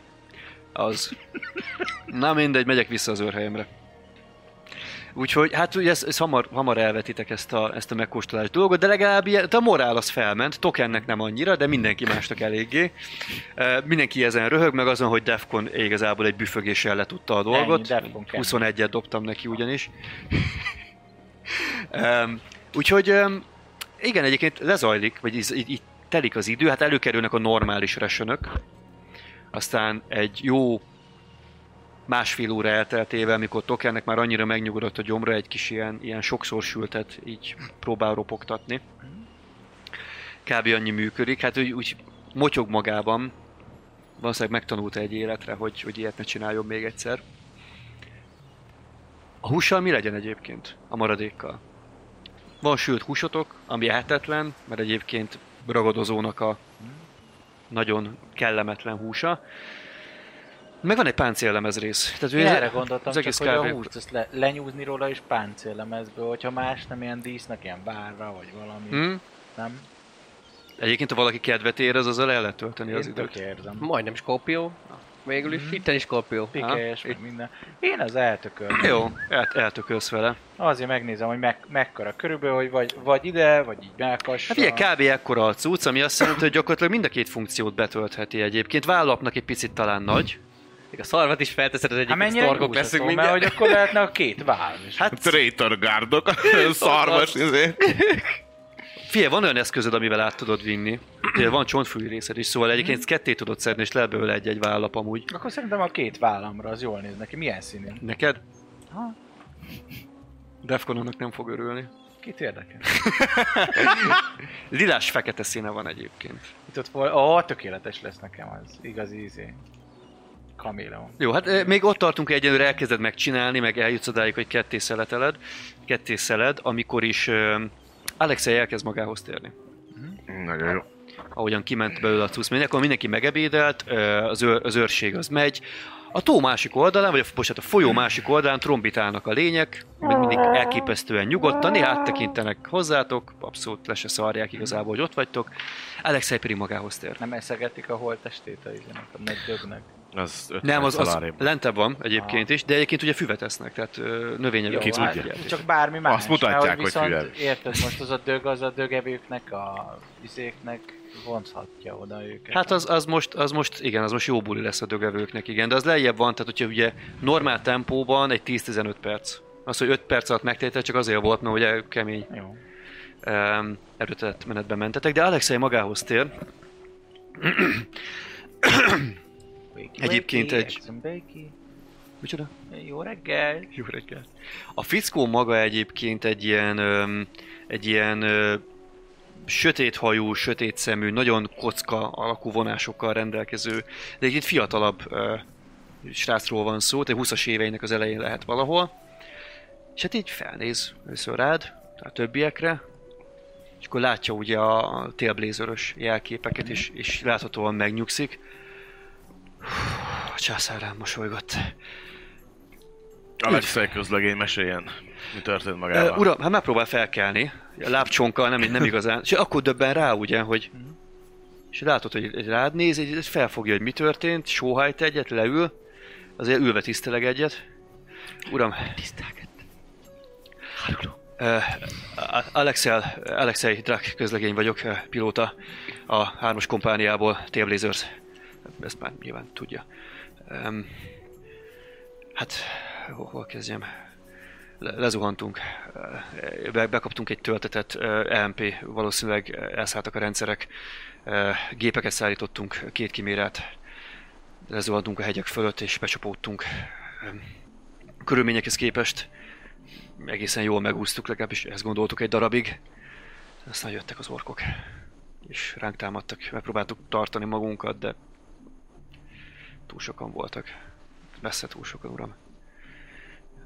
Az. Na mindegy, megyek vissza az őrhelyemre. Úgyhogy, hát ugye ezt, ezt hamar, hamar elvetitek ezt a, ezt a megkóstolás dolgot, de legalább ilyen, a morál az felment, Tokennek nem annyira, de mindenki másnak eléggé. Uh, mindenki ezen röhög, meg azon, hogy Defcon igazából egy büfögéssel letudta a dolgot. Ennyi, Defcon kemény. 21-et dobtam neki ugyanis. um, úgyhogy um, igen, egyébként lezajlik, vagy így, így, így telik az idő, hát előkerülnek a normális resönök, aztán egy jó másfél óra elteltével, mikor Tokennek már annyira megnyugodott a gyomra, egy kis ilyen, ilyen sokszor sültet így próbál ropogtatni. Kb. annyi működik, hát úgy, úgy motyog magában, valószínűleg megtanulta egy életre, hogy, hogy ilyet ne csináljon még egyszer. A hússal mi legyen egyébként? A maradékkal? Van sült húsotok, ami ehetetlen, mert egyébként ragadozónak a nagyon kellemetlen húsa. Meg van egy páncéllemez rész. Tehát ő erre gondoltam, az csak egész hogy a kb. húst azt le, lenyúzni róla és páncéllemezből, hogyha más nem ilyen dísznek, ilyen várra, vagy valami, Hm? nem? Egyébként, ha valaki kedvet érez, azzal el lehet tölteni az Én időt. tök érzem. Majdnem Skorpió. Végül is. Itten is Skorpió. Pikes, meg minden. Én az eltökölöm. Jó, el, eltökölsz vele. Azért megnézem, hogy meg, mekkora körülbelül, hogy vagy, vagy ide, vagy így melkassa. Hát ugye kb. ekkora a cucc, ami azt jelenti, hogy gyakorlatilag mind a két funkciót betöltheti egyébként. Vállapnak egy picit talán nagy. Még a szarvat is felteszed, az egyik Hát mennyire sztorkok leszünk mert mindjárt. hogy akkor lehetne a két váll. És Hát Traitor guardok, szarvas, izé. Figyelj, van olyan eszközöd, amivel át tudod vinni. Ugye van csontfűi részed is, szóval egyébként ezt ketté tudod szedni, és lehet belőle egy-egy vállap amúgy. akkor szerintem a két vállamra az jól néz neki. Milyen színű? Neked? Ha, Defcononnak nem fog örülni. kit érdekel? Lilás fekete színe van egyébként. Itt ott volt, ó, tökéletes lesz nekem az igazi izé. Kaméleon. Jó, hát eh, még ott tartunk, hogy egyenlőre elkezded megcsinálni, meg eljutsz odáig, hogy ketté szeleteled, ketté szeled, amikor is uh, Alexei elkezd magához térni. Nagyon jó. ahogyan kiment belőle a cucc, akkor mindenki megebédelt, ö, az, őr, az őrség az megy. A tó másik oldalán, vagy a, bocsánat, a folyó másik oldalán trombitálnak a lények, még mindig elképesztően nyugodtan, néha áttekintenek hozzátok, abszolút le se szarják igazából, hogy ott vagytok. Alexei pedig magához tér. Nem eszegetik a holttestét a izének, a nagy dögnek. Az Nem, az, az lentebb van egyébként is, de egyébként ugye füvet esznek, tehát növényevők. Ki tudja. csak bármi más. Azt mutatják, mert hogy viszont, hülye. Érted, most az a dög, az a dögevőknek, a izéknek vonzhatja oda őket. Hát az, az, most, az most, igen, az most jó buli lesz a dögevőknek, igen, de az lejjebb van, tehát hogyha ugye normál tempóban egy 10-15 perc. Az, hogy 5 perc alatt megtétel, csak azért volt, mert ugye kemény Jó. um, erőtett menetben mentetek, de Alexei magához tér. Wakey, Egyébként wakey, egy- Bakey. Micsoda? Jó reggel. Jó reggelt. A fickó maga egyébként egy ilyen, öm, egy ilyen ö, sötét hajú, sötét szemű, nagyon kocka alakú vonásokkal rendelkező, de egy fiatalabb ö, srácról van szó, tehát 20-as éveinek az elején lehet valahol. És hát így felnéz először rád, tehát többiekre, és akkor látja ugye a télblézörös jelképeket, és, és láthatóan megnyugszik. A császár rám mosolygott. Alexei közlegény meséljen. Mi történt Uh, magával? uram, hát megpróbál felkelni. A lábcsonkkal nem, nem igazán. És akkor döbben rá, ugye, hogy... És látod, hogy egy rád néz, egy felfogja, hogy mi történt, sóhajt egyet, leül, azért ülve tiszteleg egyet. Uram, tisztelget. Uh, Alexei, Alexei Drak közlegény vagyok, uh, pilóta a hármas kompániából, Tailblazers. Ezt már nyilván tudja. Um, hát, hol, kezdjem? Le, lezuhantunk, be, bekaptunk egy töltetet, EMP, valószínűleg elszálltak a rendszerek, gépeket szállítottunk, két kimérát, lezuhantunk a hegyek fölött és becsapódtunk. Körülményekhez képest egészen jól megúsztuk, legalábbis ezt gondoltuk egy darabig. Aztán jöttek az orkok, és ránk támadtak. Megpróbáltuk tartani magunkat, de túl sokan voltak. Messze túl sokan, uram.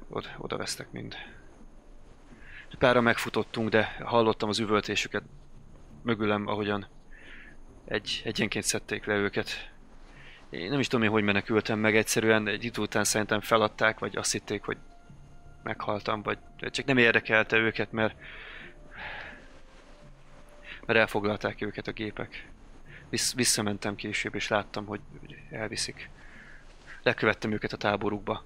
Oda, oda vesztek mind. Párra megfutottunk, de hallottam az üvöltésüket mögülem, ahogyan egy, egyenként szedték le őket. Én nem is tudom én, hogy menekültem meg, egyszerűen egy idő után szerintem feladták, vagy azt hitték, hogy meghaltam, vagy csak nem érdekelte őket, mert mert elfoglalták őket a gépek. Vissz, visszamentem később, és láttam, hogy elviszik. Lekövettem őket a táborukba.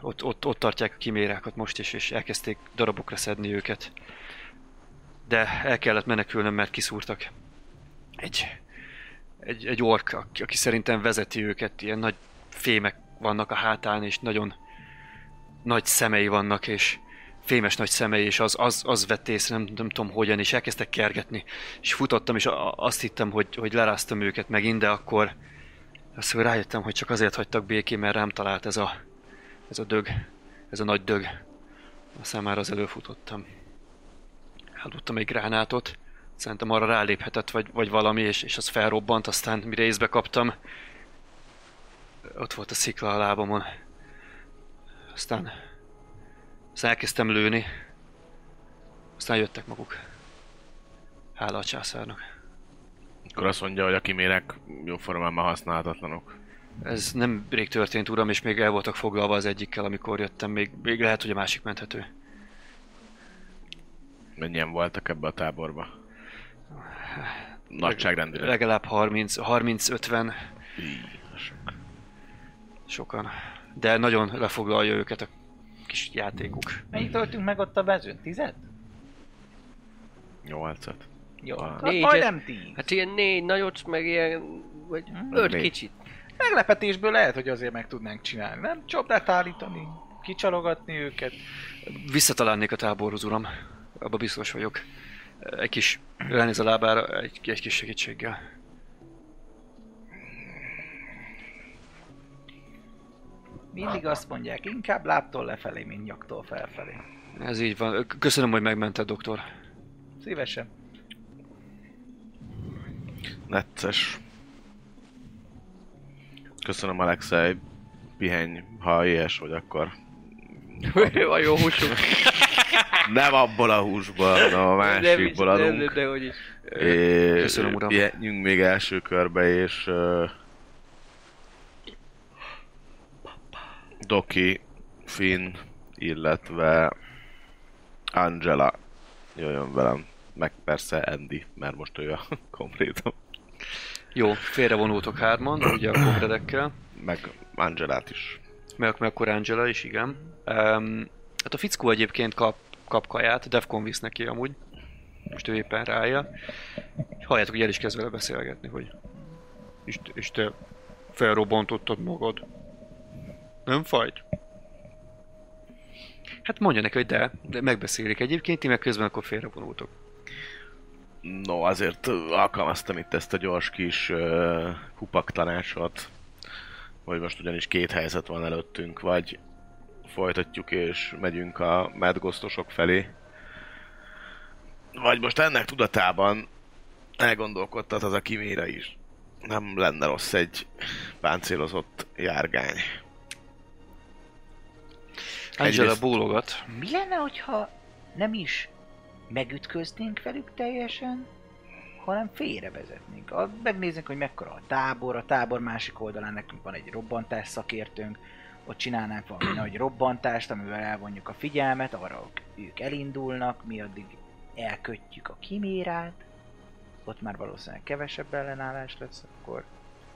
Ott, ott, ott tartják a kimérákat most is, és elkezdték darabokra szedni őket. De el kellett menekülnöm, mert kiszúrtak. Egy, egy, egy ork, aki, aki szerintem vezeti őket, ilyen nagy fémek vannak a hátán, és nagyon nagy szemei vannak, és fémes nagy szemei, és az, az, az vett észre, nem, nem tudom hogyan, és elkezdtek kergetni. És futottam, és azt hittem, hogy, hogy leráztam őket megint, de akkor azt hogy rájöttem, hogy csak azért hagytak békén, mert rám talált ez a, ez a dög, ez a nagy dög. Aztán már az előfutottam. Eldobtam egy gránátot, szerintem arra ráléphetett, vagy, vagy valami, és, és az felrobbant, aztán mire észbe kaptam, ott volt a szikla a lábamon. Aztán, aztán elkezdtem lőni. Aztán jöttek maguk. Hála a császárnak. Akkor azt mondja, hogy a kimérek jóformában használhatatlanok. Ez nem rég történt, uram, és még el voltak foglalva az egyikkel, amikor jöttem. Még, még lehet, hogy a másik menthető. Mennyien voltak ebbe a táborba? Nagyságrendileg. Legalább 30, 30-50 Így, sok. sokan. De nagyon lefoglalja őket a kis játékuk. Mennyit töltünk meg ott a mezőn? Tizet? Nyolcat. Jó, Ah. hát Négyet. majdnem tíz. Hát ilyen négy nagyot, meg ilyen... Vagy Hm? öt Négy. kicsit. Meglepetésből lehet, hogy azért meg tudnánk csinálni. Nem csapdát állítani, kicsalogatni őket. Visszatalálnék a táborhoz, uram. Abba biztos vagyok. Egy kis ránéz a lábára, egy, egy kis segítséggel. Mindig azt mondják, inkább lábtól lefelé, mint nyaktól felfelé. Ez így van. Köszönöm, hogy megmented, doktor. Szívesen. Necces. Köszönöm Alexei. Pihenj, ha éhes vagy, akkor a jó húsú. nem abból a húsból, hanem a másikból nem, nem, adunk. de hogy is. És Köszönöm, uram. Menjünk még első körbe, és uh, Doki, Finn, illetve Angela jöjjön velem. Meg persze Andy, mert most ő a konkrétan. Jó, félrevonultok hárman, ugye a komredekkel. Meg Angelát is. Meg, meg akkor Angela is, igen. Um, hát a fickó egyébként kap, kap kaját, Defcon visz neki amúgy. Most ő éppen rája. És halljátok, hogy el is kezd vele beszélgetni, hogy és, és te felrobbantottad magad. Nem fajt? Hát mondja neki, hogy de, de megbeszélik egyébként, ti meg közben akkor félrevonultok. No, azért alkalmaztam itt ezt a gyors kis uh, kupak tanácsot, hogy most ugyanis két helyzet van előttünk, vagy folytatjuk és megyünk a medgosztosok felé, vagy most ennek tudatában elgondolkodtat az a kimére is. Nem lenne rossz egy páncélozott járgány. Angela Egyrészt- bólogat. Mi lenne, hogyha nem is megütköznénk velük teljesen, hanem félrevezetnénk. A- Megnézzük, hogy mekkora a tábor, a tábor másik oldalán nekünk van egy robbantás szakértőnk, ott csinálnánk valami nagy robbantást, amivel elvonjuk a figyelmet, arra ők elindulnak, mi addig elkötjük a kimérát, ott már valószínűleg kevesebb ellenállás lesz, akkor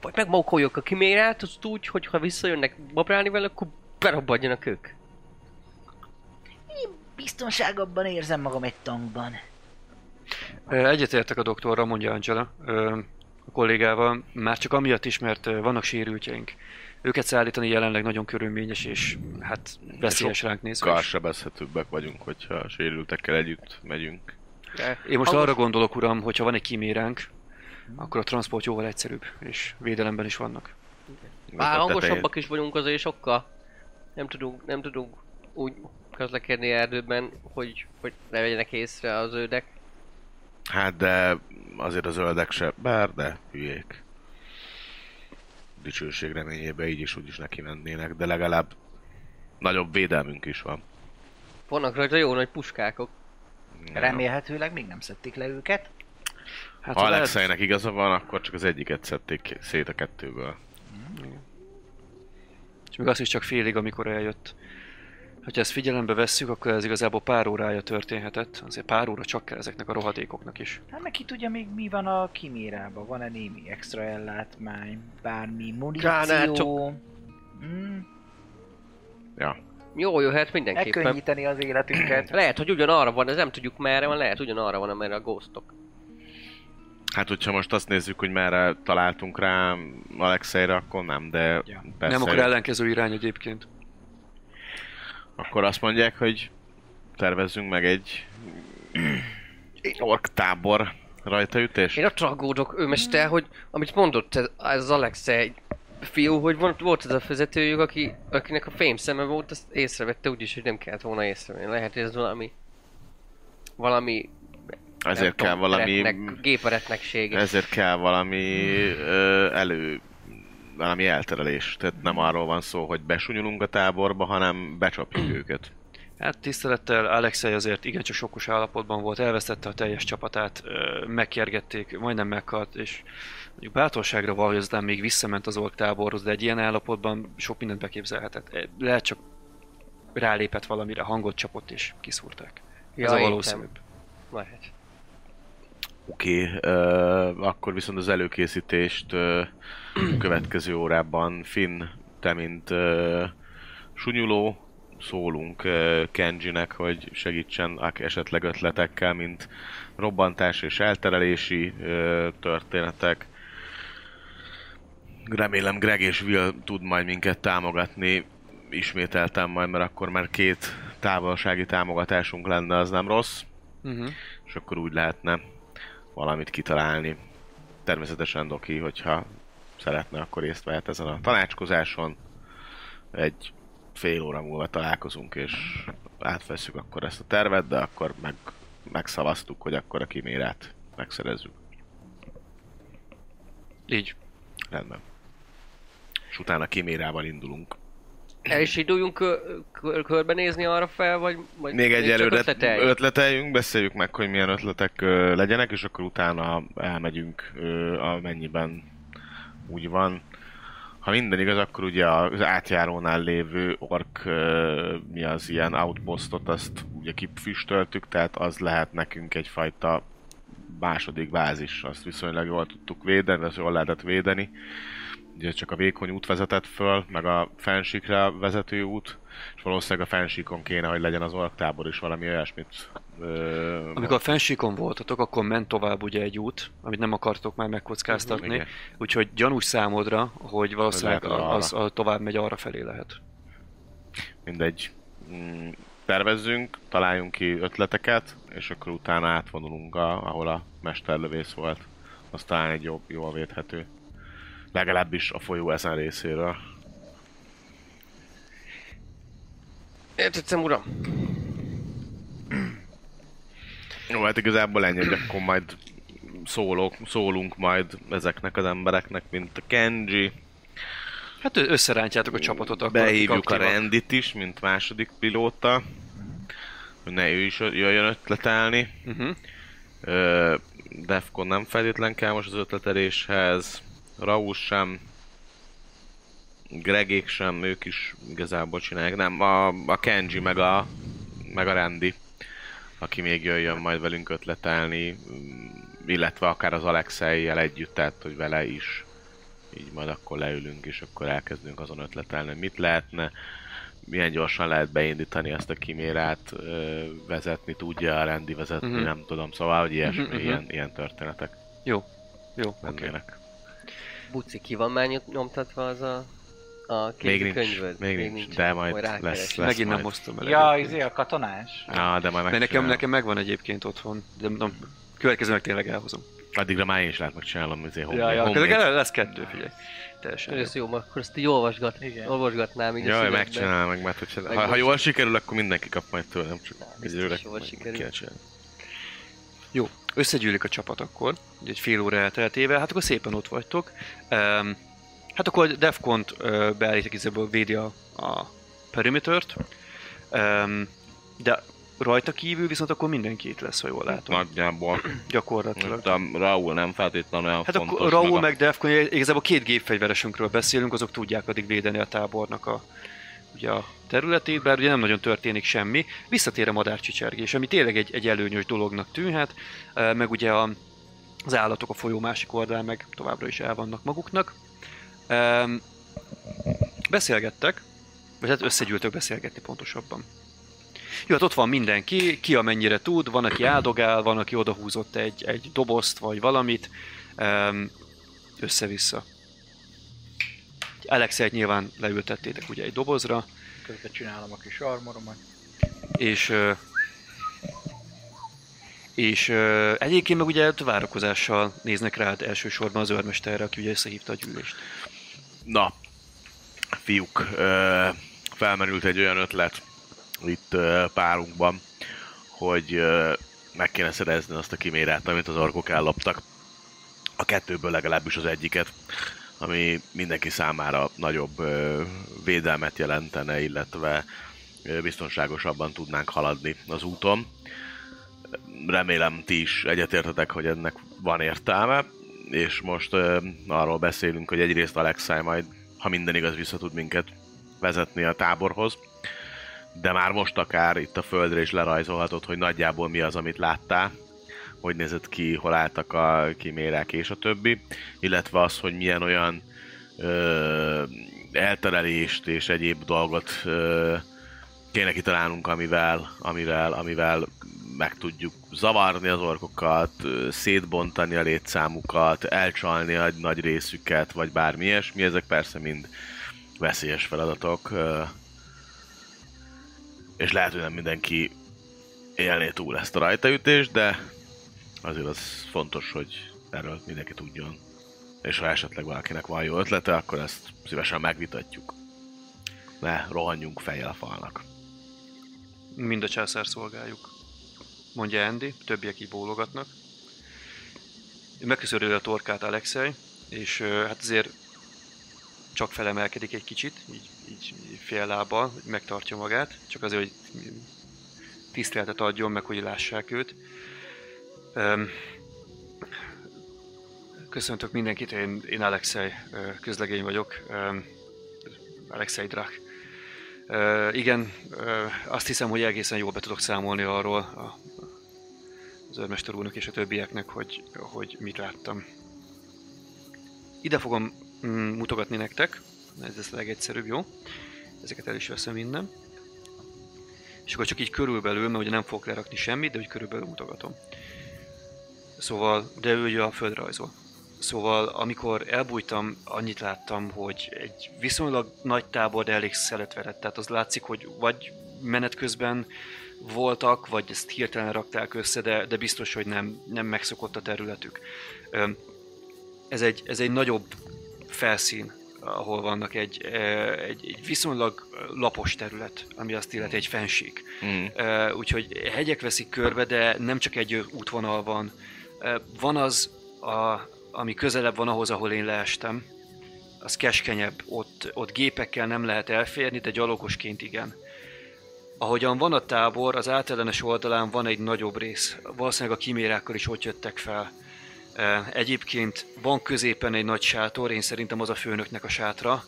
Vagy megmókoljuk a kimérát, azt úgy, hogy ha visszajönnek babrálni vele, akkor berobbanjanak ők. Biztonságabban érzem magam egy tankban. Egyetértek a doktorra, mondja Angela. A kollégával, már csak amiatt is, mert vannak sérültjeink. Őket szállítani jelenleg nagyon körülményes, és hát veszélyes ránk nézve. Sokkal sebezhetőbbek vagyunk, hogyha sérültekkel együtt megyünk. De Én most arra gondolok, uram, hogyha van egy kiméránk, akkor a transport jóval egyszerűbb, és védelemben is vannak. Bár A hangosabbak is vagyunk azért sokkal. Nem tudunk, nem tudunk úgy közlekedni erdőben, hogy, hogy ne vegyenek észre az ödek. Hát de azért a zöldek se, bár de hülyék. Dicsőség reményébe így is úgy is neki mennének, de legalább nagyobb védelmünk is van. Vannak rajta jó nagy puskákok. Remélhetőleg még nem szedték le őket. Hát Ha ha lehet, Alexeinek igaza van, akkor csak az egyiket szedték szét a kettőből. és még az is csak félig, amikor eljött. Ha ezt figyelembe vesszük, akkor ez igazából pár órája történhetett. Azért pár óra csak kell ezeknek a rohadékoknak is. Hát meg ki tudja még mi van a kimérában? Van-e némi extra ellátmány? Bármi Gránátok. muníció? Mm, Ja. Jó jöhet mindenképpen. megkönnyíteni az életünket. Lehet, hogy ugyanarra van, ez nem tudjuk merre van, lehet ugyanarra van, amerre a ghostok. Hát, hogyha most azt nézzük, hogy merre találtunk rá Alexeire, akkor nem, de Ja. persze, Nem akkor ellenkező irány egyébként. Akkor azt mondják, hogy tervezzünk meg egy, egy ork tábor rajtaütés. Én ott aggódok, ő mester, hogy amit mondott ez, az Alex egy fiú, hogy volt, volt ez a vezetőjük, aki, akinek a fém szeme volt, azt észrevette úgyis, hogy nem kellett volna észrevenni. Lehet, hogy ez valami valami Ezért kell tudom, valami... retnek, géperetnegség. Ezért kell valami ö, elő, valami elterelés. Tehát nem arról van szó, hogy besunyulunk a táborba, hanem becsapjuk őket. Hát tisztelettel Alexei azért igencsak sokkos állapotban volt, elvesztette a teljes csapatát, megkergették, majdnem meghalt, és mondjuk bátorságra aztán még visszament az ork táborhoz, de egy ilyen állapotban sok mindent beképzelhetett. Lehet csak rálépett valamire, hangot csapott és kiszúrták. Ja, Ez a valószínűbb. Lehet. Oké, okay, akkor viszont az előkészítést ö, a következő órában Finn, te mint ö, sunyuló, szólunk ö, Kenjinek, hogy segítsen ak- esetleg ötletekkel, mint robbantás és elterelési ö, történetek. Remélem Greg és Will tud majd minket támogatni, ismételtem majd, mert akkor már két távolsági támogatásunk lenne, az nem rossz Uh-huh. és akkor úgy lehetne valamit kitalálni. Természetesen Doki, hogyha szeretne, akkor részt vehet ezen a tanácskozáson. Egy fél óra múlva találkozunk, és átveszük akkor ezt a tervet, de akkor meg, megszavaztuk, hogy akkor a kimérát megszerezzük. Így. Rendben. És utána kimérával indulunk. El is induljunk kö, kö, körbenézni arra fel, vagy, vagy Még egy előre ötleteljünk? ötleteljünk, beszéljük meg, hogy milyen ötletek ö, legyenek, és akkor utána elmegyünk, ö, amennyiben úgy van. Ha minden igaz, akkor ugye az átjárónál lévő ork, mi az ilyen outpostot, azt ugye kifüstöltük, tehát az lehet nekünk egyfajta második bázis, azt viszonylag jól tudtuk védeni, azt jól lehetett védeni. Ugye csak a vékony út vezetett föl, meg a fensíkre vezető út, és valószínűleg a fensíkon kéne, hogy legyen az orktábor is valami olyasmit. Ö, Amikor a fensíkon voltatok, akkor ment tovább ugye egy út, amit nem akartok már megkockáztatni. Igen. Úgyhogy gyanús számodra, hogy valószínűleg Lehet az, az tovább megy arra felé lehet. mindegy. Mm, tervezzünk, találjunk ki ötleteket, és akkor utána átvonulunk, a, ahol a mesterlövész volt. Az talán egy jobb, jól védhető. Legalábbis a folyó ezen részéről. Értettem, uram. Jó, hát igazából ennyi, hogy akkor majd szólok, szólunk majd ezeknek az embereknek, mint a Kenji. Hát összerántjátok a csapatot akkor. Behívjuk a. Rendit is, mint második pilóta. Hogy ne ő is jöjjön ötletelni. Uh-huh. Defcon nem feltétlen kell most az ötleteléshez. Raúl sem. Gregék sem, ők is igazából csinálják. Nem, a, a Kenji meg a, meg a Randy, aki még jöjjön majd velünk ötletelni, illetve akár az Alexei-jel együtt, tehát hogy vele is. Így majd akkor leülünk, és akkor elkezdünk azon ötletelni, mit lehetne, milyen gyorsan lehet beindítani ezt a kimérát, vezetni tudja a rendi vezetni, Mhm. uh-huh. nem tudom, szóval, hogy ilyesmi, Mhm, mhm. ilyen, ilyen történetek. Jó. Jó, oké. lennének. Buci, ki van már nyom- nyomtatva az a, a Még nincs, könyvöd? még nincs, de majd lesz, lesz. Megint nem majd. hoztam el. Ja, izé a katonás. Na, de majd De nekem, nekem megvan egyébként otthon, de nem, következő meg tényleg elhozom. Addigra már én is lehet megcsinálom, izé, Ja, ja, homemade. következő lesz kettő, figyelj. Teljesen. jó. Ez jó, akkor ezt így olvasgat, Igen. olvasgatnám így Jaj, megcsinálom meg, mert hogyha, Meg ha, ha jól sikerül, akkor mindenki kap majd tőlem, csak biztos egyelőre jól sikerül. Jó, összegyűlik a csapat akkor, egy fél óra elteltével, hát akkor szépen ott vagytok. Um, hát akkor Defcont uh, beállítok izéből védi a, a perimetert, um, de rajta kívül viszont akkor mindenki itt lesz, ha jól látom. Nagyjából. Gyakorlatilag. De Raúl nem feltétlenül olyan Hát fontos. akkor Raúl meg a- meg Defcon, igazából két gépfegyveresünkről beszélünk, azok tudják addig védeni a tábornak a, ugye a területét, bár ugye nem nagyon történik semmi. Visszatér a madárcsicsergés, ami tényleg egy, egy előnyös dolognak tűnhet, eh, meg ugye a, az állatok a folyó másik oldalán meg továbbra is el vannak maguknak. Beszélgettek, vagy hát összegyűltök beszélgetni pontosabban. Jó, hát ott van mindenki, ki amennyire tud, van, aki áldogál, van, aki odahúzott egy, egy dobozt, vagy valamit, össze-vissza. Alexeit nyilván leültettétek ugye egy dobozra, Közben csinálom a kis armoromat. és és ö, egyébként meg ugye várakozással néznek rád elsősorban az őrmesterre, aki ugye összehívta a gyűlést. Na, fiúk, ö, felmerült egy olyan ötlet itt ö, párunkban, hogy ö, meg kéne szerezni azt a kimérát, amit az orkok elloptak. A kettőből legalábbis az egyiket, ami mindenki számára nagyobb védelmet jelentene, illetve biztonságosabban tudnánk haladni az úton. Remélem ti is egyetértetek, hogy ennek van értelme, és most arról beszélünk, hogy egyrészt Alexei majd, ha minden igaz, vissza tud minket vezetni a táborhoz, de már most akár itt a földre is lerajzolhatod, hogy nagyjából mi az, amit láttál, hogy nézett ki, hol álltak a kimérák és a többi, illetve az, hogy milyen olyan ö, elterelést és egyéb dolgot ö, kéne kitalálnunk, amivel, amivel, amivel meg tudjuk zavarni az orkokat, szétbontani a létszámukat, elcsalni a nagy részüket, vagy bármi ilyesmi. Ezek persze mind veszélyes feladatok, és lehet, hogy nem mindenki élné túl ezt a rajtaütést, de azért az fontos, hogy erről mindenki tudjon. És ha esetleg valakinek van jó ötlete, akkor ezt szívesen megvitatjuk. Ne rohanjunk fejjel a falnak. Mind a császár szolgáljuk. Mondja Andy, többiek így bólogatnak. Megköszörül a torkát Alexei, és hát azért csak felemelkedik egy kicsit, így, így fél lábbal, hogy megtartja magát, csak azért, hogy tiszteletet adjon meg, hogy lássák őt. Köszöntök mindenkit, én, én Alexei közlegény vagyok, Alexei Drak. Igen, azt hiszem, hogy egészen jól be tudok számolni arról a, az őrmester úrnak és a többieknek, hogy, hogy mit láttam. Ide fogom mm, mutogatni nektek, ez lesz a legegyszerűbb, jó? Ezeket el is veszem innen. És akkor csak így körülbelül, mert ugye nem fogok lerakni semmit, de úgy körülbelül mutogatom. Szóval, de ő ugye a földrajzol. Szóval, amikor elbújtam, annyit láttam, hogy egy viszonylag nagy tábor, de elég szeletverett. Tehát az látszik, hogy vagy menet közben voltak, vagy ezt hirtelen rakták össze, de, de biztos, hogy nem, nem megszokott a területük. Ez egy, ez egy nagyobb felszín, ahol vannak egy, eh, egy, egy viszonylag lapos terület, ami azt illeti egy fenség. Mm. Uh, úgyhogy hegyek veszik körbe, de nem csak egy útvonal van. Van az, a, ami közelebb van ahhoz, ahol én leestem. Az keskenyebb. Ott, ott gépekkel nem lehet elférni, de gyalogosként igen. Ahogyan van a tábor, az átellenes oldalán van egy nagyobb rész. Valószínűleg a kimérákkal is ott jöttek fel. Egyébként van középen egy nagy sátor, én szerintem az a főnöknek a sátra,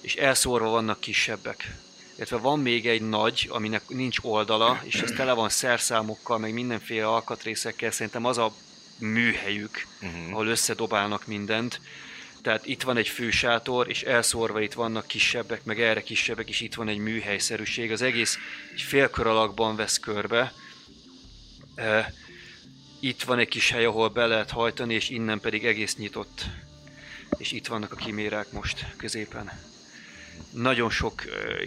és elszórva vannak kisebbek illetve van még egy nagy, aminek nincs oldala, és ez tele van szerszámokkal, meg mindenféle alkatrészekkel, szerintem az a műhelyük, Mhm. ahol összedobálnak mindent. Tehát itt van egy fősátor, és elszórva itt vannak kisebbek, meg erre kisebbek, és itt van egy műhelyszerűség. Az egész egy félkör alakban vesz körbe. Itt van egy kis hely, ahol be lehet hajtani, és innen pedig egész nyitott. És itt vannak a kimérák most középen. Nagyon sok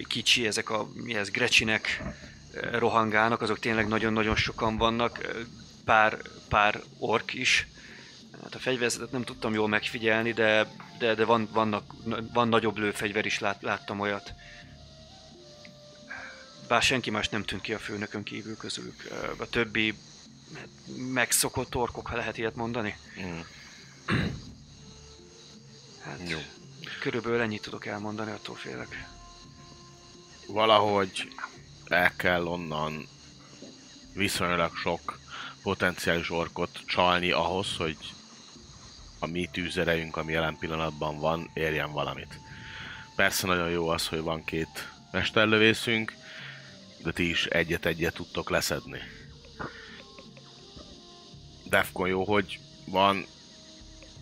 kicsi, ezek a mi ez, grecsinek rohangálnak, azok tényleg nagyon-nagyon sokan vannak. Pár, pár ork is. Hát a fegyverzetet nem tudtam jól megfigyelni, de, de, de van, vannak, van nagyobb lőfegyver is, lát, láttam olyat. Bár senki más nem tűnt ki a főnökön kívül közülük. A többi hát, megszokott orkok, ha lehet ilyet mondani. Mm. Hát, Jó. körülbelül ennyit tudok elmondani, attól félek. Valahogy el kell onnan viszonylag sok potenciális orkot csalni ahhoz, hogy a mi tűzerejünk, ami jelen pillanatban van, érjen valamit. Persze nagyon jó az, hogy van két mesterlövészünk, de ti is egyet-egyet tudtok leszedni. Defcon jó, hogy van,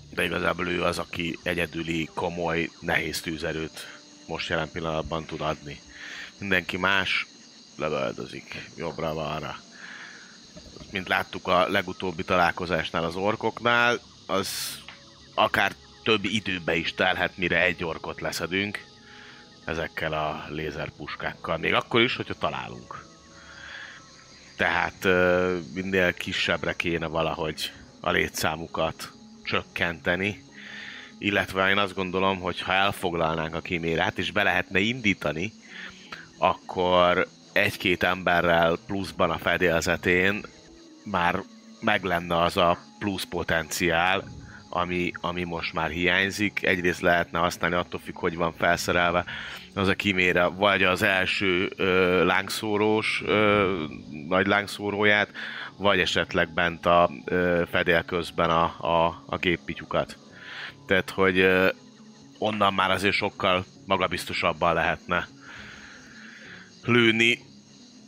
de igazából ő az, aki egyedüli, komoly, nehéz tűzerőt most jelen pillanatban tud adni. Mindenki más lövöldözik jobbra-balra. Mint láttuk a legutóbbi találkozásnál az orkoknál, az akár több időbe is telhet, mire egy orkot leszedünk ezekkel a lézerpuskákkal. Még akkor is, hogyha találunk. Tehát minél kisebbre kéne valahogy a létszámukat csökkenteni, illetve én azt gondolom, hogy ha elfoglalnánk a kimérát, és be lehetne indítani, akkor egy-két emberrel pluszban a fedélzetén már meg lenne az a plusz potenciál, ami, ami most már hiányzik. Egyrészt lehetne használni, attól függ, hogy van felszerelve az a kimére, vagy az első ö, lángszórós, ö, nagy lángszóróját, vagy esetleg bent a ö, fedél közben a, a, a géppityukat. Tehát, hogy ö, onnan már azért sokkal magabiztosabban lehetne lőni.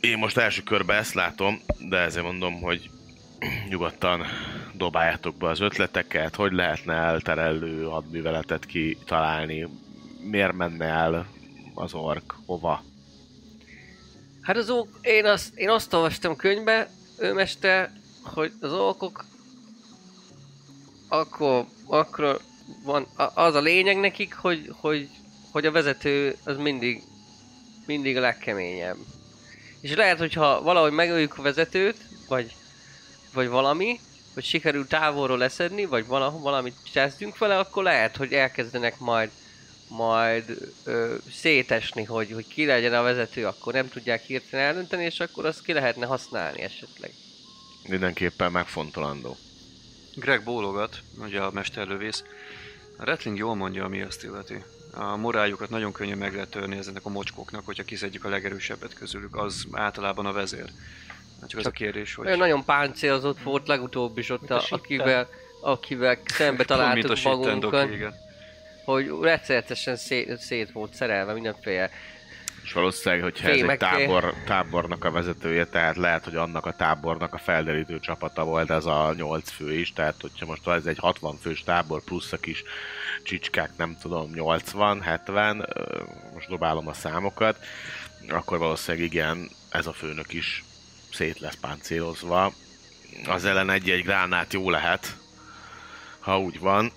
Én most első körben ezt látom, de ezért mondom, hogy nyugodtan dobáljátok be az ötleteket, hogy lehetne elterelő hadműveletet kitalálni, miért menne el az ork, hova. Hát az ok, én azt, én azt olvastam könyvbe, ő hogy az okok akkor, akkor van, az a lényeg nekik, hogy, hogy, hogy a vezető az mindig, mindig a legkeményebb. És lehet, hogyha valahogy megöljük a vezetőt, vagy, vagy valami, vagy sikerül távolról leszedni, vagy vala, valamit kezdjünk vele, akkor lehet, hogy elkezdenek majd majd ö, szétesni, hogy, hogy ki legyen a vezető, akkor nem tudják hirtelen eldönteni, és akkor azt ki lehetne használni esetleg. Mindenképpen megfontolandó. Greg bólogat, mondja a mesterlövész. A Rattling jól mondja, ami azt illeti. A moráljukat nagyon könnyen meg lehet törni ezeknek a mocskoknak, hogyha kiszedjük a legerősebbet közülük. Az általában a vezér. Hát Csak az a kérdés, hogy... Ő nagyon páncélzott volt legutóbb is ott, a a, akivel, akivel szembe találtuk a magunkat, igen. hogy rettenetesen szét, szét volt szerelve mindenféle. És valószínűleg, hogyha ez egy tábor, tábornak a vezetője, tehát lehet, hogy annak a tábornak a felderítő csapata volt ez a 8 fő is, tehát hogyha most ez egy 60 fős tábor plusz a kis csicskák, nem tudom, 80, 70, ö, most dobálom a számokat, akkor valószínűleg igen, ez a főnök is szét lesz páncélozva. Az ellen egy-egy gránát jó lehet, ha úgy van,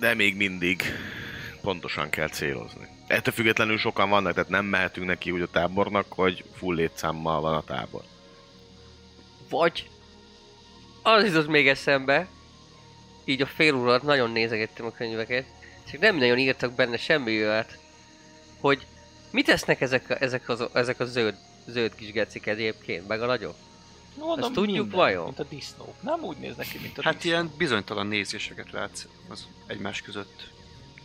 de még mindig pontosan kell célozni. Ettől függetlenül sokan vannak, tehát nem mehetünk neki úgy a tábornak, hogy full létszámmal van a tábor. Vagy az jutott még eszembe, így a fél alatt nagyon nézegettem a könyveket, csak nem nagyon írtak benne semmi olyat, hogy mit tesznek ezek a, ezek, az, ezek a zöld, zöld kis gecik egyébként, meg a nagyok? Mondom, Azt tudjuk minden, vajon? Mint a disznók. Nem úgy néznek ki, mint a Hát disznók. ilyen bizonytalan nézéseket látsz az egymás között.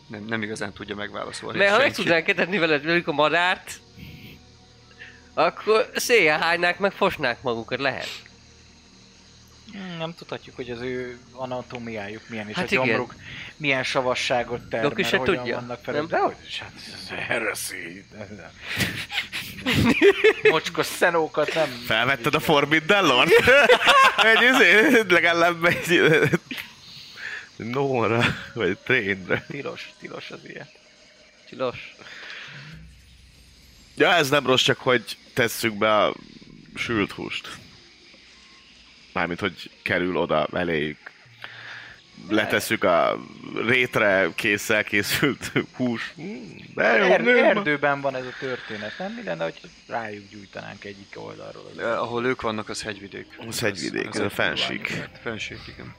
Nem, nem igazán tudja megválaszolni. Mert ha meg tudnánk etetni veled velük a madárt, akkor széjjel hánynák, meg fosnák magukat, lehet. Hmm, Nem tudhatjuk, hogy az ő anatómiájuk milyen, és Hát a igen. gyomruk milyen savasságot termel, Doki se hogyan tudja, vannak fel. nem? De hogy is, hát ez hereszi. Mocskos szenókat nem... Felvetted a Forbidden Lord? egy izé, legalább egy... Nóra, vagy Trainre. Tilos, tilos az ilyen. Csilos. Ja, ez nem rossz, csak hogy tesszük be a sült húst. Mármint, hogy kerül oda eléjük. Letesszük a rétre késszel készült hús. De jó, Er, nő, erdőben van ez a történet, nem? Mi lenne, hogy rájuk gyújtanánk egyik oldalról? Az Ahol ők vannak, az hegyvidék. Az hegyvidék, ez a egy fensík. kurvány- Fensík, igen.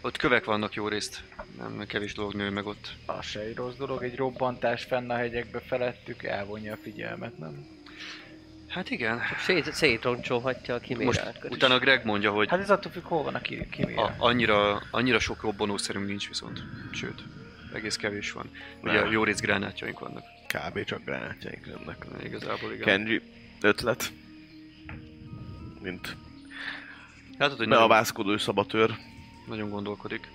Ott kövek vannak jó részt. Nem kevés dolog nő meg ott. Az se egy rossz dolog, egy robbantás fenn a hegyekbe felettük, elvonja a figyelmet, nem? Hát igen. Szét, szétroncsolhatja a Most kimérákat is. utána Greg mondja, hogy Hát ez attól függ, hol van a ki- kimére. a, annyira, annyira sok robbanószerünk nincs viszont. Sőt, egész kevés van. Ugye Nem. jó rész gránátjaink vannak. Kb. csak gránátjaink jönnek. Igazából igen. Kenji, ötlet. Mint Látod, hogy ne a nagyon, vászkodó szabatőr. nagyon gondolkodik.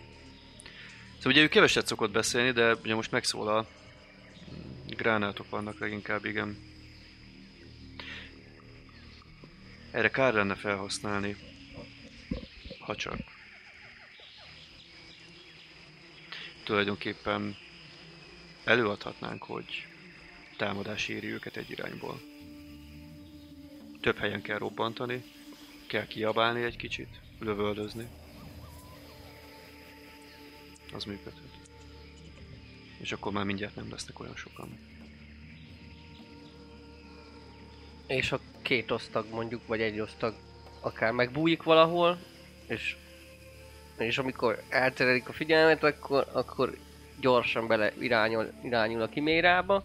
Szóval ugye ő keveset szokott beszélni, de ugye most megszólal. Gránátok vannak leginkább, igen. Erre kár lenne felhasználni. Ha csak. Tulajdonképpen előadhatnánk, hogy támadás éri őket egy irányból. Több helyen kell robbantani, kell kiabálni egy kicsit, lövöldözni. Az működhet. És akkor már mindjárt nem lesznek olyan sokan. És a két osztag mondjuk, vagy egy osztag akár megbújik valahol, és, és amikor elterelik a figyelmet, akkor, akkor gyorsan bele irányul, irányul a kimérába,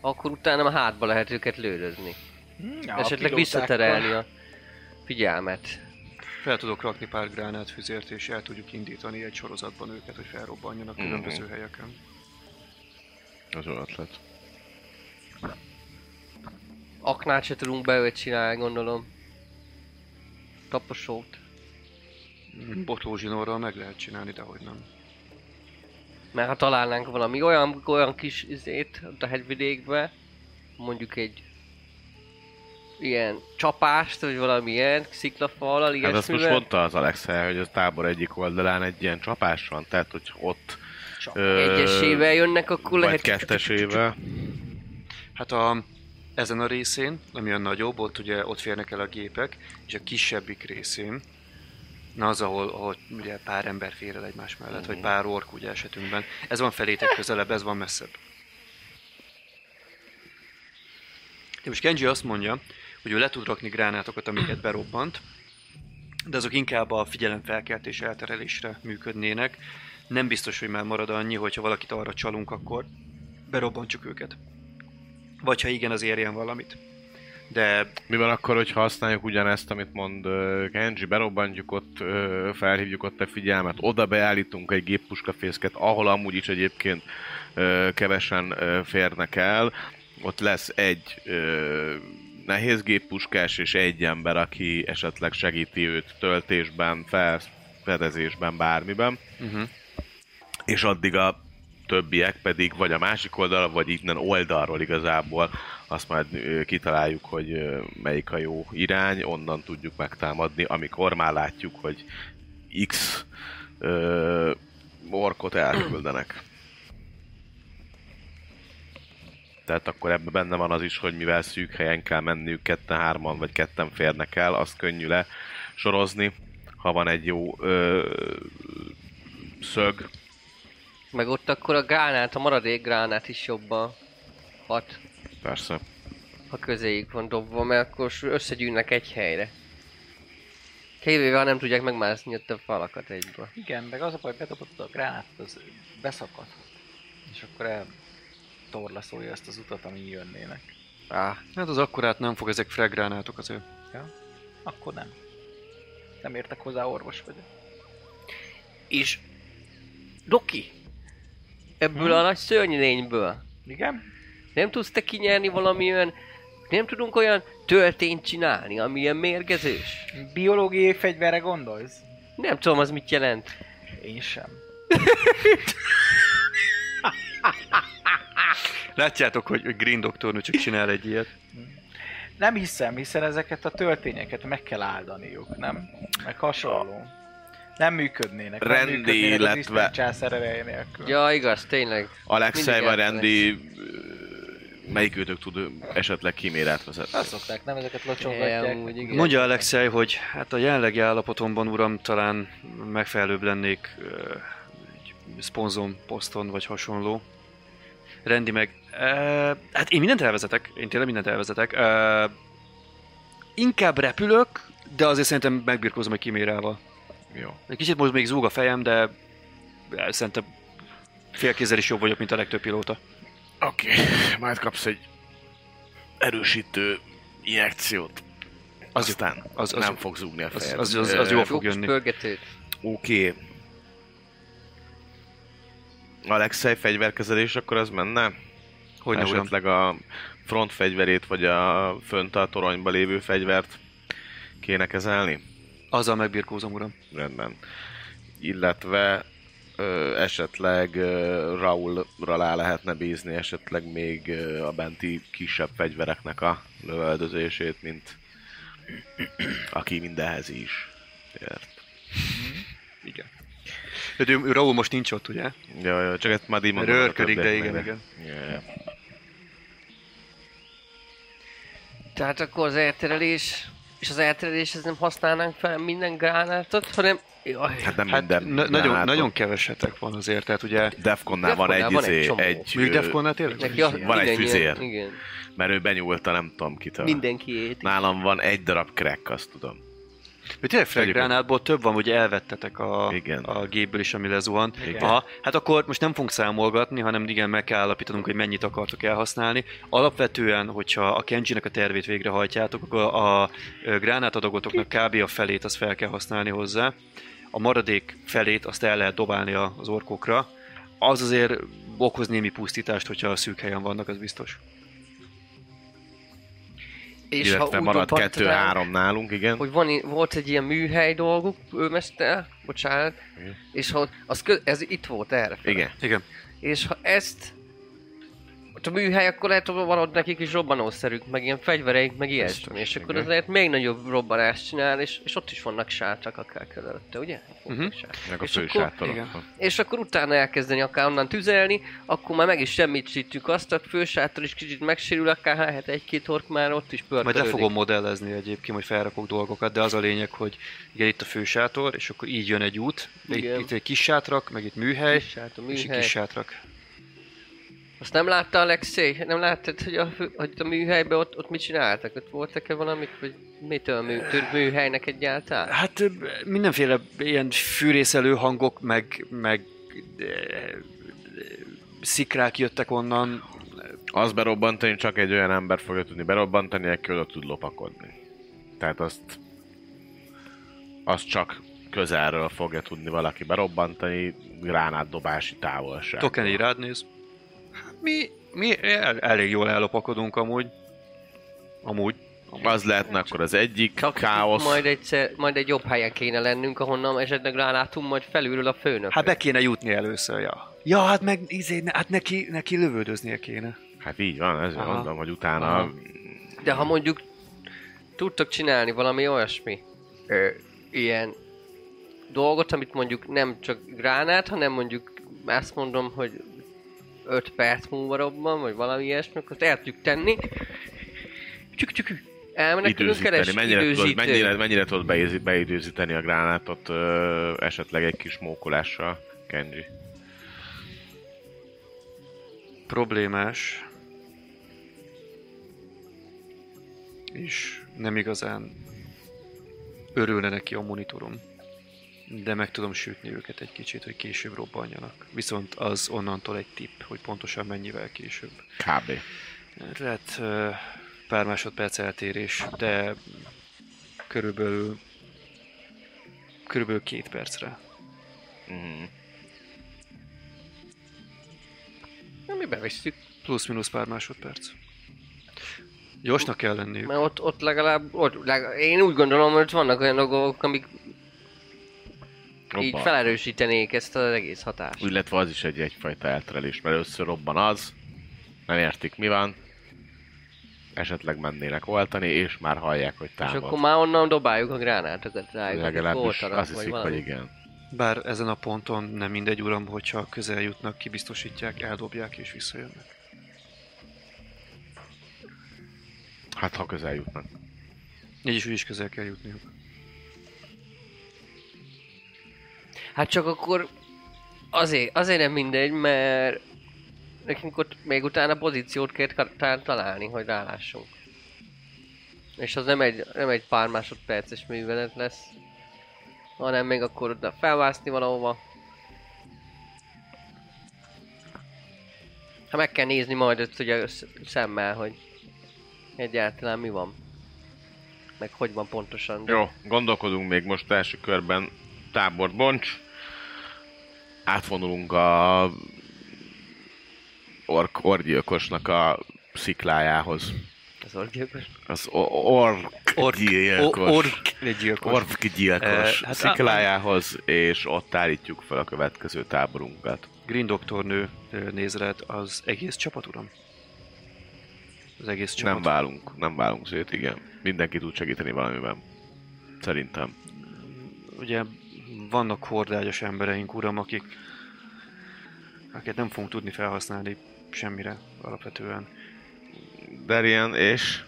akkor utána a hátba lehet őket lődözni. Hmm, Ja, Esetleg visszaterelni a figyelmet. Fel tudok rakni pár gránátfüzért, és el tudjuk indítani egy sorozatban őket, hogy felrobbanjanak Mhm. különböző helyeken. Az ötlet. Aknát se tudunk beőt csinálni, gondolom. Taposót. Botlózsinorral meg lehet csinálni, de hogy nem. Mert ha találnánk valami olyan, olyan kis izét a hegyvidékbe, mondjuk egy ilyen csapást, vagy valami ilyen sziklafallal, Hát azt most ilyesmivel. mondta az Alex hogy a tábor egyik oldalán egy ilyen csapás van, tehát hogy ott ö, egyesével jönnek, akkor vagy lehet... kettesével. Hát a, ezen a részén, ami a nagyobb, ott ugye ott férnek el a gépek, és a kisebbik részén, na az, ahol, ahol ugye pár ember fér el egymás mellett, vagy pár ork ugye esetünkben. Ez van felétek közelebb, ez van messzebb. De most Kenji azt mondja, hogy ő le tud rakni gránátokat, amiket berobbant, de azok inkább a figyelemfelkeltés elterelésre működnének. Nem biztos, hogy már marad annyi, hogyha valakit arra csalunk, akkor berobbantjuk őket. Vagy ha igen, az érjen valamit. De Mi van akkor, hogy használjuk ugyanezt, amit mond Kenji, berobbantjuk ott, felhívjuk ott a figyelmet, oda beállítunk egy géppuskafészket, ahol amúgy is egyébként kevesen férnek el, ott lesz egy nehéz géppuskás és egy ember, aki esetleg segíti őt töltésben, felfedezésben, bármiben. uh-huh. és addig a többiek pedig vagy a másik oldal, vagy innen oldalról igazából azt majd kitaláljuk, hogy melyik a jó irány, onnan tudjuk megtámadni, amikor már látjuk, hogy X ö, orkot elküldenek. Tehát akkor ebben benne van az is, hogy mivel szűk helyen kell menniük, ketten, hárman vagy ketten férnek el, azt könnyű le sorozni, ha van egy jó ö, szög, Meg ott akkor a gránát, a maradék gránát is jobban hat, persze. ha közéjük van dobva, mert akkor összegyűnnek egy helyre. Kivéve, ha nem tudják megmászni ott a falakat egyből. Igen, meg az a baj, bedobod oda a gránátot, az beszakad. És akkor el torlaszolja ezt az utat, amin jönnének. Á, Hát az akkorát nem fog, ezek fraggránátok azért. Akkor nem. Nem értek hozzá, orvos vagyok. és... Doki! Ebből a nagy szörnylényből Igen? nem tudsz te kinyerni valami olyan... Nem tudunk olyan töltényt csinálni, ami ilyen mérgezős? Biológiai fegyverre gondolsz? Nem tudom, az mit jelent. Én sem. Látjátok, hogy Green Doctornő csak csinál egy ilyet. Nem hiszem, hiszen ezeket a töltényeket meg kell áldaniuk, nem? Meg hasonló. Nem működnének. nem Rendi, működnének az illetve- császár ereje nélkül. Ja, igaz, tényleg. Alexei vagy elfelejt. Randy ö, melyik őtök tud esetleg kimérát vezetni? Azt szokták, nem ezeket Ja, igen. Mondja Alexei, hogy hát a jelenlegi állapotomban, uram, talán megfelelőbb lennék egy szponzom poszton, vagy hasonló. Rendi meg, ö, hát én mindent elvezetek, én tényleg mindent elvezetek. Ö, inkább repülök, de azért szerintem megbirkózom egy kimérával. Jó. Egy kicsit most még zúg a fejem, de szerintem félkézzel is jobb vagyok, mint a legtöbb pilóta. Oké, okay. majd kapsz egy erősítő injekciót. Az- Aztán az- az- nem fog zúgni a az- fejed. az- az- az Ö, jó fog jönni. Oké. Okay. Alexei fegyverkezelés, akkor az menne? Hogy ne uram? Esetleg a front fegyverét, vagy a fönt a toronyba lévő fegyvert kéne kezelni? Azzal megbirkózom, uram. Rendben. Illetve ö, esetleg ö, Raulra rá lehetne bízni esetleg még ö, a benti kisebb fegyvereknek a lövöldözését, mint aki mindenhez is ért. Igen. De ő, Raúl most nincs ott, ugye? Ja, ja, csak ezt majd így mondom. Rörködik, a de igen, igen. Ja. Tehát akkor az elterelés, és az eltereléshez nem használnánk fel minden gránátot, hanem... Jaj, Hát nem Hát minden. na- nagyon, gránátot. nagyon kevesetek van azért, tehát ugye... Defconnál van egy, van egy izé, csomó. egy, Mondjuk Defconnál tényleg? neki van egy ilyen- füzér. Igen. mert ő benyúlta, nem tudom kitől. Mindenki ét. Nálam van egy darab crack, azt tudom. Mert tényleg fraggránátból több van, hogy elvettetek a, Igen. a gépből is, ami lezuhant. Igen. Aha, hát akkor most nem fogunk számolgatni, hanem igen, meg kell állapítanunk, hogy mennyit akartok elhasználni. Alapvetően, hogyha a Kenji-nek a tervét végrehajtjátok, akkor a, a gránátadagotoknak kb. a felét azt fel kell használni hozzá. A maradék felét azt el lehet dobálni a- az orkokra. Az azért okoz némi pusztítást, hogyha a szűk helyen vannak, az biztos. És Illetve úgy marad kettő-három nálunk, igen. hogy van, volt egy ilyen műhely dolguk, ő mester, bocsánat, Igen. és ha az kö, ez itt volt erre. Igen. Igen. És ha ezt ott a műhely, akkor lehet, hogy van ott nekik is robbanószerük, meg ilyen fegyvereik, meg ilyesmi. És akkor igen. azért még nagyobb robbanást csinál, és, és ott is vannak sátrak akár körülötte, ugye? Uh-huh. Meg a És fő akkor- igen. És akkor utána elkezdeni akár onnan tüzelni, akkor már meg is semmisítjük azt, a fősátor is kicsit megsérül, akár lehet egy-két ork már ott is Majd pörkölődik. le fogom modellezni egyébként, hogy felrakok dolgokat, de az a lényeg, hogy igen, itt a fősátor, és akkor így jön egy út, itt, itt egy kis sátrak, meg itt műhely, Kis sátor, és egy műhely. kis sátrak. Azt nem látta Alexei? Nem láttad, hogy a, hogy a műhelyben ott, ott mit csináltak? Ott voltak-e valamik, vagy mitől mű, tűnt műhelynek egyáltalán? Hát mindenféle ilyen fűrészelő hangok, meg, meg szikrák jöttek onnan. Az berobbantani csak egy olyan ember fogja tudni berobbantani, aki oda tud lopakodni. Tehát azt... Azt csak közelről fogja tudni valaki berobbantani, gránátdobási távolság. Tokeni írád néz. Mi, mi el, elég jól ellopakodunk amúgy. Amúgy. Az lehetne akkor az egyik Csak káosz. Majd, egyszer, majd egy jobb helyen kéne lennünk, ahonnan esetleg rálátunk majd felülről a főnök. Hát be kéne jutni először, ja. Ja, hát meg izé, ne- hát neki, neki lövöldöznie kéne. Hát így van, ezért Aha. mondom, hogy utána... Aha. De ha mondjuk tudtok csinálni valami olyasmi, ö, ilyen dolgot, amit mondjuk nem csak gránát, hanem mondjuk azt mondom, hogy 5 perc múlva robban, vagy valami ilyesmi, akkor el tudjuk tenni. Csük, csük, elmenekülünk időzíteni. keres Mennyire tudod, időzítő. mennyire, mennyire tudod beidő- beidőzíteni a gránátot ö, esetleg egy kis mókolással, Kenji? Problémás. És nem igazán örülne neki a monitorom. De meg tudom sütni őket egy kicsit, hogy később robbanjanak. Viszont az onnantól egy tipp, hogy pontosan mennyivel később. Kb. Lehet ö, pár másodperc eltérés, de körülbelül körülbelül két percre. Mm. Na, mi bevisszük. Plusz-minusz pár másodperc. Gyorsnak kell lenniük. Mert ott, ott legalább, ott legalább, én úgy gondolom, hogy ott vannak olyan dolgok, amik így Robban. felerősítenék ezt az egész hatást. Illetve az is egy egyfajta elterelés, mert először robban az, nem értik mi van, esetleg mennének oltani, és már hallják, hogy És támad. akkor már onnan dobáljuk a gránátokat rájuk, Legalábbis azt hiszik, valami. hogy igen. Bár ezen a ponton nem mindegy, uram, hogyha közel jutnak, kibiztosítják, eldobják és visszajönnek. Hát ha közel jutnak. Így is úgy is közel kell jutniuk. Hát csak akkor azért, azért nem mindegy, mert nekünk ott még utána pozíciót kell találni, hogy rálássunk. És az nem egy, nem egy pár másodperces művelet lesz, hanem még akkor oda felvászni valahova. Ha meg kell nézni majd ezt ugye szemmel, hogy egyáltalán mi van. Meg hogy van pontosan. de- Jó, gondolkodunk még most első körben tábort bonts. Átvonulunk a ork, orgyilkosnak a sziklájához. Az orgyilkos. Az o- ork, Ork, gyilkos. o- ork, egy gyilkos. Ork gyilkos Eh, hát sziklájához, és ott állítjuk fel a következő táborunkat. Green doktornő ö, néz rád az egész csapat, uram? Az egész csapat. Nem válunk, nem válunk szét, igen. Mindenki tud segíteni valamiben. Szerintem. Ugye vannak hordágyos embereink, uram, akik akiket nem fogunk tudni felhasználni semmire alapvetően. Darian és...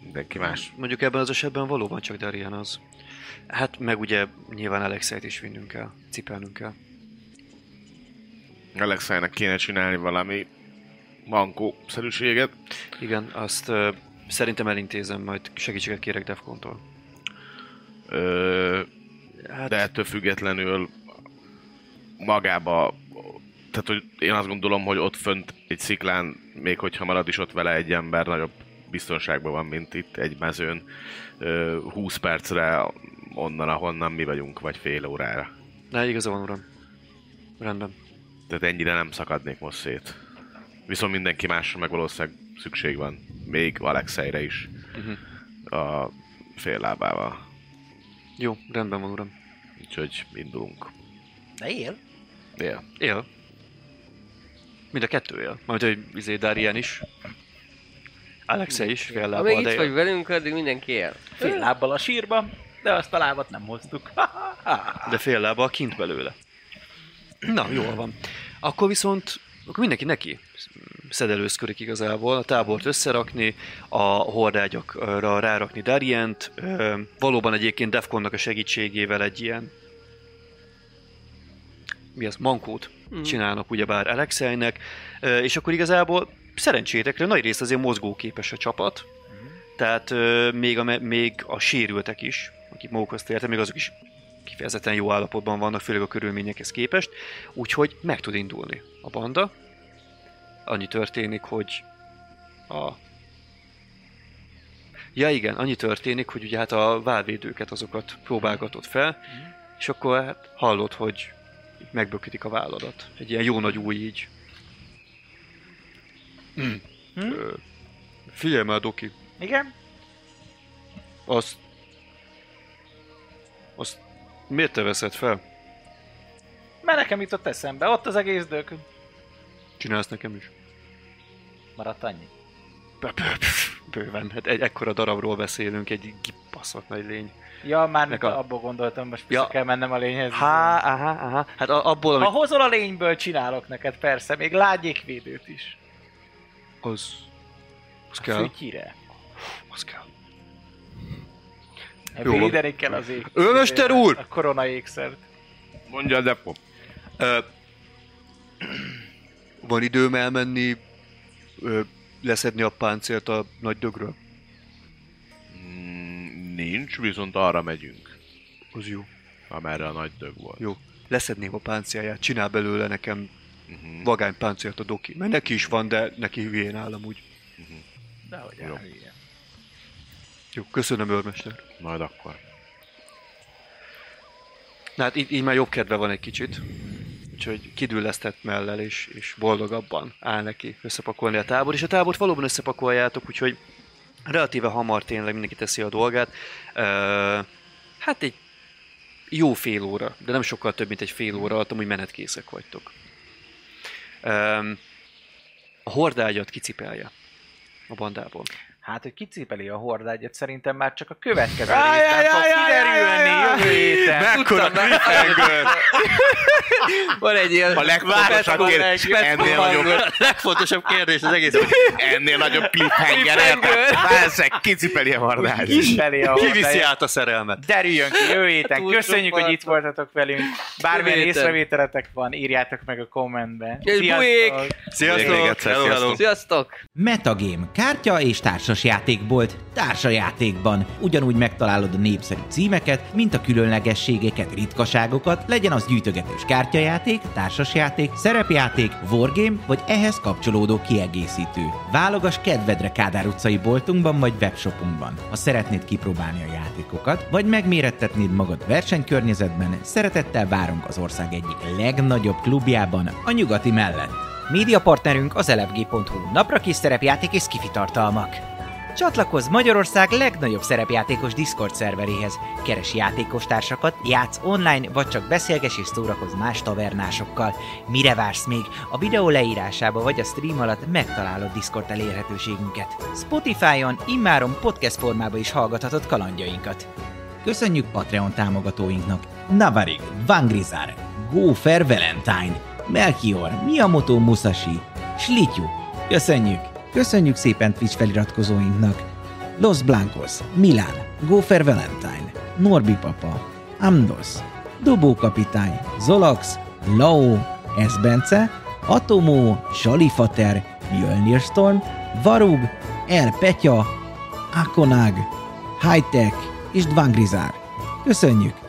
Mindenki más. Mondjuk ebben az esetben valóban csak Darian az. Hát meg ugye nyilván Alexeit is vinnünk kell, cipelnünk kell. Alexának kéne csinálni valami mankó-szerűséget. Igen, azt ö, szerintem elintézem, majd segítséget kérek Defcontól. Hát, de ettől függetlenül magába, tehát hogy én azt gondolom, hogy ott fönt egy sziklán, még hogyha marad is ott vele egy ember, nagyobb biztonságban van, mint itt egy mezőn. Ö, 20 percre onnan, ahonnan mi vagyunk, vagy fél órára. ne, igaza van, uram. Rendben. Tehát ennyire nem szakadnék most szét. Viszont mindenki másra meg valószínűleg szükség van. Még Alexeire is. Uh-huh. A fél lábával. Jó, rendben van, uram. Úgyhogy indulunk. De él? Dél. Él. Mind a kettő él. Majd, hogy izé Darian is. Alexe is, fél lábbal, Amíg de itt él. vagy velünk, addig mindenki él. Fél lábbal a sírba, de azt a lábat nem hoztuk. De fél lábbal kint belőle. Na, jól van. Akkor viszont, akkor mindenki neki szedelőzködik igazából, a tábort összerakni, a hordágyakra rárakni Darient, valóban egyébként Defconnak a segítségével egy ilyen mi az, mankót Mhm. csinálnak ugyebár Alexeinek, és akkor igazából szerencsétekre nagy rész azért mozgóképes a csapat, tehát ö, még, a, még a sérültek is, akik magukhoz tértek, még azok is kifejezetten jó állapotban vannak, főleg a körülményekhez képest, úgyhogy meg tud indulni a banda. Annyi történik, hogy a... Ja igen, annyi történik, hogy ugye hát a válvédőket azokat próbálgatod fel, és akkor hát hallod, hogy így megbökítik a válladat. Egy ilyen jó nagy új így. Mm. Ö, figyelj már, Doki, Igen? azt... Azt miért te veszed fel? Mert nekem jutott eszembe, ott az egész dög. Csinálsz nekem is. Maradt annyi. Bőven, hát egy ekkora darabról beszélünk, egy kipaszott nagy lény. Ja, már Nek a... abból gondoltam, most vissza Ja. kell mennem a lényhez. Há, aha, aha. Hát a, abból, Ha amit... hozol a lényből, csinálok neked, persze, még lágyékvédőt is. Az... Az A kell. fütyire. Az kell. Jó, Jó. Védeni kell az ég. Őmester úr! A korona ékszert. Mondja a depo. Ö, van időm elmenni, ö, leszedni a páncélt a nagy dögről? Mm, nincs, viszont arra megyünk, Az jó. amerre a nagy dög volt. Jó. Leszedném a páncélját, csinál belőle nekem Uh-huh. vagány páncélt a doki. Mert neki is van, de neki hülyén állam úgy. Dehogy Jó. elhülye. Jó, köszönöm, őrmester. Majd akkor. Na hát így, így már jobb kedve van egy kicsit. Úgyhogy kidüllesztett mellel és, és boldogabban áll neki összepakolni a tábor. És a tábort valóban összepakoljátok, úgyhogy relatíve hamar tényleg mindenki teszi a dolgát. Uh, hát egy jó fél óra, de nem sokkal több, mint egy fél óra alatt, amúgy menetkészek vagytok. Um, a hordágyat kicipelje a bandából. Hát, hogy kicipeli a hordágyat, szerintem már csak a következő áj, fog kiderülni jövő héten. Mekkora cliffhanger! Van egy ilyen... A legfontosabb kérdés, ennél nagyobb, legfontosabb kérdés az egész. ennél nagyobb cliffhanger, érted? Persze, kicipeli a hordás. Kicipeli a Kiviszi hordágyat. át a szerelmet. Derüljön ki jövő héten. Túl Köszönjük, hogy itt voltatok velünk. Bármilyen észrevételetek van, írjátok meg a kommentben. Sziasztok! sziasztok. Sziasztok! Metagame, kártya és társasjátékbolt, társajátékban. Ugyanúgy megtalálod a népszerű címeket, mint a különlegességeket, ritkaságokat, legyen az gyűjtögetős kártyajáték, társasjáték, szerepjáték, wargame vagy ehhez kapcsolódó kiegészítő. Válogass kedvedre Kádár utcai boltunkban vagy webshopunkban. Ha szeretnéd kipróbálni a játékokat, vagy megmérettetnéd magad versenykörnyezetben, szeretettel várunk az ország egyik legnagyobb klubjában, a nyugati mellett. Média partnerünk az elefg.hu, napra kis szerepjáték és skifi tartalmak. Csatlakozz Magyarország legnagyobb szerepjátékos Discord szerveréhez. Keres játékostársakat, játsz online, vagy csak beszélges és szórakozz más tavernásokkal. Mire vársz még? A videó leírásába vagy a stream alatt megtalálod Discord elérhetőségünket. Spotify-on immáron podcast formában is hallgathatod kalandjainkat. Köszönjük Patreon támogatóinknak Navarig, Vangrizar, Gófer Valentine, Melchior, Miyamoto Musashi, Slityu. Köszönjük! Köszönjük szépen Twitch feliratkozóinknak Los Blancos, Milán, Gófer Valentine, Norbi Papa, Amdos, Dobó Kapitány, Zolax, Lao, Esbence, Atomó, Salifater, Mjölnir Storm, Varug, El Petya, Akonag, Hightech és Dvangrizár. Köszönjük!